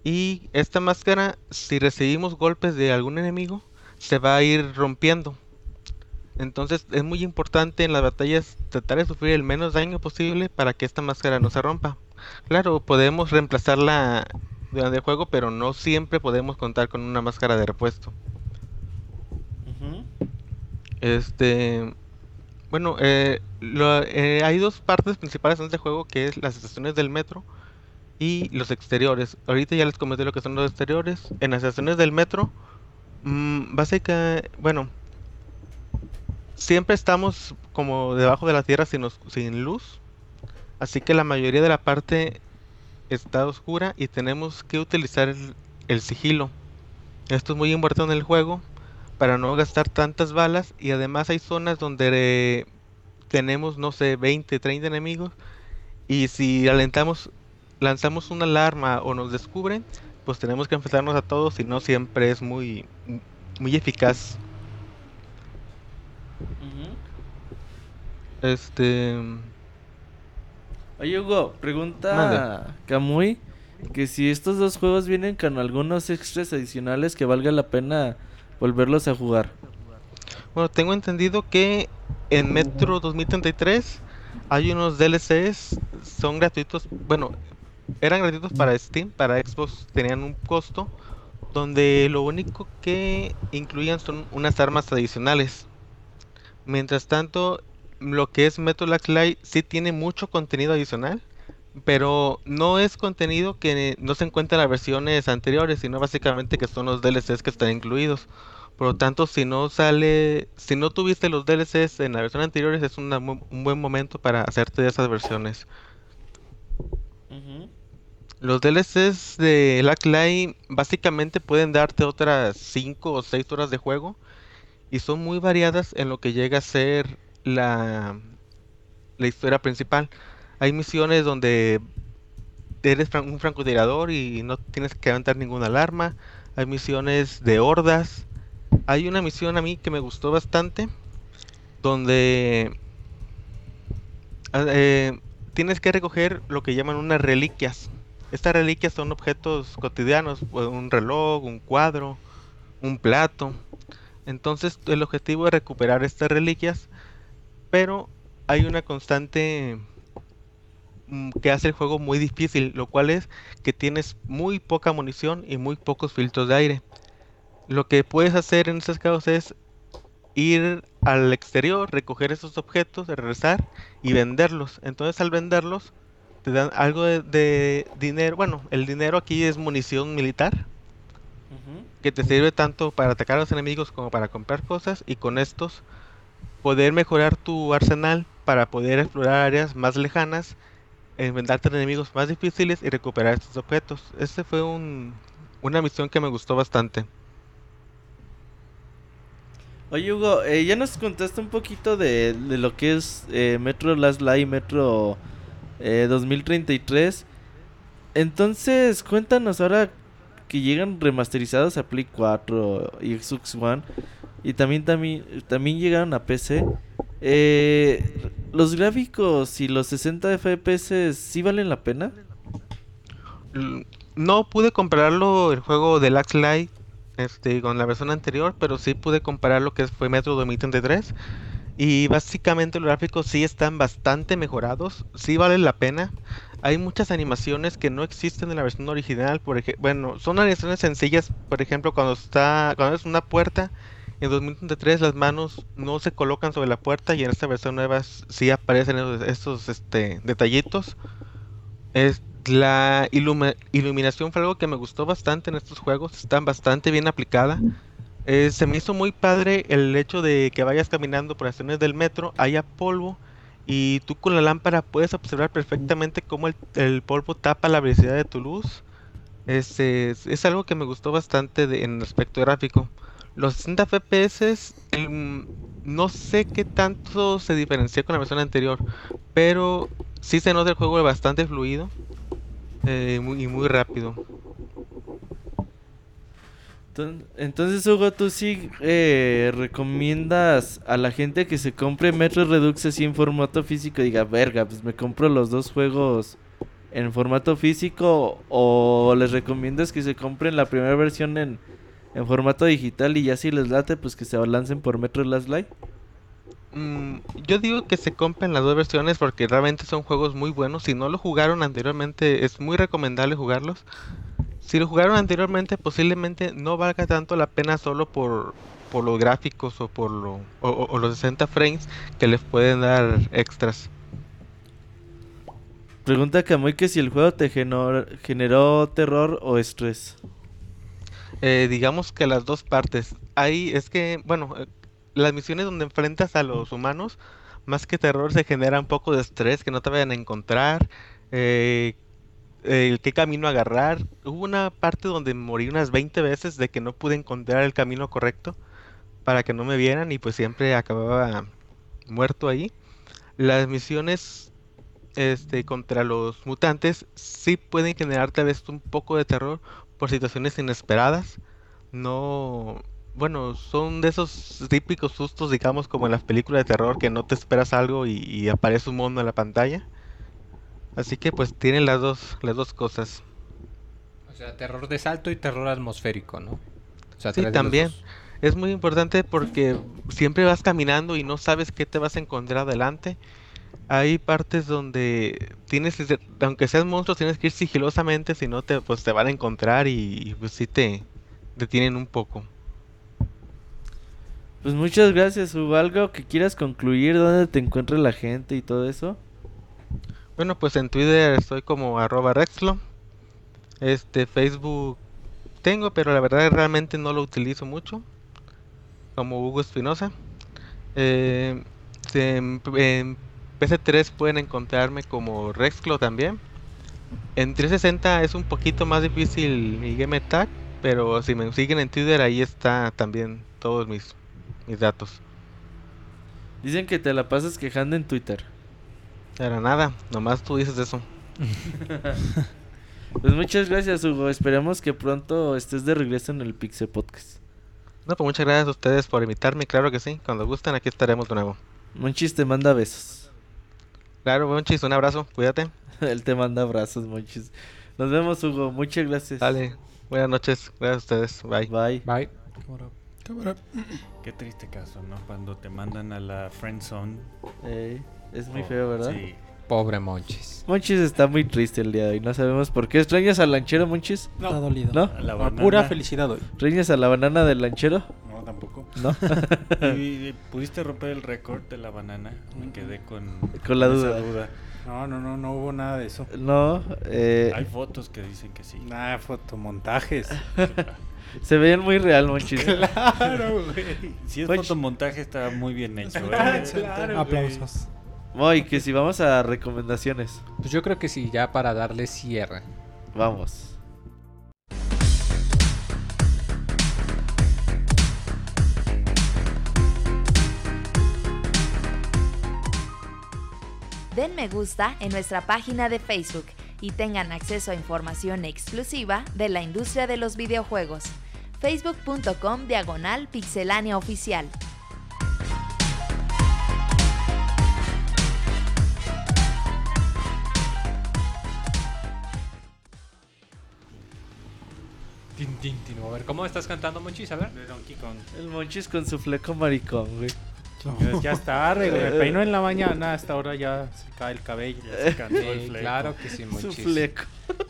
Y esta máscara, si recibimos golpes de algún enemigo, se va a ir rompiendo. Entonces es muy importante en las batallas tratar de sufrir el menos daño posible para que esta máscara no se rompa. Claro, podemos reemplazarla durante el juego, pero no siempre podemos contar con una máscara de repuesto. Este, bueno, eh, lo- eh, hay dos partes principales en este juego que es las estaciones del metro y los exteriores. Ahorita ya les comenté lo que son los exteriores. En las estaciones del metro, mm, básicamente, bueno, siempre estamos como debajo de la tierra sin, luz, así que la mayoría de la parte está oscura y tenemos que utilizar el, el sigilo. Esto es muy importante en el juego para no gastar tantas balas y además hay zonas donde eh, tenemos, no sé, 20, 30 enemigos y si alentamos, lanzamos una alarma o nos descubren, pues tenemos que enfrentarnos a todos y no siempre es muy, muy eficaz. Este, Oye, Hugo, pregunta Mande. Kamui que si estos dos juegos vienen con algunos extras adicionales que valga la pena volverlos a jugar. bueno, tengo entendido que en Metro 2033 hay unos DLCs, son gratuitos, bueno, eran gratuitos para Steam, para Xbox tenían un costo, donde lo único que incluían son unas armas adicionales. Mientras tanto, lo que es Last Light sí tiene mucho contenido adicional, pero no es contenido que no se encuentra en las versiones anteriores, sino básicamente que son los DLCs que están incluidos. Por lo tanto, si no sale, si no tuviste los DLCs en las versiones anteriores, es un buen momento para hacerte de esas versiones. Los DLCs de Black Light básicamente pueden darte otras 5 o 6 horas de juego y son muy variadas en lo que llega a ser la, la historia principal. Hay misiones donde eres un francotirador y no tienes que levantar ninguna alarma. Hay misiones de hordas. Hay una misión a mí que me gustó bastante donde ah, eh, tienes que recoger lo que llaman unas reliquias. Estas reliquias son objetos cotidianos, pues, un reloj, un cuadro, un plato. Entonces el objetivo es recuperar estas reliquias, pero hay una constante mm, que hace el juego muy difícil, lo cual es que tienes muy poca munición y muy pocos filtros de aire. Lo que puedes hacer en estos casos es ir al exterior, recoger esos objetos, regresar y venderlos. Entonces al venderlos te dan algo de, de dinero. Bueno, el dinero aquí es munición militar que te sirve tanto para atacar a los enemigos como para comprar cosas y con estos poder mejorar tu arsenal para poder explorar áreas más lejanas, enfrentarte a enemigos más difíciles y recuperar estos objetos. Este fue un, una misión que me gustó bastante. Oye, Hugo, eh, ya nos contaste un poquito de, de lo que es eh, Metro Last Light Metro eh, 2033. Entonces, cuéntanos ahora que llegan remasterizados a Play 4 y Xbox One y también, también, también llegaron a PC. Eh, ¿Los gráficos y los 60 FPS sí valen la pena? L- No pude compararlo el juego de Lax Light este, con la versión anterior, pero sí pude comparar lo que fue Metro 2033. Y básicamente los gráficos sí están bastante mejorados, sí vale la pena. Hay muchas animaciones que no existen en la versión original, por ejemplo, bueno, son animaciones sencillas, por ejemplo, cuando está, cuando es una puerta, en 2033 las manos no se colocan sobre la puerta y en esta versión nueva sí aparecen esos, este, detallitos. Es, la iluminación fue algo que me gustó bastante en estos juegos, están bastante bien aplicada. Eh, se me hizo muy padre el hecho de que vayas caminando por estaciones del metro, haya polvo y tú con la lámpara puedes observar perfectamente cómo el, el polvo tapa la velocidad de tu luz. Este, es, algo que me gustó bastante en aspecto gráfico. Los 60 FPS em, no sé qué tanto se diferencia con la versión anterior, pero sí se nota el juego bastante fluido eh, y muy rápido. Enton- Entonces, Hugo, tú sí eh, recomiendas a la gente que se compre Metro Redux así en formato físico y diga, verga, pues me compro los dos juegos en formato físico o les recomiendas que se compren la primera versión en, en formato digital y ya si les late, pues que se lancen por Metro Last Light. Mm, yo digo que se compren las dos versiones porque realmente son juegos muy buenos. Si no lo jugaron anteriormente, es muy recomendable jugarlos. Si lo jugaron anteriormente, posiblemente no valga tanto la pena solo por, por los gráficos o por lo, o, los 60 frames que les pueden dar extras. Pregunta Camuy que si el juego te generó, generó terror o estrés. Eh, digamos que las dos partes. Ahí es que, bueno, eh, las misiones donde enfrentas a los humanos, más que terror, se genera un poco de estrés que no te vayan a encontrar. eh, el qué camino agarrar. Hubo una parte donde morí unas 20 veces de que no pude encontrar el camino correcto para que no me vieran y pues siempre acababa muerto ahí. Las misiones este contra los mutantes sí pueden generar tal vez un poco de terror por situaciones inesperadas. No, bueno, son de esos típicos sustos, digamos, como en las películas de terror que no te esperas algo y, y aparece un mono en la pantalla. Así que pues tienen las dos, las dos cosas. O sea, terror de salto y terror atmosférico, ¿no? O sea, Sí, también. Es muy importante porque siempre vas caminando y no sabes qué te vas a encontrar adelante. Hay partes donde tienes aunque seas monstruos, tienes que ir sigilosamente, si no te, pues te van a encontrar y, y, pues sí te detienen un poco. Pues muchas gracias, Hugo. ¿Algo que quieras concluir? ¿Dónde te encuentra la gente y todo eso? Bueno, pues en Twitter estoy como arroba Rexlo. Este, Facebook tengo, pero la verdad realmente no lo utilizo mucho. Como Hugo Espinosa. Eh, se- en, en PC3 pueden encontrarme como Rexlo también. En 360 es un poquito más difícil mi game tag, pero si me siguen en Twitter ahí está también todos mis, mis datos. Dicen que te la pasas quejando en Twitter. Era nada, nomás tú dices eso. Pues muchas gracias, Hugo. Esperemos que pronto estés de regreso en el Pixel Podcast. No, pues muchas gracias a ustedes por invitarme, claro que sí. Cuando gusten, aquí estaremos de nuevo. Monchis te manda besos. Claro, Monchis, un abrazo, cuídate. Él te manda abrazos, Monchis. Nos vemos, Hugo. Muchas gracias. Dale, buenas noches, gracias a ustedes, bye. Bye. Bye. Cámara. Qué triste caso, ¿no? Cuando te mandan a la friend zone. Ey, es muy Oh, feo, ¿verdad? Sí. Pobre Monchis. Monchis está muy triste el día de hoy. No sabemos por qué. ¿Extrañas al lanchero, Monchis? Está dolido. ¿No? A la banana. pura felicidad hoy. ¿Extrañas a la banana del lanchero? No, tampoco. ¿No? Y, y pudiste romper el récord de la banana. Me quedé con, Con la esa duda. No, no, no, no hubo nada de eso. no. eh, Hay fotos que dicen que sí. Nada, fotomontajes. se veían muy real, Monchis. claro, güey. Si es Pues- fotomontaje está muy bien hecho. ¿eh? Claro, Aplausos. Moy, que si vamos a recomendaciones. Pues yo creo que sí, ya para darle cierre. Vamos. Den me gusta en nuestra página de Facebook y tengan acceso a información exclusiva de la industria de los videojuegos. facebook.com diagonal pixelánea oficial. Tin, tin, tin. A ver, ¿cómo estás cantando, Monchis? A ver. De Donkey Kong. El Monchis con su fleco maricón, güey. Ya- Ya es tarde, güey. Me peino en la mañana, hasta ahora ya se cae el cabello. Ya se cansó el Sí, fleco. claro que sí, Su Monchis. fleco.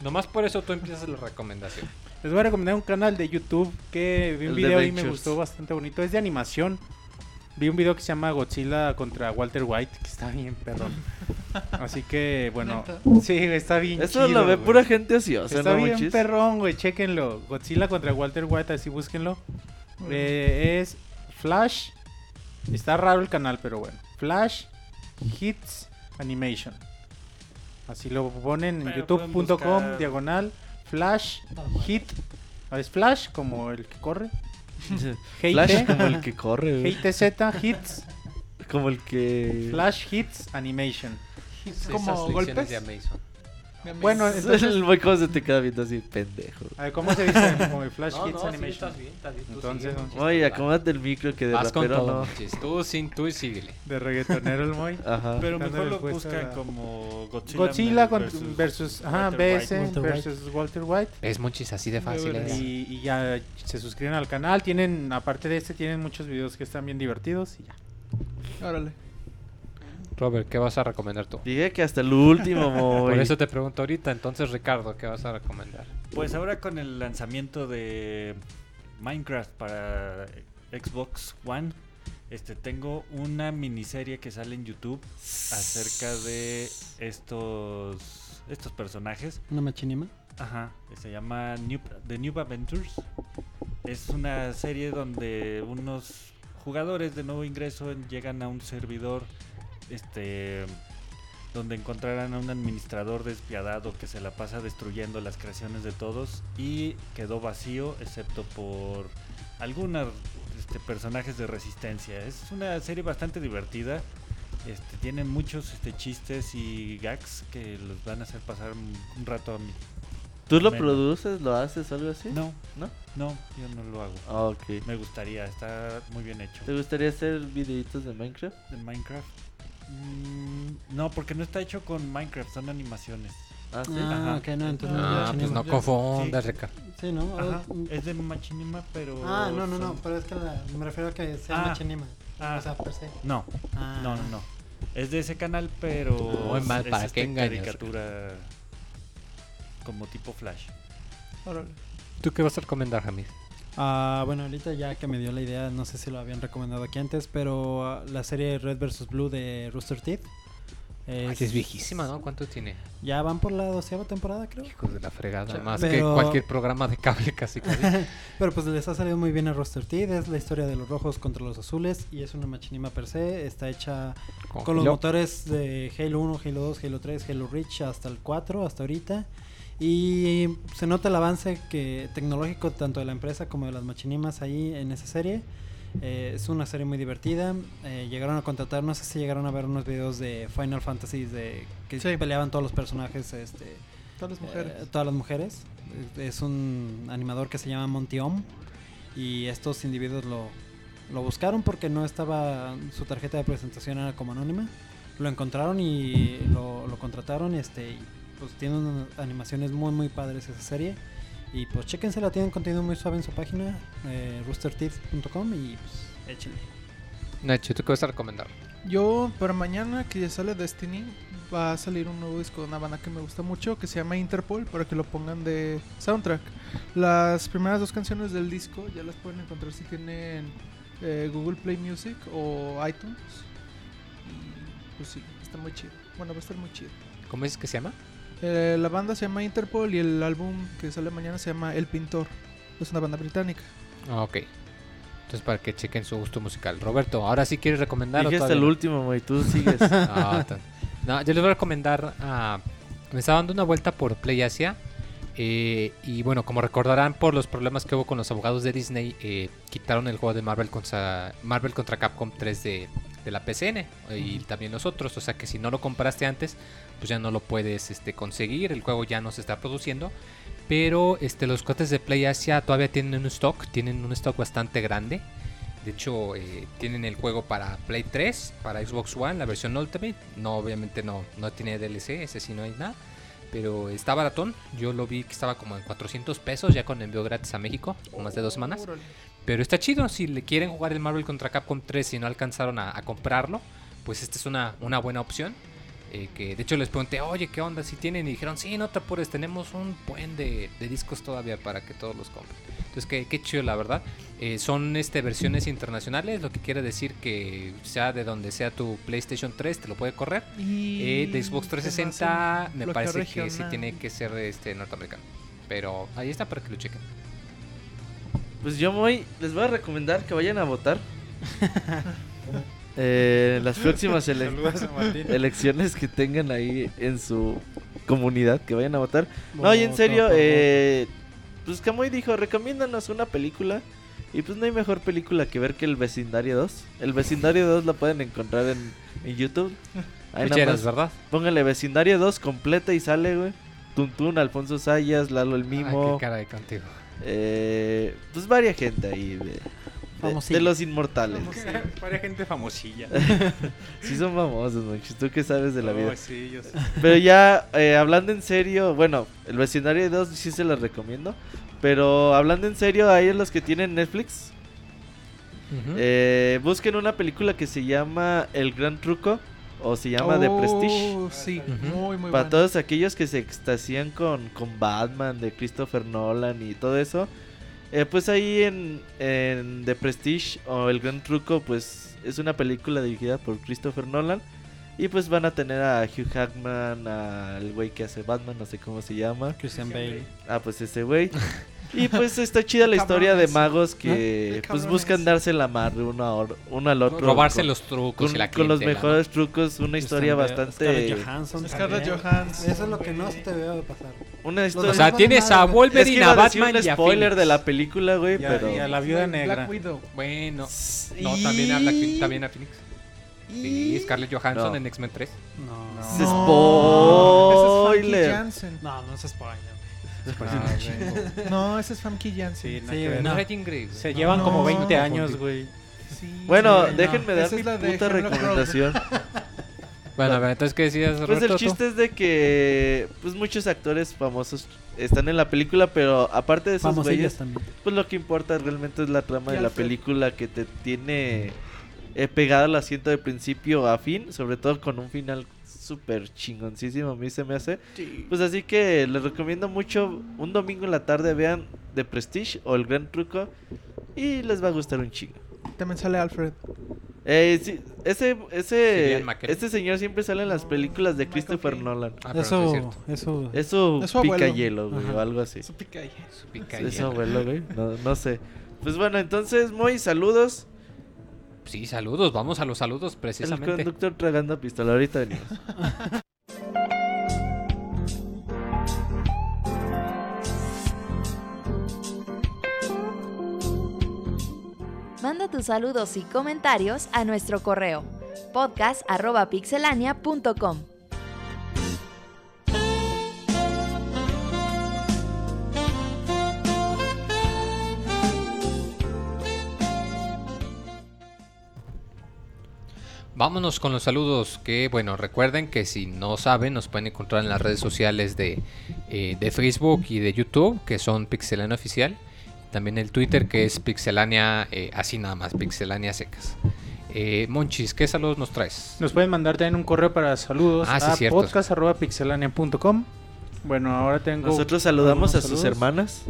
Nomás por eso tú empiezas la recomendación. Les voy a recomendar un canal de YouTube que vi un El de video y me gustó bastante bonito. Es de animación. Vi un video que se llama Godzilla contra Walter White, que está bien perrón. Así que, bueno, sí, está bien Eso chido, lo ve güey. pura gente ociosa, Está ¿no, bien Monchis? perrón, güey, chequenlo. Godzilla contra Walter White, así búsquenlo. Eh, es Flash. Está raro el canal, pero bueno. Flash Hits Animation. Así lo ponen en youtube.com diagonal Flash Hit. Es Flash como el que corre. Hey Flash T. como el que corre, güey. Hey TZ Hits. Como el que... Flash Hits Animation. Es como golpes. de Amazon. Bueno, entonces, el Moy cómo se te queda viendo así, pendejo. a ver, ¿cómo se dice? Como el Flash No, Hits no, sí, Animation. estás bien, estás bien. Tú Entonces, sigue, Oye, acomódate el micro que de Vas con rapero todo, no. Tú, sin, tú y síguele. De reggaetonero el Moy. Ajá. Pero mejor lo buscan a- como Godzilla, Godzilla con- versus versus, ajá, BS versus Walter White. Es Monchis así de fácil. Y, y ya se suscriben al canal. Tienen, aparte de este, tienen muchos videos que están bien divertidos. Y ya. Órale. Robert, ¿qué vas a recomendar tú? Dije que hasta el último. Por eso te pregunto ahorita. Entonces, Ricardo, ¿qué vas a recomendar? Pues ahora con el lanzamiento de Minecraft para Xbox One, este tengo una miniserie que sale en YouTube acerca de estos estos personajes. Una machinima. Ajá, se llama New, The New Adventures. Es una serie donde unos jugadores de nuevo ingreso llegan a un servidor este donde encontrarán a un administrador despiadado que se la pasa destruyendo las creaciones de todos y quedó vacío excepto por algunos este, personajes de resistencia. Es una serie bastante divertida. Este, tiene muchos este, chistes y gags que los van a hacer pasar un, un rato a mí. ¿Tú lo Menos. produces, lo haces o algo así? No, ¿No? no, yo no lo hago. Ah, ok. Me gustaría, está muy bien hecho. ¿Te gustaría hacer videitos de Minecraft? ¿De Minecraft? Mm, no, porque no está hecho con Minecraft, son animaciones. Ah, sí. Ah, Ajá. ok, no, entonces no, Ah, pues no ya- confundas, sí. Sí, ¿no? Ajá, es de Machinima, pero... Ah, no, no, no, pero es que la- me refiero a que sea Ah. machinima. Ah. O sea, per se. No, Ah. no, no, no. Es de ese canal, pero... Muy es- mal, es, ¿para este, qué engañas, caricatura como tipo Flash. Órale. ¿Tú qué vas a recomendar, Jamil? Ah, bueno, ahorita ya que me dio la idea, no sé si lo habían recomendado aquí antes, pero ah, la serie Red vs. Blue de Rooster Teeth. Es, es viejísima, ¿no? ¿Cuánto tiene? Ya van por la doceava temporada, creo. Hijos de la fregada. Más pero- que cualquier programa de cable casi casi. Pero pues les ha salido muy bien a Rooster Teeth. Es la historia de los rojos contra los azules y es una machinima per se. Está hecha con los motores de Halo 1, Halo 2, Halo 3, Halo Reach hasta el 4, hasta ahorita. Y se nota el avance que tecnológico tanto de la empresa como de las machinimas ahí en esa serie. Eh, es una serie muy divertida. Eh, llegaron a contratar, no sé si llegaron a ver unos videos de Final Fantasy de que Sí. peleaban todos los personajes, este, Todas las mujeres. eh, todas las mujeres. Es un animador que se llama Monty Om y estos individuos lo, lo buscaron porque no estaba su tarjeta de presentación era como anónima. Lo encontraron y lo, lo contrataron, este, y pues tiene unas animaciones muy muy padres esa serie. Y pues chéquensela, tienen contenido muy suave en su página, eh, roosterteeth.com y pues échenle. Nacho, ¿tú qué vas a recomendar? Yo, para mañana que ya sale Destiny, va a salir un nuevo disco de una banda que me gusta mucho, que se llama Interpol, para que lo pongan de soundtrack. Las primeras dos canciones del disco ya las pueden encontrar si tienen eh, Google Play Music o iTunes. Y pues sí, está muy chido. Bueno, va a estar muy chido. ¿Cómo es que se llama? Eh, la banda se llama Interpol y el álbum que sale mañana se llama El Pintor. Es una banda británica. Ah, ok. Entonces, para que chequen su gusto musical. Roberto, ¿ahora sí quieres recomendar o Dije hasta todavía el no? último, güey. Tú sigues. Ah, no, yo les voy a recomendar. ah, me estaba dando una vuelta por Play Asia. eh, y bueno, como recordarán por los problemas que hubo con los abogados de Disney, eh, quitaron el juego de Marvel contra, Marvel contra Capcom 3 de, de la PCN y también los otros. O sea que si no lo compraste antes, pues ya no lo puedes este, conseguir. El juego ya no se está produciendo. Pero este, los cuates de Play Asia todavía tienen un stock, tienen un stock bastante grande. De hecho, eh, tienen el juego para Play 3, para Xbox One, la versión Ultimate. No, obviamente no, no tiene DLC, ese sí no hay nada. Pero está baratón. Yo lo vi que estaba como en 400 pesos ya con envío gratis a México, o más de dos semanas. Pero está chido, si le quieren jugar el Marvel contra Capcom 3 y no alcanzaron a, a comprarlo, pues esta es una, una buena opción. Eh, que de hecho les pregunté, oye, ¿qué onda? Si tienen, y dijeron, sí, no te apures, tenemos un buen de, de discos todavía para que todos los compren. Entonces, qué, qué chido, la verdad. Eh, son este, versiones internacionales, lo que quiere decir que sea de donde sea tu PlayStation 3, te lo puede correr. Y Eh, de Xbox 360 me parece que sí tiene que ser este norteamericano. Pero ahí está para que lo chequen. Pues yo voy, les voy a recomendar que vayan a votar. Eh, las próximas ele- elecciones que tengan ahí en su comunidad, que vayan a votar. No, y en serio, eh, pues Camuy dijo, recomiéndanos una película. Y pues no hay mejor película que ver que El Vecindario 2. El Vecindario 2 la pueden encontrar en, en YouTube. Ahí nada más ¿verdad? póngale Vecindario 2 completa y sale, güey. Tuntún, Alfonso Sayas, Lalo el Ah, Mimo. qué cara de contigo. Eh, pues varia gente ahí de, de- de los inmortales. Para gente famosilla. Sí son famosos, manches. ¿Tú qué sabes de la Oh, vida? sí, yo sé. Pero ya, eh, hablando en serio, bueno, el vecindario 2 sí se los recomiendo. Pero hablando en serio, ahí los que tienen Netflix, eh, busquen una película que se llama El Gran Truco o se llama The Prestige. Oh, Sí, muy, muy Para todos aquellos que se extasían con, con Batman, de Christopher Nolan y todo eso. eh, pues ahí en, en The Prestige o El Gran Truco, pues es una película dirigida por Christopher Nolan. Y pues van a tener a Hugh Hackman, al güey que hace Batman, no sé cómo se llama. Christian Bale. Ah, pues ese güey. Y pues está chida la historia de magos que pues Cabrones. buscan darse la madre uno, a or- uno al otro. Robarse con- los trucos con, y la con los mejores trucos, una historia bastante... Scarlett Johansson. Scarlett. Johansson. Eso es lo que no se te debe pasar. Una O historia... sea, Pues, tienes a güey. es que Wolverine, a a Batman un y a spoiler de la película, güey, Y a- pero... y a la viuda negra. Black Widow. Bueno, no, también habla también a Phoenix. Sí, Scarlett Johansson No. en X-Men 3. No, Es no. Es spoiler. No, no es spoiler. Ah. No, ese es Famke Janssen. Sí, Sí. No Grey. Se llevan como No. 20 años, güey. Sí, Bueno, sí, déjenme no. dar Esa mi puta recomendación. Bueno, a ver, entonces, ¿qué decías, Roberto? Pues el tú? chiste es de que pues muchos actores famosos están en la película, pero aparte de esos güeyes, también. pues lo que importa realmente es la trama de la película que te tiene eh, pegado al asiento de principio a fin, sobre todo con un final súper chingoncísimo, a mí se me hace. Pues así que les recomiendo mucho un domingo en la tarde vean The Prestige o El Gran Truco y les va a gustar un chingo. También sale Alfred. Eh, sí, ese, ese, este señor siempre sale en las películas de Christopher Nolan. Ah, no es Eso, cierto. eso. Abuelo. pica hielo, güey, Ajá. o algo así. Su pica ahí. Su pica Es su hielo. abuelo, güey. No, no sé. Pues bueno, entonces, muy saludos. Sí, saludos, vamos a los saludos El precisamente. conductor tragando pistola. Ahorita venimos. Manda tus saludos y comentarios a nuestro correo podcast.pixelania.com. Vámonos con los saludos que, bueno, recuerden que si no saben, nos pueden encontrar en las redes sociales de, eh, de Facebook y de YouTube, que son Pixelania Oficial. También el Twitter, que es Pixelania, eh, así nada más, Pixelania Secas. Eh, Monchis, ¿qué saludos nos traes? Nos pueden mandar también un correo para saludos Ah, sí, a podcast.pixelania.com. Bueno, ahora tengo. Nosotros saludamos a sus hermanas.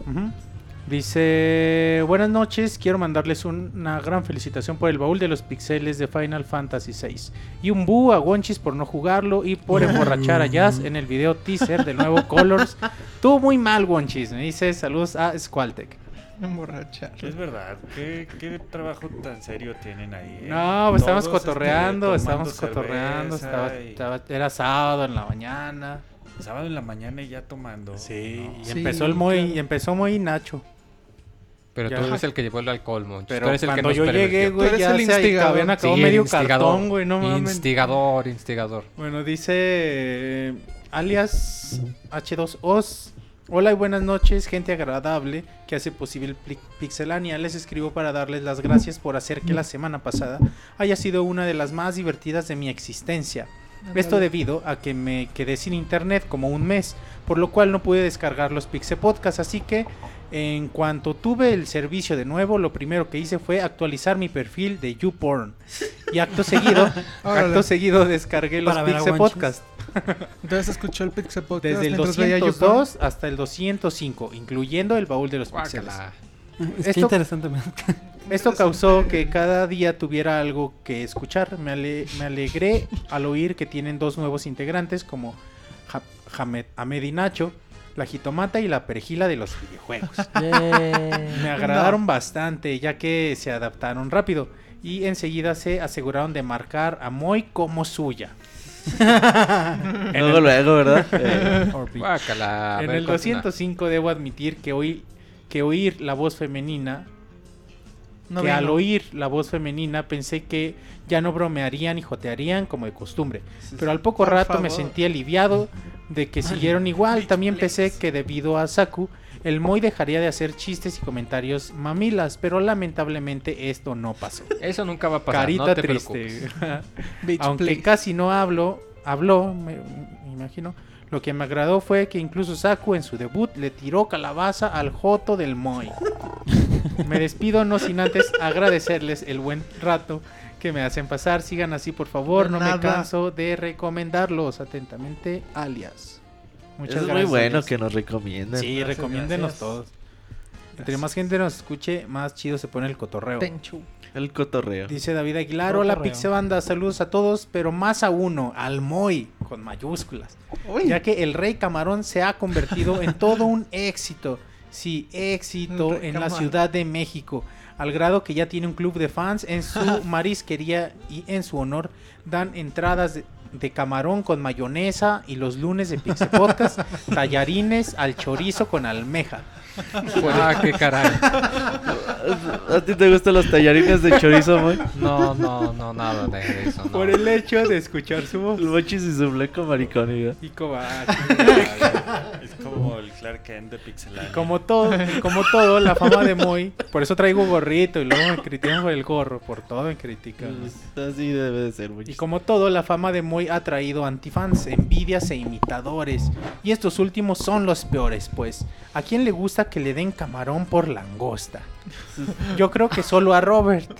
Dice, buenas noches, quiero mandarles un- una gran felicitación por el baúl de los pixeles de Final Fantasy VI. Y un bu a Wonchis por no jugarlo y por emborrachar a Jazz en el video teaser del nuevo Colors. Estuvo muy mal Wonchis, me dice saludos a Squaltec. Emborrachar. Es verdad, ¿qué, qué trabajo tan serio tienen ahí? eh? No, pues estábamos este, cotorreando, estábamos cotorreando, cerveza estaba, y- estaba- era sábado en la mañana. Sábado en la mañana y ya tomando. Sí, No. y Sí, empezó el muy, claro. y empezó muy Nacho. Pero Ya. tú eres el que llevó el alcohol, Monchis. Pero Tú eres el que nos yo llegué, güey, Tú ya eres el se instigador. habían acabado Sí, medio instigador. cartón, güey, no mames. Instigador, instigador. Bueno, dice eh, alias H2Os. Hola y buenas noches, gente agradable que hace posible Pixelania. Les escribo para darles las gracias por hacer que la semana pasada haya sido una de las más divertidas de mi existencia. Esto debido a que me quedé sin internet como un mes, por lo cual no pude descargar los Pixel Podcast, así que en cuanto tuve el servicio de nuevo, lo primero que hice fue actualizar mi perfil de YouPorn. Y acto seguido, acto seguido descargué los Pixel. Podcast. Entonces escuchó el Pixel Podcast Desde el mientras veía YouPorn. 202 hasta el 205, incluyendo el baúl de los pixeles. Guácala. Es que Esto- interesante. man. Esto causó que cada día tuviera algo que escuchar. Me, ale- me alegré al oír que tienen dos nuevos integrantes como Ja- Hamed, Ahmed y Nacho, la jitomata y la perejila de los videojuegos. Me agradaron bastante ya que se adaptaron rápido y enseguida se aseguraron de marcar a Moy como suya. En Luego, el- luego, ¿verdad? Eh, en el continúa. 205 debo admitir que, oí, que oír la voz femenina, No que al oír la voz femenina pensé que ya no bromearían y jotearían como de costumbre. Pero al poco Por rato me sentí aliviado de que siguieron igual. También pensé que debido a Saku, el Moy dejaría de hacer chistes y comentarios mamilas, pero lamentablemente esto no pasó. Eso nunca va a pasar. Carita no te triste. Aunque please. casi no hablo, habló, me, me imagino. Lo que me agradó fue que incluso Saku en su debut le tiró calabaza al Joto del Moy. me despido no sin antes agradecerles el buen rato que me hacen pasar. Sigan así, por favor. No me canso de recomendarlos. Atentamente, alias. Muchas es muy gracias. bueno alias. que nos recomienden. Sí, Gracias, recomiéndenos gracias. todos. Entre más gente nos escuche, más chido se pone el cotorreo. Tenchu. El cotorreo. Dice David Aguilar, hola. Pixebanda, saludos a todos, pero más a uno, al Moy, con mayúsculas. Uy, Ya que el Rey Camarón se ha convertido en todo un éxito. Sí, éxito en la. Ciudad de México. Al grado que ya tiene un club de fans en su marisquería y en su honor dan entradas de, de camarón con mayonesa y los lunes de Pixel Podcast, tallarines al chorizo con almeja. Ah, qué caray. ¿A ti te gustan los tallarines de chorizo, Moy? No, no, no, nada de eso. No. Por el hecho de escuchar su voz. El mochis y su blanco maricón. Y cobarde. Es como el Clark Kent de Pixelania. Como todo, como todo, la fama de Moy. Por eso traigo gorrito y luego me critican por el gorro. Por todo me critican. Así debe de ser, Y mochis. como todo, la fama de Moy ha traído antifans, envidias e imitadores. Y estos últimos son los peores, pues. ¿A quién le gusta que le den camarón por langosta? Yo creo que solo a Robert,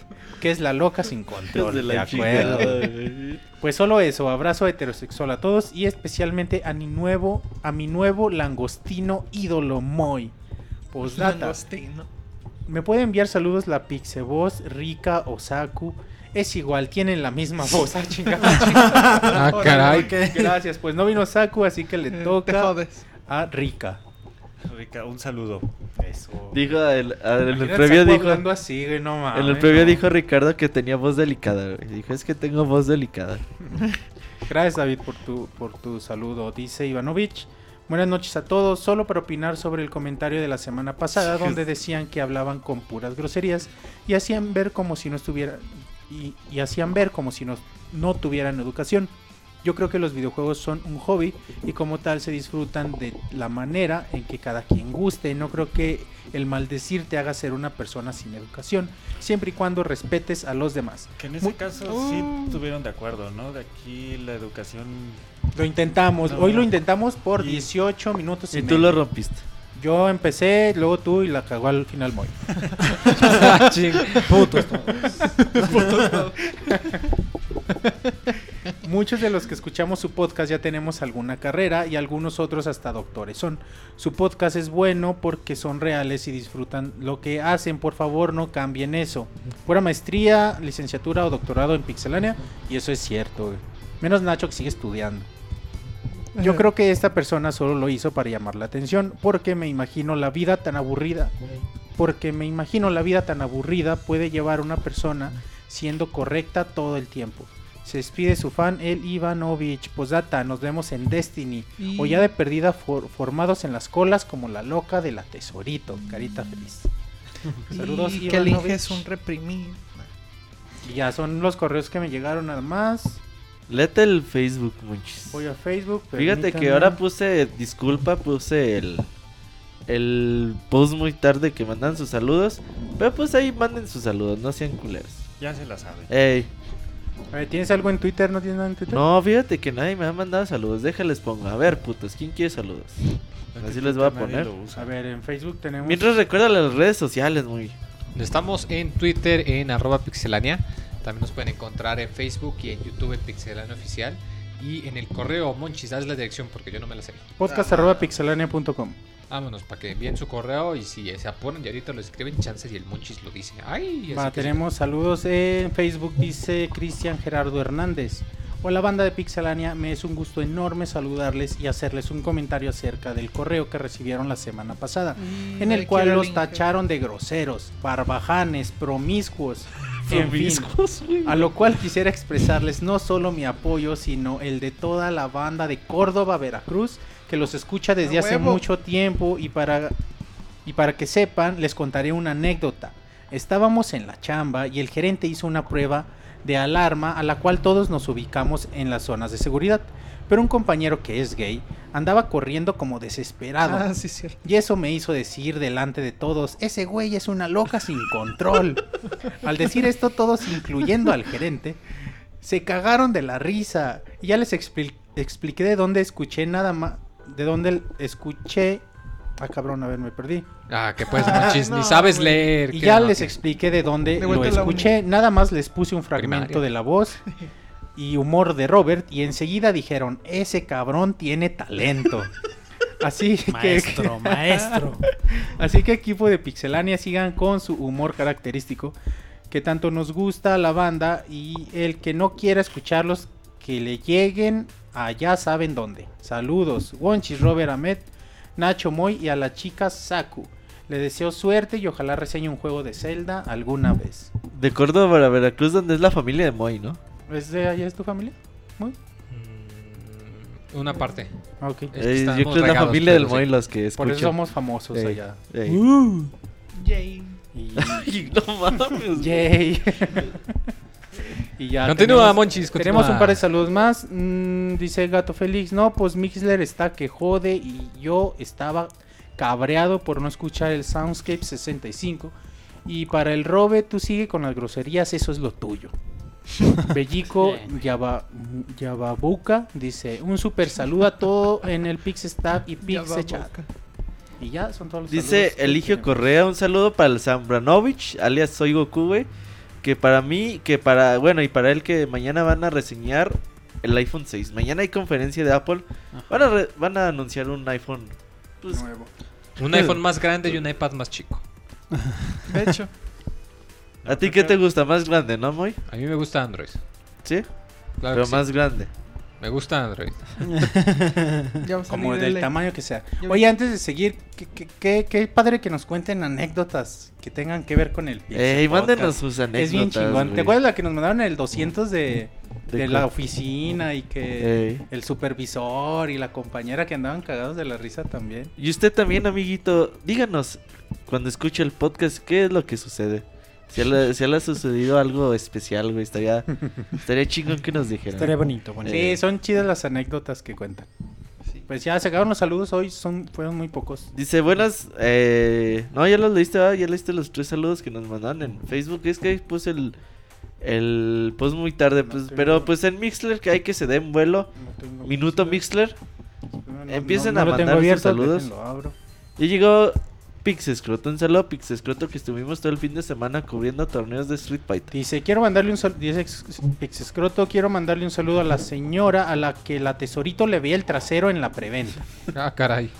que es la loca sin control. de acuerdo. Pues solo eso, abrazo heterosexual a todos y especialmente a mi nuevo, a mi nuevo langostino ídolo Moy. Postdata. Langostino. Me puede enviar saludos la Pixevoz, Rika, Osaku. Es igual, tienen la misma voz. Ah, chingada, chingada. Ah, caray. Gracias, pues no vino Saku, así que le Te toca jodes. a Rika. Rica, un saludo. Eso. Dijo el, a- en el previo dijo hablando así, güey, no mames. en el previo no. dijo Ricardo que tenía voz delicada, güey. Dijo, es que tengo voz delicada. Gracias, David, por tu, por tu saludo. Dice Ivanovich. Buenas noches a todos, solo para opinar sobre el comentario de la semana pasada donde decían que hablaban con puras groserías y hacían ver como si no estuviera y, y hacían ver como si no, no tuvieran educación. Yo creo que los videojuegos son un hobby y como tal se disfrutan de la manera en que cada quien guste. No creo que el maldecir te haga ser una persona sin educación, siempre y cuando respetes a los demás. Que en ese Muy- caso sí estuvieron de acuerdo, ¿no? De aquí la educación. Lo intentamos, No, hoy no. lo intentamos por Y- 18 minutos y, Y tú medio. lo rompiste. Yo empecé, luego tú y la cagó al final Moy. Putos. Muchos de los que escuchamos su podcast ya tenemos alguna carrera y algunos otros hasta doctores son. Su podcast es bueno porque son reales y disfrutan lo que hacen. Por favor, no cambien eso. Pura maestría, licenciatura o doctorado en Pixelania y eso es cierto. güey. Menos Nacho que sigue estudiando. Yo creo que esta persona solo lo hizo para llamar la atención porque me imagino la vida tan aburrida. Porque me imagino la vida tan aburrida puede llevar a una persona siendo correcta todo el tiempo. Se despide su fan, el Ivanovich. Posdata, nos vemos en Destiny. Y- O ya de perdida for- formados en las colas como la loca de la tesorito. Carita feliz. Saludos, y que Ivanovich. es un reprimido. Y ya son los correos que me llegaron nada más. Lete el Facebook, muchis. Voy a Facebook. Fíjate que ahora puse, disculpa, puse el el post muy tarde que mandan sus saludos. Pero pues ahí manden sus saludos, no sean culeros. Ya se la sabe. Ey, A ver, ¿Tienes algo en Twitter? ¿No tienes nada en Twitter? no, fíjate que nadie me ha mandado saludos. Déjales pongo. A ver, putos, ¿quién quiere saludos? Así les voy a poner. A ver, en Facebook tenemos. Mientras recuerda las redes sociales, muy. Estamos en Twitter en arroba pixelania. También nos pueden encontrar en Facebook y en YouTube en Pixelania Oficial. Y en el correo, Monchis, dale la dirección porque yo no me la sé. podcast.pixelania.com. Vámonos, para que envíen su correo y si se apuran y ahorita lo escriben, chances y el Monchis lo dice. Ay, así Va, que- tenemos saludos en Facebook, dice Cristian Gerardo Hernández. Hola banda de Pixelania, me es un gusto enorme saludarles y hacerles un comentario acerca del correo que recibieron la semana pasada, Y en el cual los tacharon de groseros, barbajanes, promiscuos, en fin. A lo cual quisiera expresarles no solo mi apoyo, sino el de toda la banda de Córdoba, Veracruz, que los escucha desde ¡A hace mucho tiempo y para, y para que sepan, les contaré una anécdota. Estábamos en la chamba y el gerente hizo una prueba de alarma a la cual todos nos ubicamos en las zonas de seguridad. Pero un compañero que es gay andaba corriendo como desesperado. Ah, sí, cierto. Y eso me hizo decir delante de todos, ese güey es una loca sin control. Al decir esto todos, incluyendo al gerente, se cagaron de la risa. Y ya les expli- expliqué de dónde escuché nada más, de dónde escuché... Ah, cabrón, a ver, me perdí. Ah, que pues, no, ni sabes güey. leer. Y ya no, les que- expliqué de dónde De lo escuché. Nada más les puse un fragmento Primaria. de la voz y humor de Robert. Y enseguida dijeron, ese cabrón tiene talento. Así que... Maestro, maestro. Así que equipo de Pixelania sigan con su humor característico que tanto nos gusta a la banda y el que no quiera escucharlos que le lleguen allá saben dónde. Saludos, Wonchis, Robert Ahmed, Nacho Moy y a la chica Saku. Le deseo suerte y ojalá reseñe un juego de Zelda alguna vez. De Córdoba a Veracruz, donde es la familia de Moy, ¿no? ¿Es de allá es tu familia? Muy. Mm, Una parte. Ok. Es que Eh, yo creo que es la familia del Moy sí. los que Por escuchan. eso somos famosos Ey, allá. ey. Yay. Y- Ay, no mames. Yay. y ya Continúa, tenemos- Monchis. Tenemos un par de saludos más. Mm, dice Gato Félix. No, pues Mixler está que jode. Y yo estaba cabreado por no escuchar el Soundscape 65. Y para el Robe, tú sigue con las groserías. Eso es lo tuyo. Bellico. Yaba- Yababuca dice: Un super saludo a todo en el Pixestack y Pixechat. Y ya son todos los Dice Eligio. Correa, un saludo para el Zambranovich, alias Soy Goku, güey. Que para mí, que para, bueno, y para él que mañana van a reseñar el iPhone 6. Mañana hay conferencia de Apple. Van a, re- van a anunciar un iPhone. Pues, Nuevo. Un iPhone más grande y un iPad más chico. De hecho, ¿A ti qué te gusta? Más grande, ¿no, Moy? A mí me gusta Android. Sí, Claro pero sí. más grande. Me gusta Android. Como del el- tamaño que sea. Oye, antes de seguir, qué, qué- qué- qué padre que nos cuenten anécdotas que tengan que ver con el Ey, Podcast. mándenos sus anécdotas. Es bien chingón. güey. ¿Te acuerdas la que nos mandaron el 200 de, de De la oficina y que Ey. el supervisor y la compañera que andaban cagados de la risa también. Y usted también, amiguito, díganos cuando escuche el podcast qué es lo que sucede. Si le, si le ha sucedido algo especial, güey, estaría, estaría chingón que nos dijeran. Estaría bonito, bonito. Sí, son chidas las anécdotas que cuentan. Pues ya se acabaron los saludos hoy, son fueron muy pocos. Dice, buenas, eh... No, ya los leíste, ¿verdad? Ya leíste los tres saludos que nos mandaron en Facebook. Es que ahí puse el, el post muy tarde, No pues, tengo- pero pues en Mixler que hay que se den vuelo. No Minuto Mixler. Mixler. No, no, Empiecen no a lo tengo mandar sus abierto, saludos. déjenlo abro. Ya llegó Pixescroto, un saludo a Pixescroto que estuvimos todo el fin de semana cubriendo torneos de Street Fighter. Dice, quiero mandarle un saludo, dice Ex- Pixescroto, quiero mandarle un saludo a la señora a la que la tesorito le veía el trasero en la preventa. Ah, caray.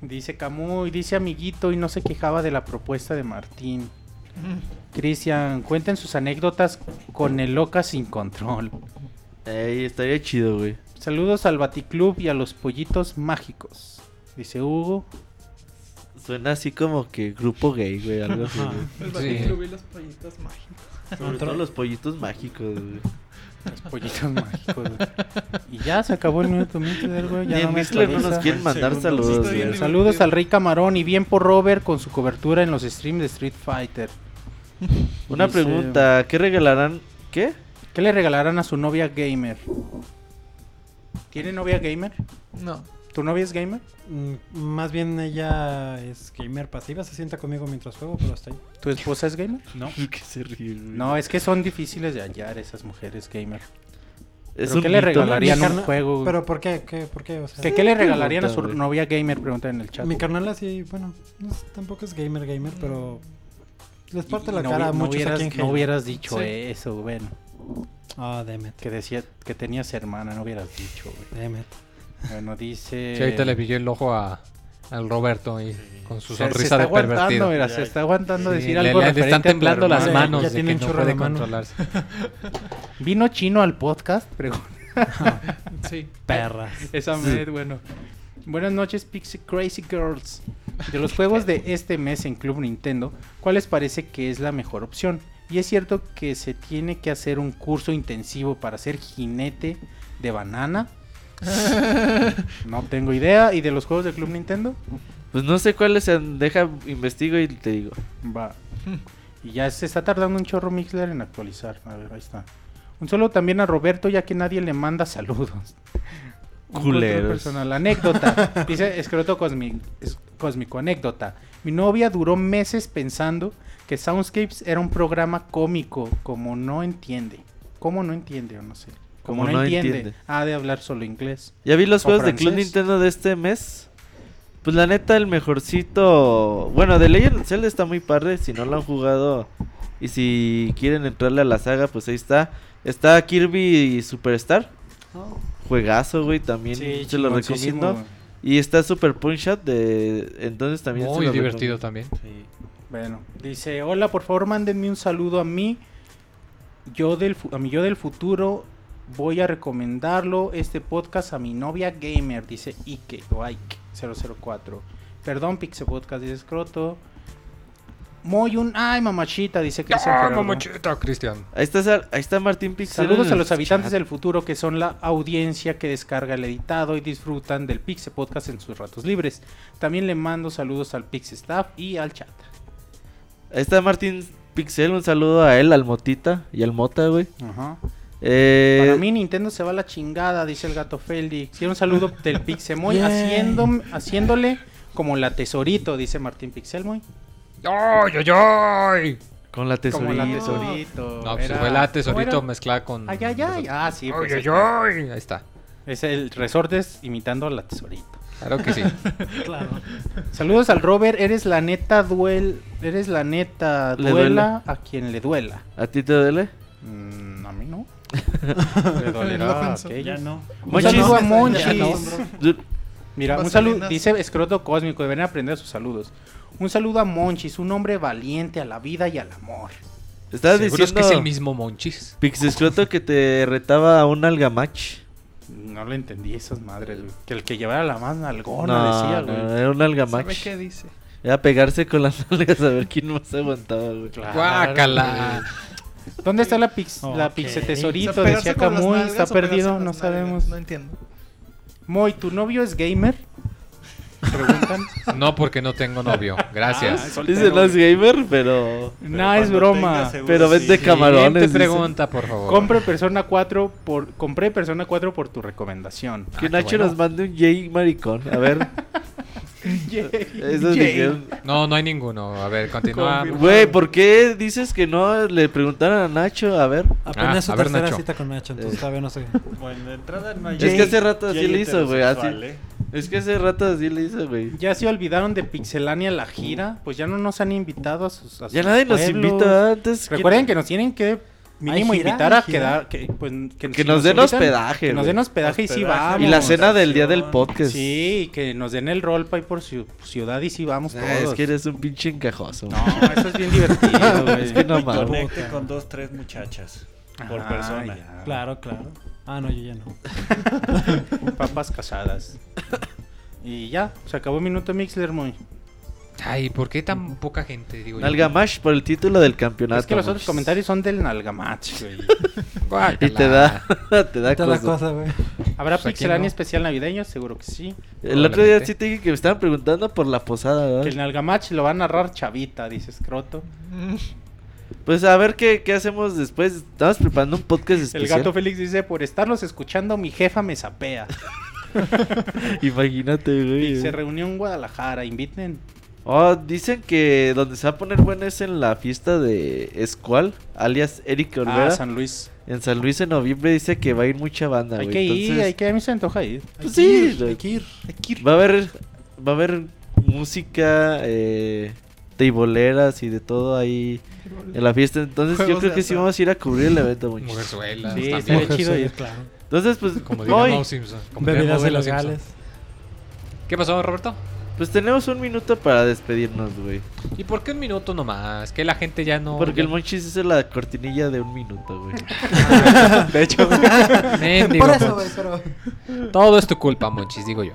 Dice Camuy, dice amiguito y no se quejaba de la propuesta de Martín. Cristian, cuenten sus anécdotas con el loca sin control. Ey, estaría chido, güey. Saludos al Baticlub y a los pollitos mágicos. Dice Hugo. Suena así como que grupo gay, güey, algo así. Güey. El Sí. Los pollitos mágicos. Sobre todo los pollitos mágicos, güey. Los pollitos mágicos. güey. Y ya se acabó el minuto Mixler, güey. Ya Ni no en me Mixler no nos actualiza. quieren mandar Segundo. saludos, Está bien güey. Saludos al Rey Camarón y bien por Robert con su cobertura en los streams de Street Fighter. Una Dice, pregunta, ¿qué regalarán? ¿Qué? ¿Qué le regalarán a su novia gamer? ¿Tiene novia gamer? No. ¿Tu novia es gamer? Mm, Más bien ella es gamer pasiva, se sienta conmigo mientras juego, pero hasta ahí. ¿Tu esposa es gamer? No. ¿Qué se ríe, güey? No, es que son difíciles de hallar esas mujeres gamer. Es ¿Pero un qué le regalarían Mi un carna- juego? ¿Pero por qué? ¿Qué? ¿Por qué? O sea, ¿Qué, qué le regalarían a su güey. novia gamer? Pregunta en el chat. Mi carnal así, bueno, no es- tampoco es gamer gamer, pero les parte Y la no cara a hubi- no muchos hubieras, aquí en no Halo. hubieras dicho Sí. eso, bueno. Ah, damn it, Que decía que tenías hermana, no hubieras dicho, güey. damn it. Bueno, dice... Sí, ahorita le pilló el ojo a, al Roberto y con su Se- se, sonrisa está de aguantando, pervertido. mira, se está aguantando Sí, decir le- algo le, están temblando las manos Ya de tiene que un no chorro de puede mano. controlarse. ¿Vino chino al podcast? Pregunta. Sí. Perras. Esa med, bueno. Buenas noches, Pixie Crazy Girls. De los juegos de este mes en Club Nintendo, ¿cuál les parece que es la mejor opción? Y es cierto que se tiene que hacer un curso intensivo para ser jinete de banana. No tengo idea. ¿Y de los juegos de Club Nintendo? Pues no sé cuáles sean. Deja, investigo y te digo. Va. Y ya se está tardando un chorro Mixler en actualizar. A ver, ahí está. Un saludo también a Roberto, ya que nadie le manda saludos. Culeros. personal. Anécdota. Dice Escroto es- Cósmico. Anécdota. Mi novia duró meses pensando que Soundscapes era un programa cómico, como no entiende. ¿Cómo no entiende o no sé? Como, Como no, no entiende. entiende. Ha de hablar solo inglés. Ya vi los ¿O juegos de Club? Nintendo de este mes. Pues la neta, el mejorcito. Bueno, de Legend of Zelda está muy padre. Si no lo han jugado y si quieren entrarle a la saga, pues ahí está. Está Kirby Superstar. Juegazo, güey. También Sí, se lo recomiendo. Y está Super Punch Out de. Entonces también Muy divertido recomiendo. también. Bueno, dice, hola, por favor, mándenme un saludo a mí. Yo del a mi yo del futuro voy a recomendarlo este podcast a mi novia gamer, dice Ike o Ike 004. Perdón, Pixel Podcast, dice Scroto. Moyun, ay mamachita, dice Cristian ¡Ah, mamachita, Cristian! Ahí está, Sar- ahí está Martín Pixel. Saludos a los habitantes chat. del futuro que son la audiencia que descarga el editado y disfrutan del Pixel Podcast en sus ratos libres. También le mando saludos al Pixel Staff y al chat. Ahí está Martín Pixel. Un saludo a él, al Motita y al Mota, güey. Ajá. Eh, Para mí Nintendo se va a la chingada, dice el gato Félix. Quiero un saludo del Pixemoy Yeah. haciendo, haciéndole como la tesorito, dice Martín Pixelmoy. ¡Ay, ay, ay! Con la Como la tesorito. No, pues Era- fue la ¿cómo tesorito mezclada con... Ay, ay, ay. Ah, sí. pues, ¡Ay, ay, ay! Ahí está. Es el Resortes imitando a la tesorito. Claro que sí. Claro. Saludos al Robert, eres la neta duel, eres la neta duela a quien le duela. ¿A ti te duele? Mm, no. Lo dolerá a pensó. aquellos. Ya no. Un Monchis. saludo a Ya Monchis. no. Du- Mira, un saludo, dice Escroto Cósmico, deberían aprender sus saludos. Un saludo a Monchis, un hombre valiente a la vida y al amor. Estabas Seguro es diciendo, que es el mismo Monchis. Pixescroto, que te retaba a un algamatch. No le entendí esas madres, güey. Que el que llevara la más nalgona no, decía, no, güey. era un ¿Sabe algamatch. qué dice? Era pegarse con las nalgas a ver quién más aguantaba, güey. Claro, ¡Guácala! ¿Dónde está la pix, la Ok. pixe O sea, tesorito? pegarse Decía Camuy, está perdido, no nalgas, sabemos. No entiendo. Moy, ¿tu novio es gamer? Preguntan. No, porque no tengo novio. Ah, Gracias. Dice no es gamer, pero. no, es broma. Pero vende camarones. Siguiente dice. pregunta, por favor. Compre Persona 4 por compré Persona 4 por tu recomendación. Que Ah, Nacho bueno. nos mande un Jay maricón. A ver. Eso Yay. dijeron. No, no hay ninguno. A ver, continúa. Confirmo. Güey, ¿por qué dices que no le preguntaron a Nacho? A ver. Apenas Ah, su a ver, tercera Nacho. cita con Nacho, entonces todavía no sé. Bueno, de entrada no hay Es que hace rato así le hizo, güey. Así. heterosexual, ¿eh? Es que hace rato así le hizo, güey. Ya se olvidaron de Pixelania la gira, pues ya no nos han invitado a sus a Ya sus nadie nos pueblos. invita antes. Recuerden que nos tienen que mínimo gira? invitar ¿Hay a quedar que, pues, que, Que si nos den invitan, hospedaje, Que nos den hospedaje y sí vamos. Y la cena del día del podcast. Sí, que nos den el roleplay por ciu- ciudad y sí vamos todos. Ah, es que eres un pinche encajoso. No, eso es bien divertido, güey. Es que no mames. conecte con dos, tres muchachas por Ah, persona. ya. Claro, claro. Ah, no, yo ya no. Papas casadas. Y ya, se acabó el minuto Mixler, muy. Ay, ¿por qué tan poca gente? Digo yo? Nalgamash por el título del campeonato. Es que los otros comentarios son del Nalgamatch, güey. Y te da, te da cosa. cosa, güey. ¿Habrá Pues aquí Pixelania no. especial navideño? Seguro que sí. El otro día sí te dije que me estaban preguntando por la posada, Que el ¿verdad? Nalgamatch lo va a narrar Chavita, dice Scroto. Pues a ver qué, qué hacemos después. Estamos preparando un podcast El especial. gato Félix dice, por estarlos escuchando, mi jefa me sapea. Imagínate, güey. Y se reunió en Guadalajara, inviten. Oh, dicen que donde se va a poner bueno es en la fiesta de Escual, alias Eric Olvera. Ah, San Luis. En San Luis en noviembre dice que va a ir mucha banda, Hay que ir, Entonces, hay que, a mí se me antoja ir. pues sí, Hay que ir. va a haber va a haber música eh teiboleras y de todo ahí en la fiesta. Entonces yo creo que sí vamos a ir a cubrir el evento, muchachos. Mujerzuelas. Sí, estaría chido ir. claro. Entonces, pues Como hoy, Simpson. como Bebidas ilegales. ¿Qué pasó, Roberto? Pues tenemos un minuto para despedirnos, güey. ¿Y por qué un minuto nomás? Que la gente ya no. Porque el Monchis hizo la cortinilla de un minuto, güey. De hecho, Por eso, güey, pero. Todo es tu culpa, Monchis, digo yo.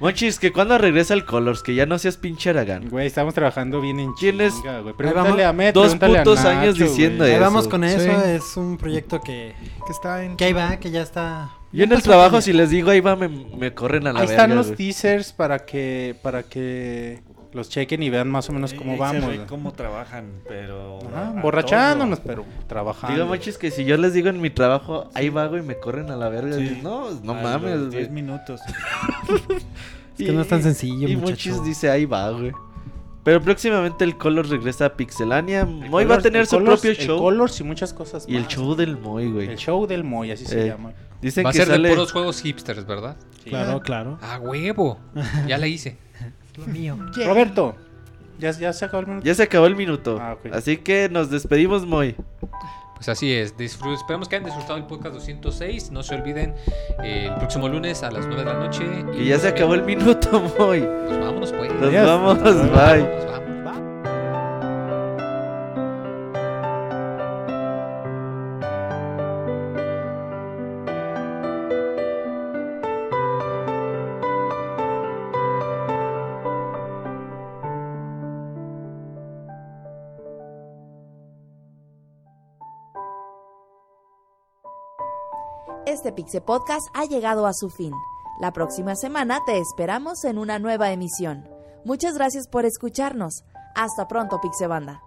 Monchis, que cuando regresa el Colors, que ya no seas pinche Aragán. güey, estamos trabajando bien en ¿Quién es? chinga, güey. Pregúntale a Met, Dos pregúntale a putos Nacho, años güey. diciendo Ahí eso. vamos con eso, Sí. es un proyecto que, Que está en. que ahí va, que ya está. Yo en el trabajo, si les digo ahí va, me, me corren a la Ahí verga, están los güey. teasers para que para que los chequen y vean más o menos cómo ahí se vamos. cómo trabajan, pero... Ajá, borrachándonos, todo. pero trabajando. Digo, Monchis, que si yo les digo en mi trabajo, ahí va, güey, me corren a la verga. Sí. Dices, No, no A mames, los 10 güey. minutos. Es que no es tan sencillo, Y muchacho. Monchis dice, ahí va, güey. Pero próximamente el Colors regresa a Pixelania. El Moy va a tener el su Colors- propio el show. Colors y muchas cosas Y el show del Moy, güey. El show del Moy, así se Eh, llama. Dicen Va a que ser sale... de puros juegos hipsters, ¿verdad? Sí. Claro, claro. Ah, huevo. Ya la hice. Lo mío. Roberto, ¿ya, ya se acabó el minuto. Ya se acabó el minuto. Ah. Así que nos despedimos, Moy. Pues así es. Disfrut- esperamos que hayan disfrutado el podcast 206. No se olviden, eh, el próximo lunes a las 9 de la noche. Que ya se acabó el minuto, Moy. Pues vámonos, pues. Nos Adiós. vamos, bye. Nos vamos. Este Pixe Podcast ha llegado a su fin. La próxima semana te esperamos en una nueva emisión. Muchas gracias por escucharnos. Hasta pronto, Pixebanda.